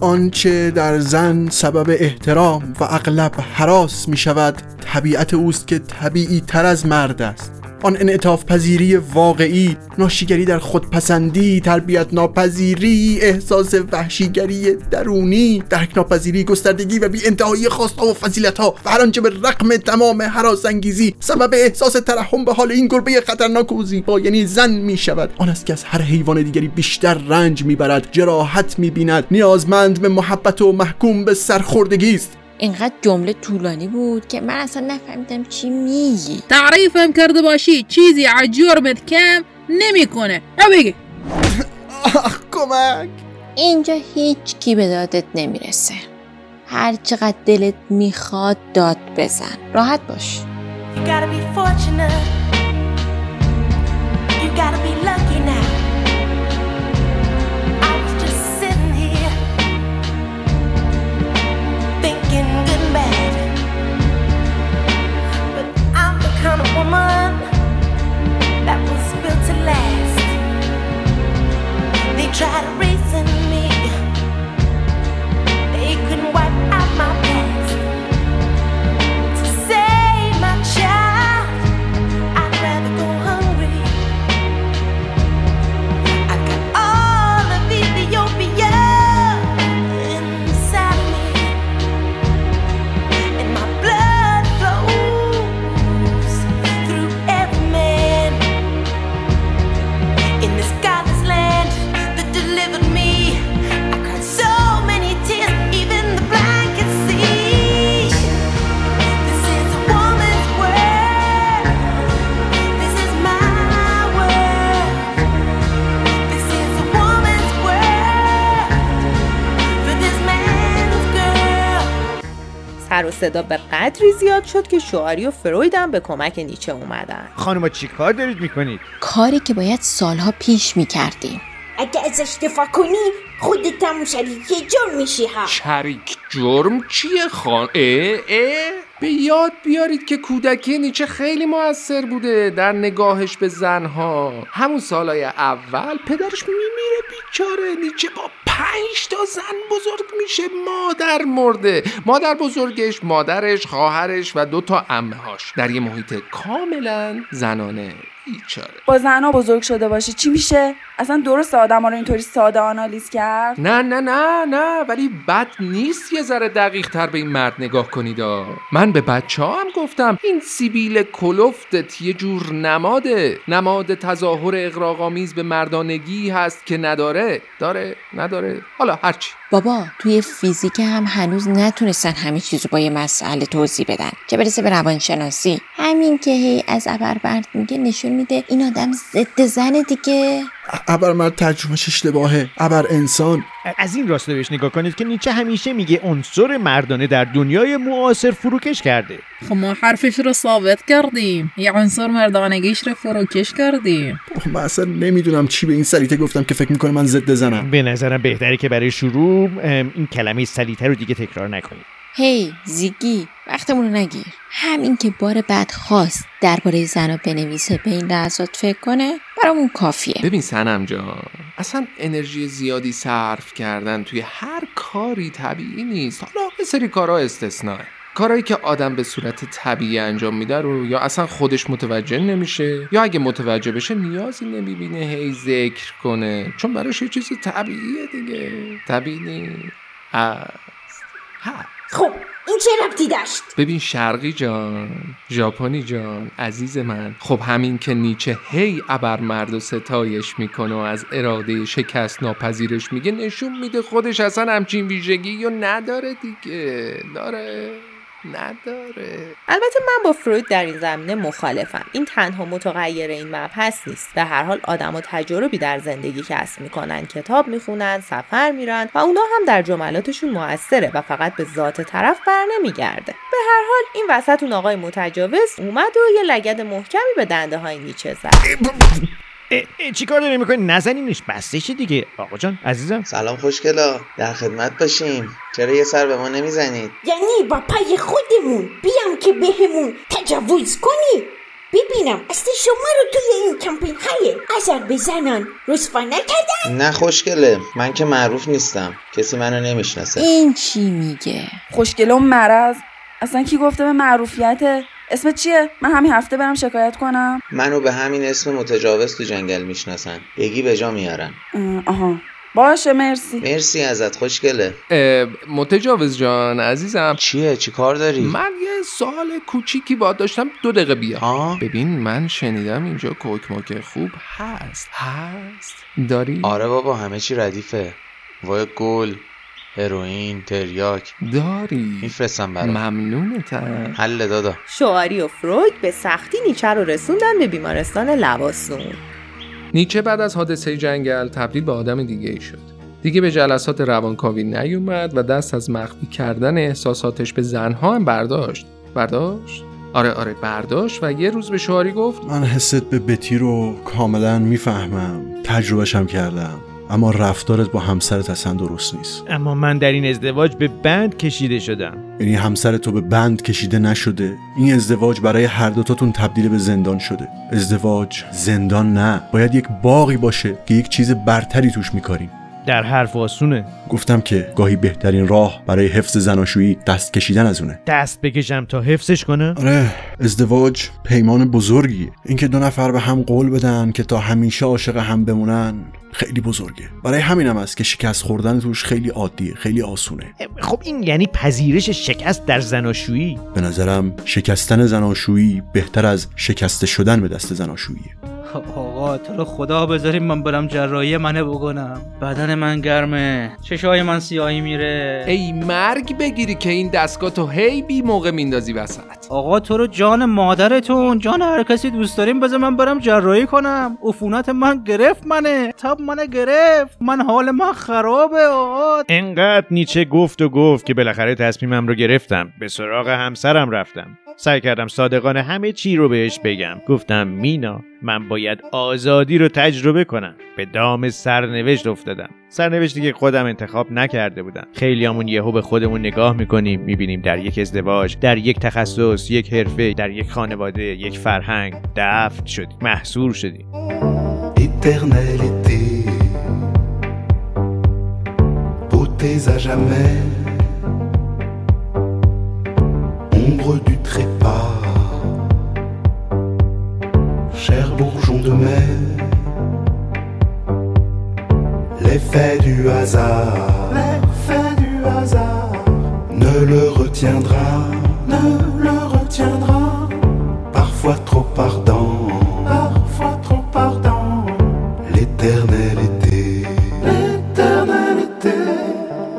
آنچه در زن سبب احترام و اغلب حراس می شود طبیعت اوست که طبیعی تر از مرد است. آن انعطاف پذیری واقعی ناشیگری در خودپسندی تربیت ناپذیری احساس وحشیگری درونی درک ناپذیری گستردگی و بی انتهایی خواستها و فضیلت ها و هر آنچه به رقم تمام حراس انگیزی سبب احساس ترحم به حال این گربه خطرناک و زیبا یعنی زن می شود آن است که از هر حیوان دیگری بیشتر رنج می‌برد جراحت می‌بیند نیازمند به محبت و محکوم به سرخوردگی است. اینقدر جمله طولانی بود که من اصلا نفهمیدم چی میگی. تعریفم کرده باشی چیزی عجرمت کم نمی‌کنه. او بگی. کمک. اینجا هیچ کی به دادت نمی‌رسه. هر چقدر دلت می‌خواد داد بزن. راحت باش. You gotta be fortunate. You gotta be lucky. That was built to last. They try to reason سر و صدا به قدری زیاد شد که شواری و فروید هم به کمک نیچه اومدن. خانوما چی کار دارید می‌کنید؟ کاری که باید سالها پیش می‌کردیم. اگه ازش دفاع کنی خودت هم شریک جرم میشی ها. شریک جرم چیه خان؟ اه اه. به یاد بیارید که کودکی نیچه خیلی موثر بوده در نگاهش به زنها. همون سالهای اول پدرش میمیره بیچاره نیچه با پنج تا زن بزرگ میشه مادر مرده. مادر بزرگش مادرش خواهرش و دو تا امه هاش در یه محیط کاملا زنانه. بیچاره با زنها بزرگ شده باشی چی میشه؟ اصلا درست آدم رو اینطوری ساده آنالیز کرد؟ نه نه نه نه ولی بد نیست یه ذره دقیق تر به این مرد نگاه کنید. من به بچه هم گفتم این سیبیل کلفتت یه جور نماده. نماد تظاهر اقراقامیز به مردانگی هست که نداره. داره نداره. حالا هرچی بابا توی فیزیک هم هنوز نتونستن همه چیزو با یه مسئله توضیح بدن. چه برسه به روانشناسی؟ همین که هی از ابربرد میگه نشون میده این آدم ضد زنه دیگه. ابر مرد ترجمهش اشتباهه ابر انسان. از این راسته بهش نگاه کنید که نیچه همیشه میگه عنصر مردانه در دنیای معاصر فروکش کرده. خب ما حرفش رو ثابت کردیم. یه عنصر مردانگیش رو فروکش کردیم. اوه، من اصلا نمی‌دونم چی به این سلیته گفتم که فکر می‌کنه من ضد زنم. به نظرم بهتره که برای شروع این کلمه سلیته رو دیگه تکرار نکنید. هی زیگی وقتمون رو نگیر. همین که بار بعد خواست درباره زنا بنویسه به این لحظات فکر کنه برامون کافیه. ببین سنم جان اصلا انرژی زیادی صرف کردن توی هر کاری طبیعی نیست. حالا یه سری کارها استثناء کارهایی که آدم به صورت طبیعی انجام میده رو یا اصلا خودش متوجه نمیشه یا اگه متوجه بشه نیازی نمی‌بینه هی ذکر کنه. چون براش یه چیز طبیعیه دیگه. طبیعی نیست. هست. خب این چه ربطی داشت؟ ببین شرقی جان ژاپنی جان عزیز من خب همین که نیچه هی ابر مرد و ستایش می‌کنه و از اراده شکست ناپذیرش میگه نشون میده خودش اصلا همچین ویژگی رو نداره دیگه. داره؟ نداره. البته من با فروید در این زمینه مخالفم. این تنها متغیر این مبحث نیست. به هر حال آدم و تجاربی در زندگی کسب می‌کنن کتاب می‌خونن سفر میرن و اونا هم در جملاتشون موثره و فقط به ذات طرف بر نمیگرده. به هر حال این وسط اون آقای متجاوز اومد و یه لگد محکمی به دنده های نیچه زد. چیکار داری می‌کنی نزنینش بستش دیگه. آقا جان عزیزم. سلام خوشگلا. در خدمت باشیم. چرا یه سر به ما نمی‌زنید؟ یعنی با پای خودمون بیام که بهمون تجاوز کنی؟ ببینم اصل شما رو توی این کمپین های اثر به زنان رسوا نکردن؟ نه خوشگله. من که معروف نیستم. کسی منو نمی‌شناسه. این چی میگه؟ خوشگله و مرض؟ اصلا کی گفته به معروفیت؟ اسمت چیه؟ من همین هفته برم شکایت کنم. منو به همین اسم متجاوز تو جنگل می‌شناسن. بگی به جا میارن. اه، آها. باشه مرسی. مرسی ازت خوشگله. اه، متجاوز جان عزیزم. چیه؟ چی کار داری؟ من یه سوال کوچیکی باد داشتم. دو دقیقه بیا ها؟ ببین من شنیدم اینجا کوکموک خوب هست. هست. داری؟ آره بابا همه چی ردیفه. وای گل. هروئین تریاک. داری؟ میفرستم برات. ممنونتم. حل دادا. شواری و فروید به سختی نیچه رو رسوندن به بیمارستان لواسون. نیچه بعد از حادثه جنگل تبدیل به آدم دیگه ای شد. دیگه به جلسات روانکاوی نیومد و دست از مخفی کردن احساساتش به زنها هم برداشت. برداشت؟ آره آره برداشت و یه روز به شواری گفت من حست به بتی رو کاملا می‌فهمم. تجربهشم کردم. اما رفتارت با همسرت اصلا درست نیست. اما من در این ازدواج به بند کشیده شدم. یعنی همسر تو به بند کشیده نشده. این ازدواج برای هر دوتاتون تبدیل به زندان شده. ازدواج زندان نه. باید یک باقی باشه که یک چیز برتری توش میکاریم. در حرف آسونه. گفتم که گاهی بهترین راه برای حفظ زناشویی دست کشیدن از اونه. دست بکشم تا حفظش کنه؟ آره ازدواج پیمان بزرگیه. اینکه دو نفر به هم قول بدن که تا همیشه عاشق هم بمونن خیلی بزرگه. برای همینم است که شکست خوردن توش خیلی عادیه خیلی آسونه. خب این یعنی پذیرش شکست در زناشویی؟ به نظرم شکستن زناشویی بهتر از شکسته شدن به دست زناشوییه. آقا تو رو خدا بذاریم من برم جراحی منه بکنم. بدن من گرمه. چشای من سیاهی میره. ای مرگ بگیری که این دستگاه تو هی بی موقع میندازی وسط. آقا تو رو جان مادرتون جان هر کسی دوست داریم بذار من برم جراحی کنم. عفونت من گرفت منه. تب منه گرفت. من حال من خرابه آقا. انقدر نیچه گفت و گفت که بالاخره تصمیمم رو گرفتم. به سراغ همسرم رفتم. سعی کردم صادقانه همه چی رو بهش بگم. گفتم مینا من باید آزادی رو تجربه کنم. به دام سرنوشت افتادم. سرنوشتی که خودم انتخاب نکرده بودم. خیلیامون یهو به خودمون نگاه می‌کنیم. می‌بینیم در یک ازدواج در یک تخصص یک حرفه در یک خانواده یک فرهنگ. دفن شدیم محصور شدیم. À jamais, ombre du trépas, cher bourgeon de mai, l'effet du hasard, l'effet du hasard. Ne le retiendra, ne le retiendra, parfois trop ardent, parfois trop ardent, l'éternel été,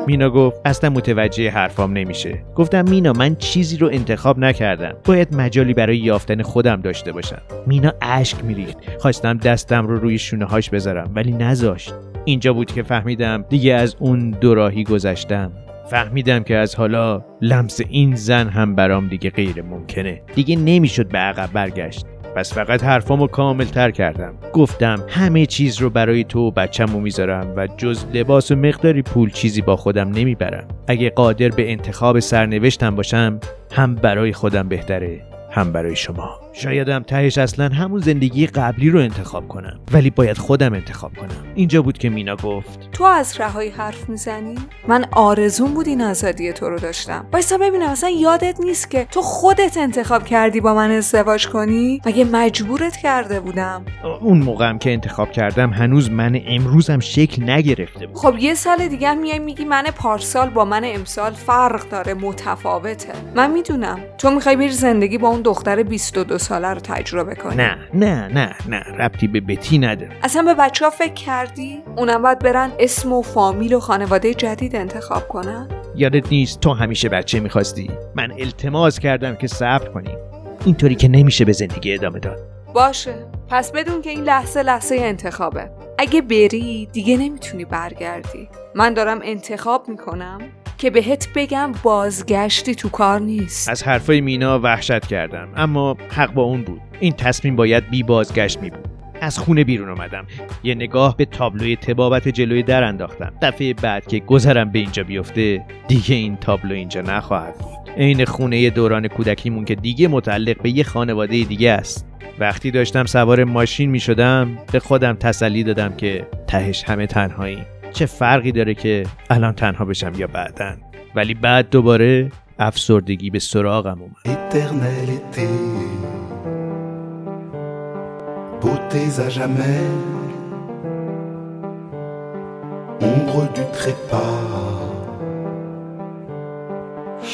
مینا گفت اصلا متوجه حرفام نمیشه. گفتم مینا من چیزی رو انتخاب نکردم. باید مجالی برای یافتن خودم داشته باشم. مینا اشک میریخت. خواستم دستم رو روی شونه هاش بذارم ولی نذاشت. اینجا بود که فهمیدم دیگه از اون دوراهی گذشتم. فهمیدم که از حالا لمس این زن هم برام دیگه غیر ممکنه. دیگه نمی‌شد به عقب برگشت. پس فقط حرفامو کامل تر کردم. گفتم همه چیز رو برای تو و بچه‌مو می‌ذارم و جز لباس و مقداری پول چیزی با خودم نمی‌برم. اگه قادر به انتخاب سرنوشتم باشم هم برای خودم بهتره هم برای شما. شایدم تهش اصلا همون زندگی قبلی رو انتخاب کنم ولی باید خودم انتخاب کنم اینجا بود که مینا گفت تو از رهایی حرف می‌زنی؟ من آرزون بود این آزادی تو رو داشتم وایسا ببینم اصلا یادت نیست که تو خودت انتخاب کردی با من ازدواج کنی؟ مگه مجبورت کرده بودم؟ اون موقعم که انتخاب کردم هنوز من امروزم شکل نگرفته بود خب یه سال دیگه هم میای میگی من پارسال با من امسال فرق داره متفاوته من می‌دونم تو می‌خوای بری زندگی با اون دختر 22 ساله رو تجربه کنی. نه نه نه نه ربطی به بتی نداره. اصلا به بچه ها فکر کردی؟ اونم باید برن اسم و فامیل و خانواده جدید انتخاب کنن؟ یادت نیست تو همیشه بچه می‌خواستی؟ من التماس کردم که صبر کنی اینطوری که نمیشه به زندگی ادامه داد. باشه. پس بدون که این لحظه لحظه انتخابه. اگه بری دیگه نمی‌تونی برگردی. من دارم انتخاب می‌کنم. که بهت بگم بازگشتی تو کار نیست. از حرفای مینا وحشت کردم اما حق با اون بود. این تصمیم باید بی بازگشت می بود. از خونه بیرون آمدم یه نگاه به تابلوی تبابت جلوی در انداختم. دفعه بعد که گذرم به اینجا بیفته دیگه این تابلو اینجا نخواهد بود. عین خونه دوران کودکیمون که دیگه متعلق به یه خانواده دیگه است. وقتی داشتم سوار ماشین می شدم به خودم تسلی دادم که تهش همه تنهایی چه فرقی داره که الان تنها بشم یا بعدن ولی بعد دوباره افسردگی به سراغم اومد Éternel été, beautés à jamais, ombre du trépas,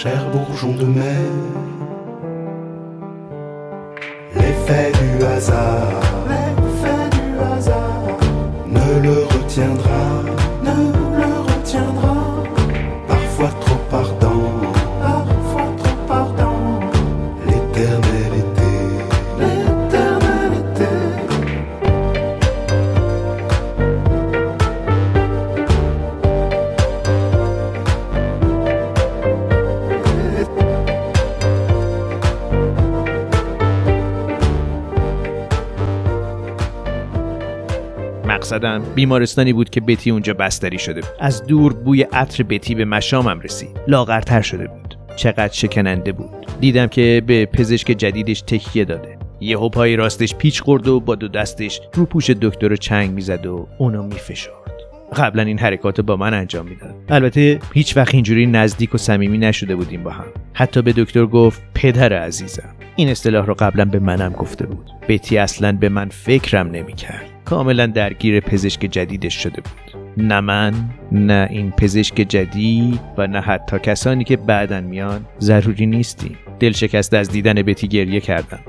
cher bourgeon de mer, l'effet du hasard, l'effet du hasard, ne le retiendra, مقصدم بیمارستانی بود که بتی اونجا بستری شده بود. از دور بوی عطر بتی به مشامم رسید. لاغرتر شده بود. چقدر شکننده بود. دیدم که به پزشک جدیدش تکیه داده. یهو پای راستش پیچ خورد و با دو دستش رو پوش دکتر رو چنگ می‌زد و اونو میفشرد. قبلا این حرکات با من انجام می‌داد. البته هیچ وقت اینجوری نزدیک و صمیمی نشده بودیم با هم. حتی به دکتر گفت پدر عزیزم. این اصطلاح رو قبلا به منم گفته بود. بتی اصلا به من فکرم نمی‌کرد. کاملا درگیر پزشک جدیدش شده بود. نه من نه این پزشک جدید و نه حتی کسانی که بعدن میان ضروری نیستیم. دل شکسته از دیدن بتی گریه کردم.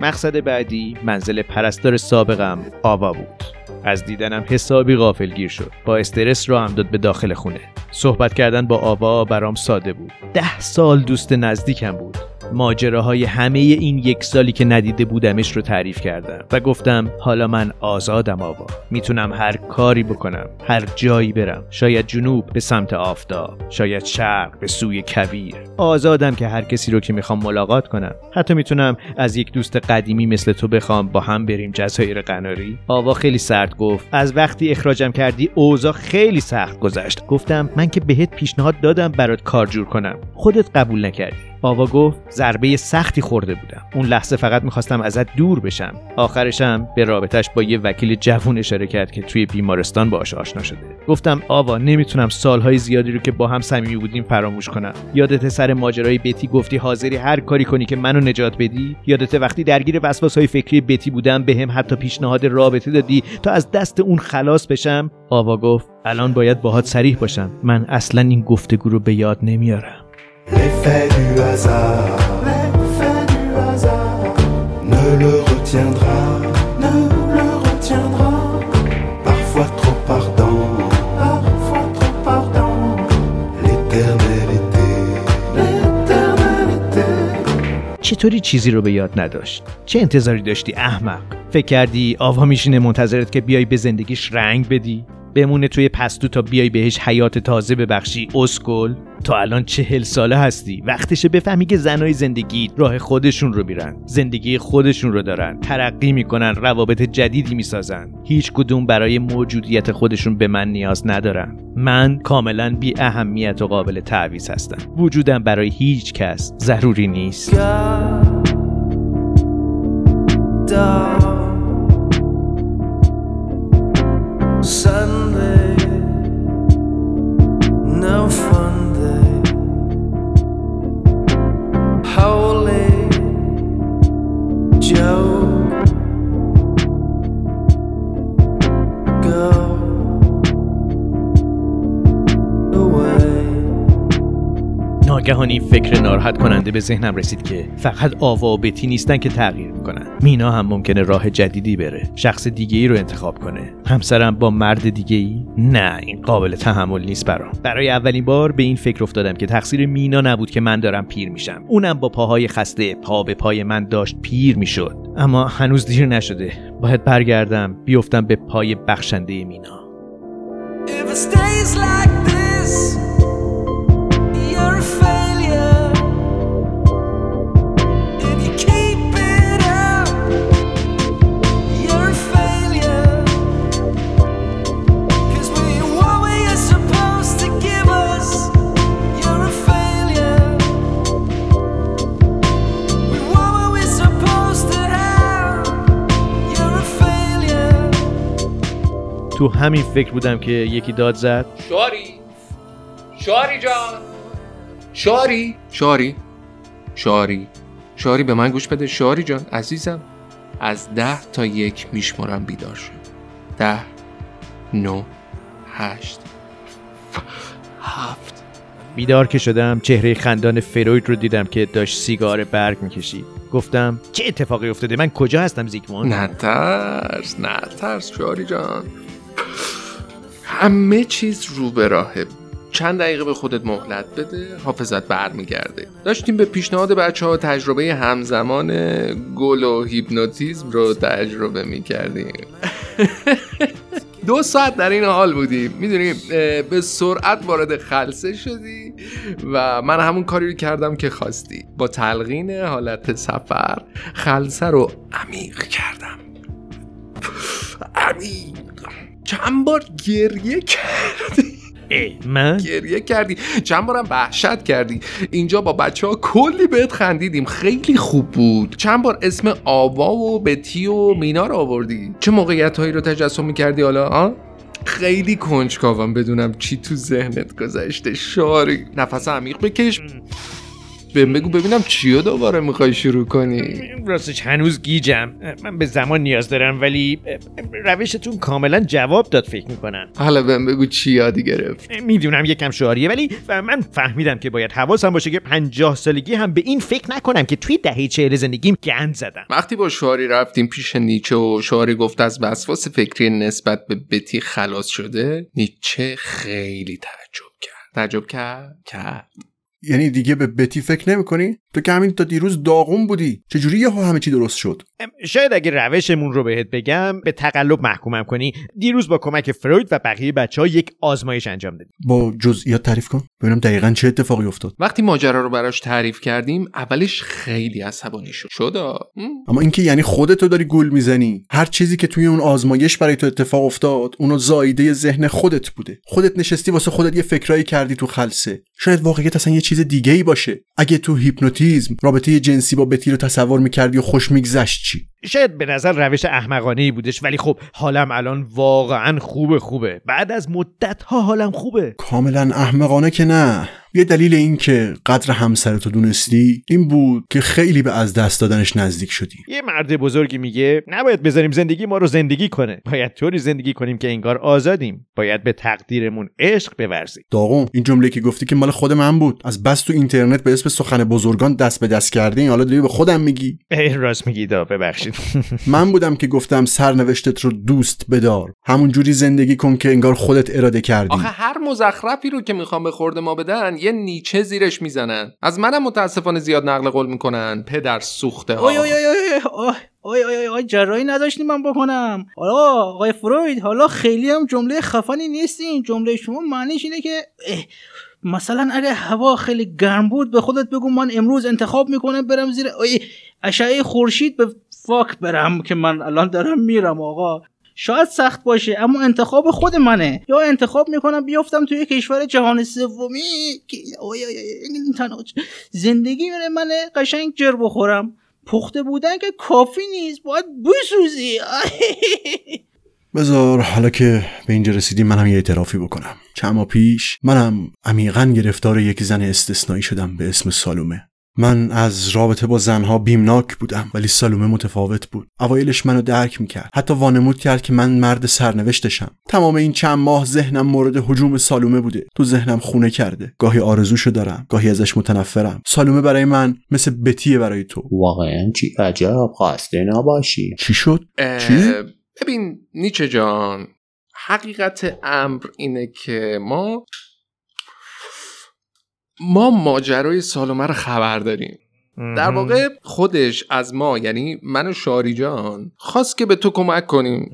مقصد بعدی منزل پرستار سابقم آوا بود. از دیدنم حسابی غافلگیر شد. با استرس را هم داد به داخل خونه. صحبت کردن با آوا برام ساده بود. ده سال دوست نزدیکم بود. ماجراهای همه این یک سالی که ندیده بودمش رو تعریف کردم و گفتم حالا من آزادم آوا. می‌تونم هر کاری بکنم هر جایی برم. شاید جنوب به سمت آفتاب شاید شرق به سوی کویر. آزادم که هر کسی رو که می‌خوام ملاقات کنم. حتی می‌تونم از یک دوست قدیمی مثل تو بخوام با هم بریم جزایر قناری. آوا خیلی سرد گفت از وقتی اخراجم کردی اوضاع خیلی سخت گذشت. گفتم من که بهت پیشنهاد دادم برات کار جور کنم. خودت قبول نکردی. آوا گفت ضربه سختی خورده بودم. اون لحظه فقط می‌خواستم ازت دور بشم. آخرشم به رابطش با یه وکیل جوون اشاره کرد که توی بیمارستان باش آشنا شده. گفتم آوا نمی‌تونم سالهای زیادی رو که با هم صمیمی بودیم فراموش کنم. یادت سر ماجرای بتی گفتی حاضری هر کاری کنی که منو نجات بدی؟ یادت وقتی درگیر وسواسهای فکری بتی بودم بهم حتی پیشنهاد رابطه دادی تا از دست اون خلاص بشم؟ آوا گفت الان باید باهات صریح باشم. من اصلا این گفتگو رو به یاد نمیارم. L'effet du hasard, l'effet du hasard ne le retiendra, ne le retiendra. Parfois trop ardent, parfois trop ardent. L'éternel été, l'éternel été. چطوری چیزی رو به یاد نداشت چه انتظاری داشتی احمق فکر کردی آوا میشینه منتظرت که بیای به زندگیش رنگ بدی بمونه توی پستو تا بیای بهش حیات تازه ببخشی. اسکل تا الان چهل ساله هستی. وقتشه بفهمی که زنای زندگی راه خودشون رو میرن. زندگی خودشون رو دارن. ترقی می‌کنن روابط جدیدی می‌سازن. هیچ کدوم برای موجودیت خودشون به من نیاز ندارن. من کاملا بی اهمیت و قابل تعویض هستم. وجودم برای هیچ کس ضروری نیست. ناگهان این فکر ناراحت کننده به ذهنم رسید که فقط آوا و بتی نیستن که تغییر می‌کنن. مینا هم ممکنه راه جدیدی بره شخص دیگه ای رو انتخاب کنه. همسرم با مرد دیگه ای نه این قابل تحمل نیست برام. برای اولین بار به این فکر افتادم که تقصیر مینا نبود که من دارم پیر میشم. اونم با پاهای خسته پا به پای من داشت پیر می‌شد. اما هنوز دیر نشده. باید برگردم بیفتم به پای بخشنده مینا. If it stays like this, تو همین فکر بودم که یکی داد زد. شاری. شاری جان. شاری. شاری. شاری. شاری به من گوش بده. شاری جان عزیزم. از ده تا یک میشمارم بیدار شد. ده نو هشت. هفت. بیدار که شدم چهره خندان فروید رو دیدم که داشت سیگار برگ می‌کشید. گفتم چه اتفاقی افتاده؟ من کجا هستم زیگموند نه ترس نه ترس شاری جان. همه چیز رو به راهه. چند دقیقه به خودت مهلت بده حافظت برمیگرده. داشتیم به پیشنهاد بچه ها تجربه همزمان گل و هیپنوتیزم رو تجربه می‌کردیم. [laughs] دو ساعت در این حال بودیم. می‌دونیم به سرعت وارد خلصه شدی و من همون کاری رو کردم که خواستی. با تلقین حالت سفر خلصه رو عمیق کردم. [laughs] عمیق. چند بار گریه کردی؟ من؟ گریه کردی. چند بارم وحشت کردی. اینجا با بچه ها کلی بهت خندیدیم. خیلی خوب بود. چند بار اسم آوا و بتی و مینا رو آوردی؟ چه موقعیت هایی رو تجسم می‌کردی حالا؟ خیلی کنجکاوم بدونم چی تو ذهنت گذشته. شاری. نفس عمیق بکش. بهم بگو ببینم چیو دوباره می‌خوای شروع کنی؟ راستش هنوز گیجم. من به زمان نیاز دارم ولی روشتون کاملا جواب داد فکر می‌کنم حالا بهم بگو چی یادی گرفت. می‌دونم یکم شعاریه ولی من فهمیدم که باید حواسم باشه که پنجاه سالگی هم به این فکر نکنم که توی دهه چهل زندگیم گند زدم. وقتی با شعاری رفتیم پیش نیچه و شعاری گفت از وسواس فکری نسبت به بتی خلاص شده نیچه خیلی تعجب کرد. تعجب کرد؟ کرد. یعنی دیگه به بتی فکر نمی‌کنی؟ تو که همین تا دیروز داغون بودی. چجوری یهو همه چی درست شد؟ شاید اگه روشمون رو بهت بگم به تقلب محکومم کنی. دیروز با کمک فروید و بقیه بچه ها یک آزمایش انجام دادیم. با جزئیات تعریف کن. ببینم دقیقا چه اتفاقی افتاد. وقتی ماجرا رو براش تعریف کردیم اولش خیلی عصبانی شد. شدا اما اینکه یعنی خودتو داری گول می‌زنی. هر چیزی که توی اون آزمایش برای تو اتفاق افتاد اونو زایده ذهن خودت بوده. خودت نشستی واسه خودت یه فکرایی کردی تو خلسه شاید واقعیت اصلا یه چیز دیگه ای باشه. اگه تو هیپنوتیزم رابطه جنسی با بتی رو تصور می‌کردی و خوش میگذشت چی؟ شاید به نظر روش احمقانه ای بودش ولی خب حالم الان واقعا خوبه خوبه. بعد از مدت ها حالم خوبه. کاملا احمقانه که نه. یه دلیل این که قدر همسرتو دونستی این بود که خیلی به از دست دادنش نزدیک شدی. یه مرد بزرگی میگه نباید بذاریم زندگی ما رو زندگی کنه. باید طوری زندگی کنیم که انگار آزادیم. باید به تقدیرمون عشق بورزیم. داغون این جمله که گفتی که مال خود من بود. از بس تو اینترنت به اسم سخن بزرگان دست به دست کردی حالا داری به خودم میگی. راست میگی دا ببخشید. [laughs] من بودم که گفتم سرنوشتت رو دوست بدار. همون جوری زندگی کن که انگار خودت اراده کردی. آخه هر مزخرفی رو که می‌خوام به خورده ما بدن یه نیچه زیرش می‌زنن. از منم متاسفانه زیاد نقل قول می‌کنن پدر سوخته ها. اوی اوی اوی اوی اوی اوی اوی جرایی نداشتیم من بکنم. حالا آقای فروید حالا خیلی هم جمله خفنی نیستین. جمله شما معنیش اینه که مثلا اگه هوا خیلی گرم بود به خودت بگو من امروز انتخاب می‌کنم برم زیر اشعه خورشید به فاک برم که من الان دارم میرم آقا. شاید سخت باشه اما انتخاب خود منه. یا انتخاب می‌کنم بیفتم توی کشور جهان سومی زندگی میره منه قشنگ جر بخورم. پخته بودن که کافی نیست باید بسوزی. [laughs] بذار حالا که به اینجا رسیدیم منم یه اعترافی بکنم. چند ماه پیش منم عمیقا گرفتار یک زن استثنایی شدم به اسم سالومه. من از رابطه با زنها بیمناک بودم ولی سالومه متفاوت بود. اوایلش منو درک می‌کرد. حتی وانمود کرد که من مرد سرنوشتشم. تمام این چند ماه ذهنم مورد حجوم سالومه بوده. تو ذهنم خونه کرده. گاهی آرزوشو دارم گاهی ازش متنفرم. سالومه برای من مثل بتیه برای تو. واقعا چی؟ عجب. قصده نباشی. چی شد؟ چی؟ ببین نیچه جان حقیقت امر اینه که ما ما ماجرای سالومه رو خبر داریم. در واقع خودش از ما یعنی من و شاری جان خواست که به تو کمک کنیم.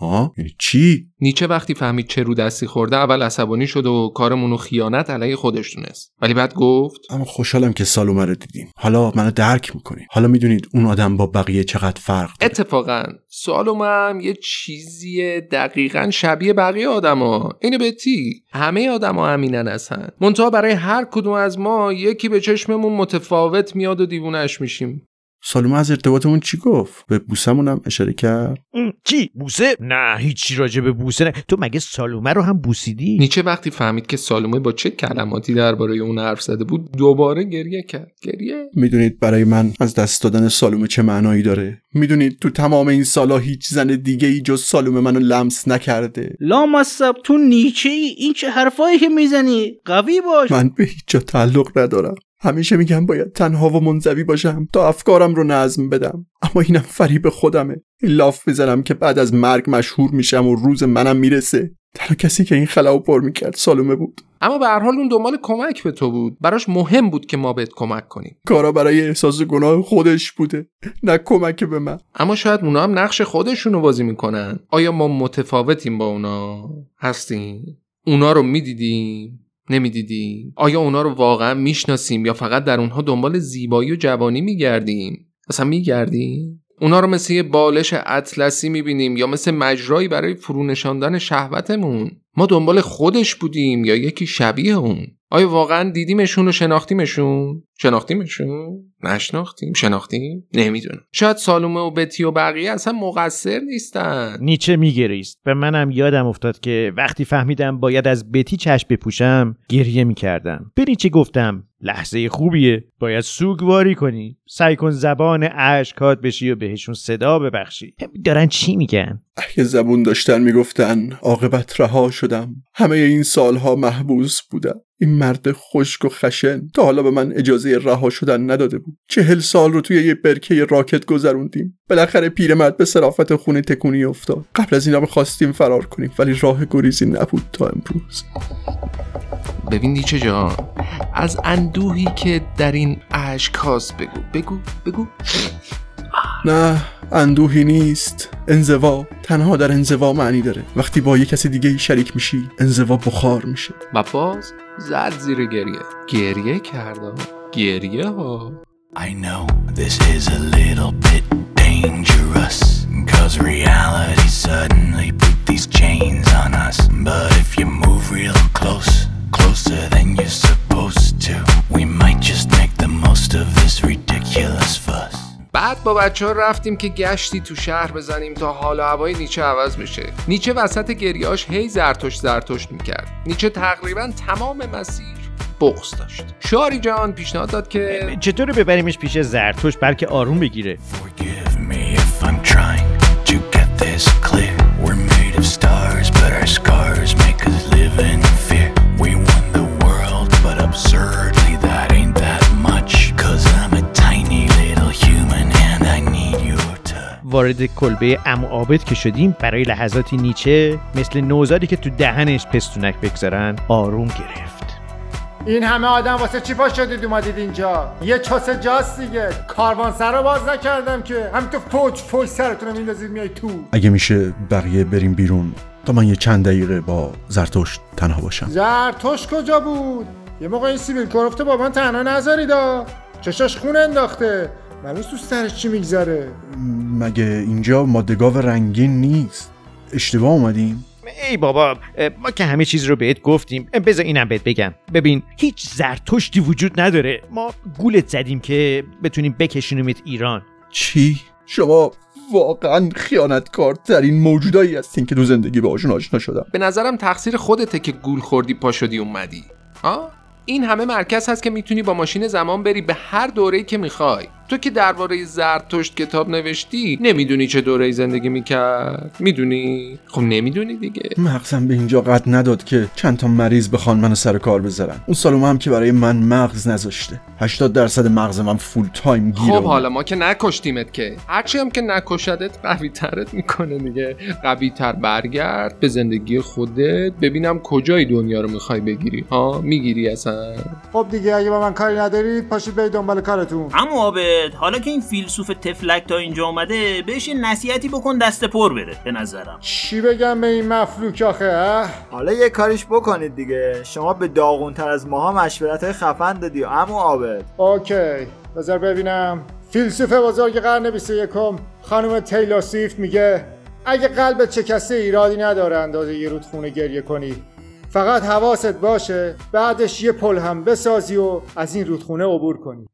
ها چی؟ نیچه وقتی فهمید چه رو دستی خورده اول عصبانی شد و کارمون و خیانت علیه خودش دونست. ولی بعد گفت اما خوشحالم که سالومه رو دیدیم. حالا منو درک می‌کنیم حالا می‌دونید اون آدم با بقیه چقدر فرق داره. اتفاقا سالومه هم یه چیزی دقیقا شبیه بقیه آدما. اینو بتی همه آدما همینن هستن منتها برای هر کدوم از ما یکی به چشممون متفاوت میاد و دیوونش میشیم. سالومه از ارتباطمون چی گفت؟ به بوسمونم اشاره کرد؟ چی؟ بوسه؟ نه هیچی راجع به بوسه نه. تو مگه سالومه رو هم بوسیدی؟ نیچه وقتی فهمید که سالومه با چه کلماتی درباره اون حرف زده بود دوباره گریه کرد. گریه؟ می‌دونید برای من از دست دادن سالومه چه معنایی داره؟ می‌دونید تو تمام این سالا هیچ زن دیگه ای جز سالومه منو لمس نکرده؟ لامصب تو نیچه ای این چه حرفایی که می‌زنی؟ قوی باش. من به هیچ جا تعلق ندارم. همیشه میگم باید تنها و منزوی باشم تا افکارم رو نظم بدم. اما اینم فریب خودمه. این لاف می‌زنم که بعد از مرگ مشهور میشم و روز منم می‌رسه. تنها کسی که این خلاو پر می‌کرد سالومه بود. اما به هر حال اون دنبال کمک به تو بود. براش مهم بود که ما بهت کمک کنیم. کارا برای احساس گناه خودش بوده نه کمک به من. اما شاید اونا هم نقش خودشونو بازی می‌کنن. آیا ما متفاوتیم با اونا؟ هستیم. اونا رو می‌دیدیم. نمی‌دیدیم آیا اونا رو واقعا می‌شناسیم یا فقط در اونها دنبال زیبایی و جوانی میگردیم؟ اصلا میگردیم؟ اونا رو مثل یه بالش اطلسی می‌بینیم یا مثل مجرایی برای فرونشاندن شهوتمون؟ ما دنبال خودش بودیم یا یکی شبیه اون؟ آیا واقعا دیدیمشون و شناختیمشون؟ شناختیمشون؟ نشناختیم. شناختیم؟ نمی‌دونم. شاید سالومه و بتی و بقیه اصلا مقصر نیستن. نیچه میگریست. به منم یادم افتاد که وقتی فهمیدم باید از بتی چشم بپوشم گریه می‌کردم. به نیچه گفتم لحظه خوبیه. باید سوگواری کنی. سعی کن زبان اشکات بشی و بهشون صدا ببخشی. دارن چی میگن؟ اگه زبون داشتن می‌گفتن عاقبت رها شدم. همه این سالها محبوس بودم. این مرد خشک و خشن تا حالا به من اجازه رها شدن نداده بود. چهل سال رو توی یه برکه راکت گذروندیم. بالاخره پیرمرد به صرافت خونه تکونی افتاد. قبل از اینا می‌خواستیم فرار کنیم ولی راه گریزی نبود تا امروز. ببین نیچه جان از اندوهی که در این اشک هاست بگو. بگو بگو. نه اندوهی نیست. انزوا تنها در انزوا معنی داره. وقتی با یه کسی دیگه شریک میشی انزوا بخار میشه. و باز؟ زد زیر گریه گریه کرده گریه ها I know this is a little bit dangerous Cause reality suddenly put these chains on us But if you move real close, closer than you're supposed to We might just make the most of this ridiculous fuss بعد با بچه ها رفتیم که گشتی تو شهر بزنیم تا حال و هوای نیچه عوض میشه نیچه وسط گریاش هی زرتشت زرتشت می‌کرد. نیچه تقریبا تمام مسیر بغز داشت. شاری جان پیشنهاد داد که چطور ببریمش پیش زرتوش بلکه آروم بگیره. Stars but our scars make us live in وارد کلبه ام عابد که شدیم برای لحظاتی نیچه مثل نوزادی که تو دهنش پستونک بگذارن آروم گرفت. این همه آدم واسه چی پا شدید اومدید اینجا؟ یه چوس جاست دیگه. کاروانسرا رو باز نکردم که. همینطور فوج فوج سرتون رو میندازید میای تو. اگه میشه بقیه بریم بیرون تا من یه چند دقیقه با زرتشت تنها باشم. زرتوش کجا بود؟ یه موقع این سیبیل گرفته با من تنها نذاریدا چشاش خون انداخته. معلوم تو سرش چی میگذره؟ مگه اینجا مادگاو رنگین نیست؟ اشتباه اومدیم؟ ای بابا ما که همه چیز رو بهت گفتیم. بذار اینم بهت بگم. ببین هیچ زرتشتی وجود نداره. ما گولت زدیم که بتونیم بکشونیمت ایران. چی؟ شما واقعا خیانتکار ترین موجودایی هستین که تو زندگی باهاشون آشنا شدم. به نظرم تقصیر خودته که گول خوردی پا شدی اومدی. ها؟ این همه مرکز هست که می‌تونی با ماشین زمان بری به هر دوره‌ای که می‌خوای. تو که درباره زرتشت کتاب نوشتی نمی‌دونی چه دوره‌ای زندگی می‌کرد. می‌دونی؟ خب نمی‌دونی دیگه. مغزم به اینجا قد نداد که چند تا مریض بخوان منو سر کار بذارن. اون سالومه هم که برای من مغز نذاشته. 80 درصد مغز من فول تایم گیره خب. حالا ما که نکشتیمت که. هرچی هم که نکشدت قوی ترت می‌کنه دیگه. قوی تر برگرد به زندگی خودت. ببینم کجای دنیا رو می‌خوای بگیری. ها؟ می‌گیری اصلا؟ خب دیگه اگه با من کاری ندارید پاشید برید دنبال کارتون. اما عابد حالا که این فیلسوف تفلک تا اینجا اومده بهش یه نصیحتی بکن دست پر بره به نظرم. چی بگم به این مفلوک آخه؟ حالا یه کاریش بکنید دیگه. شما به داغونتر از ماها مشورت های خفن دادی امو عابد. اوکی بذار ببینم. فیلسوف بزرگ قرن 21 خانم تیلور سیفت میگه اگه قلبت شکسته ایرادی نداره اندازه یه رودخونه گریه کنی. فقط حواست باشه بعدش یه پل هم بسازی و از این رودخونه عبور کنی.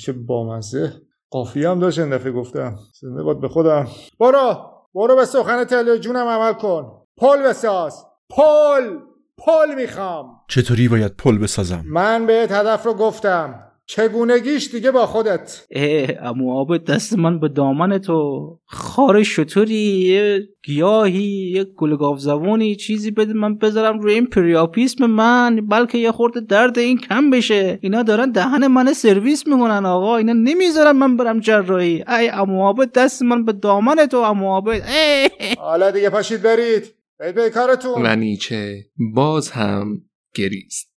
چه بامزه. قافیه هم داشت این دفعه گفتم. زنده باد به خودم. برو برو به سخن تلویزیونم عمل کن. پل بساز. پل پل می‌خوام. چطوری باید پل بسازم؟ من بهت هدف رو گفتم. چگونگیش دیگه با خودت؟ اه امو آب دست من به دامن تو. خار شطوری یه گیاهی یه گلگاف زبونی چیزی بده من بذارم روی این پریاپیسم من بلکه یه خورده درد این کم بشه. اینا دارن دهن من سرویس می‌کنن آقا. اینا نمی‌ذارن من برم جراحی. ای امو آب دست من به دامن تو امو آب. [laughs] حالا دیگه پاشید برید. برید به کارتون. و نیچه باز هم گریست.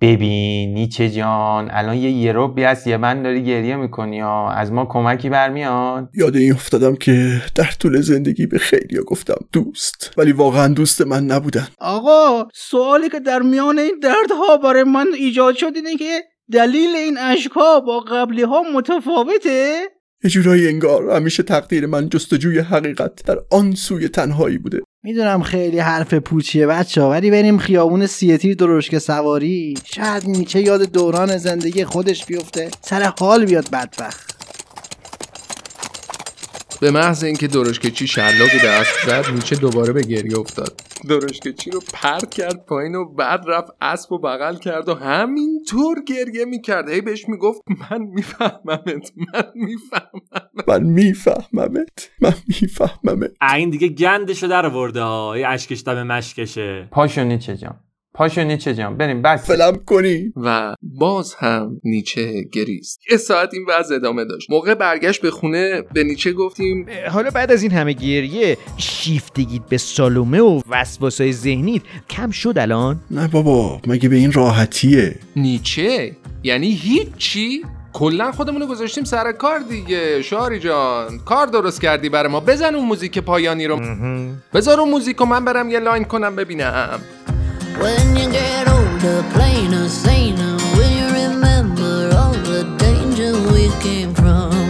ببین نیچه جان الان یه یروبی هست یه من داری گریه می‌کنی ها. از ما کمکی برمیاد. یاد این افتادم که در طول زندگی به خیلی گفتم دوست. ولی واقعا دوست من نبودن. آقا سوالی که در میان این دردها برای من ایجاد شد اینه که دلیل این اشکها با قبلی ها متفاوته؟ یه جورایی انگار همیشه تقدیر من جستجوی حقیقت در آن سوی تنهایی بوده. می‌دونم خیلی حرف پوچیه بچه ولی بریم خیابون سیتیر درشک سواری. شاید نیچه یاد دوران زندگی خودش بیفته. سر حال بیاد بدبخت. به محض اینکه درشکچی شلاقی به اسب زد نیچه دوباره به گریه افتاد. درشکچی رو پرت کرد پایین و بعد رفت اسب و بغل کرد و همینطور گریه می‌کرد. هی بهش می‌گفت من میفهممت من می‌فهمم من میفهممت من میفهممت. این دیگه گندشو در ورده ها. اشکش دم مشکشه. پاشو نیچه جان. پاشو نیچه جان بریم بس. فلم کنی. و باز هم نیچه گریست. یه ساعت این وضع ادامه داشت. موقع برگشت به خونه به نیچه گفتیم حالا بعد از این همه گریه شیفتگیت به سالومه و وسواسای ذهنیت کم شد الان؟ نه بابا مگه به این راحتیه؟ نیچه؟ یعنی هیچی؟ کلا خودمونو گذاشتیم سر کار دیگه. شاری جان کار درست کردی برای ما. بزن اون موزیک پایانی رو. بذار اون موزیک رو من برم یه line کنم ببینم. When you get older, plainer, saner, will you remember all the danger we came from?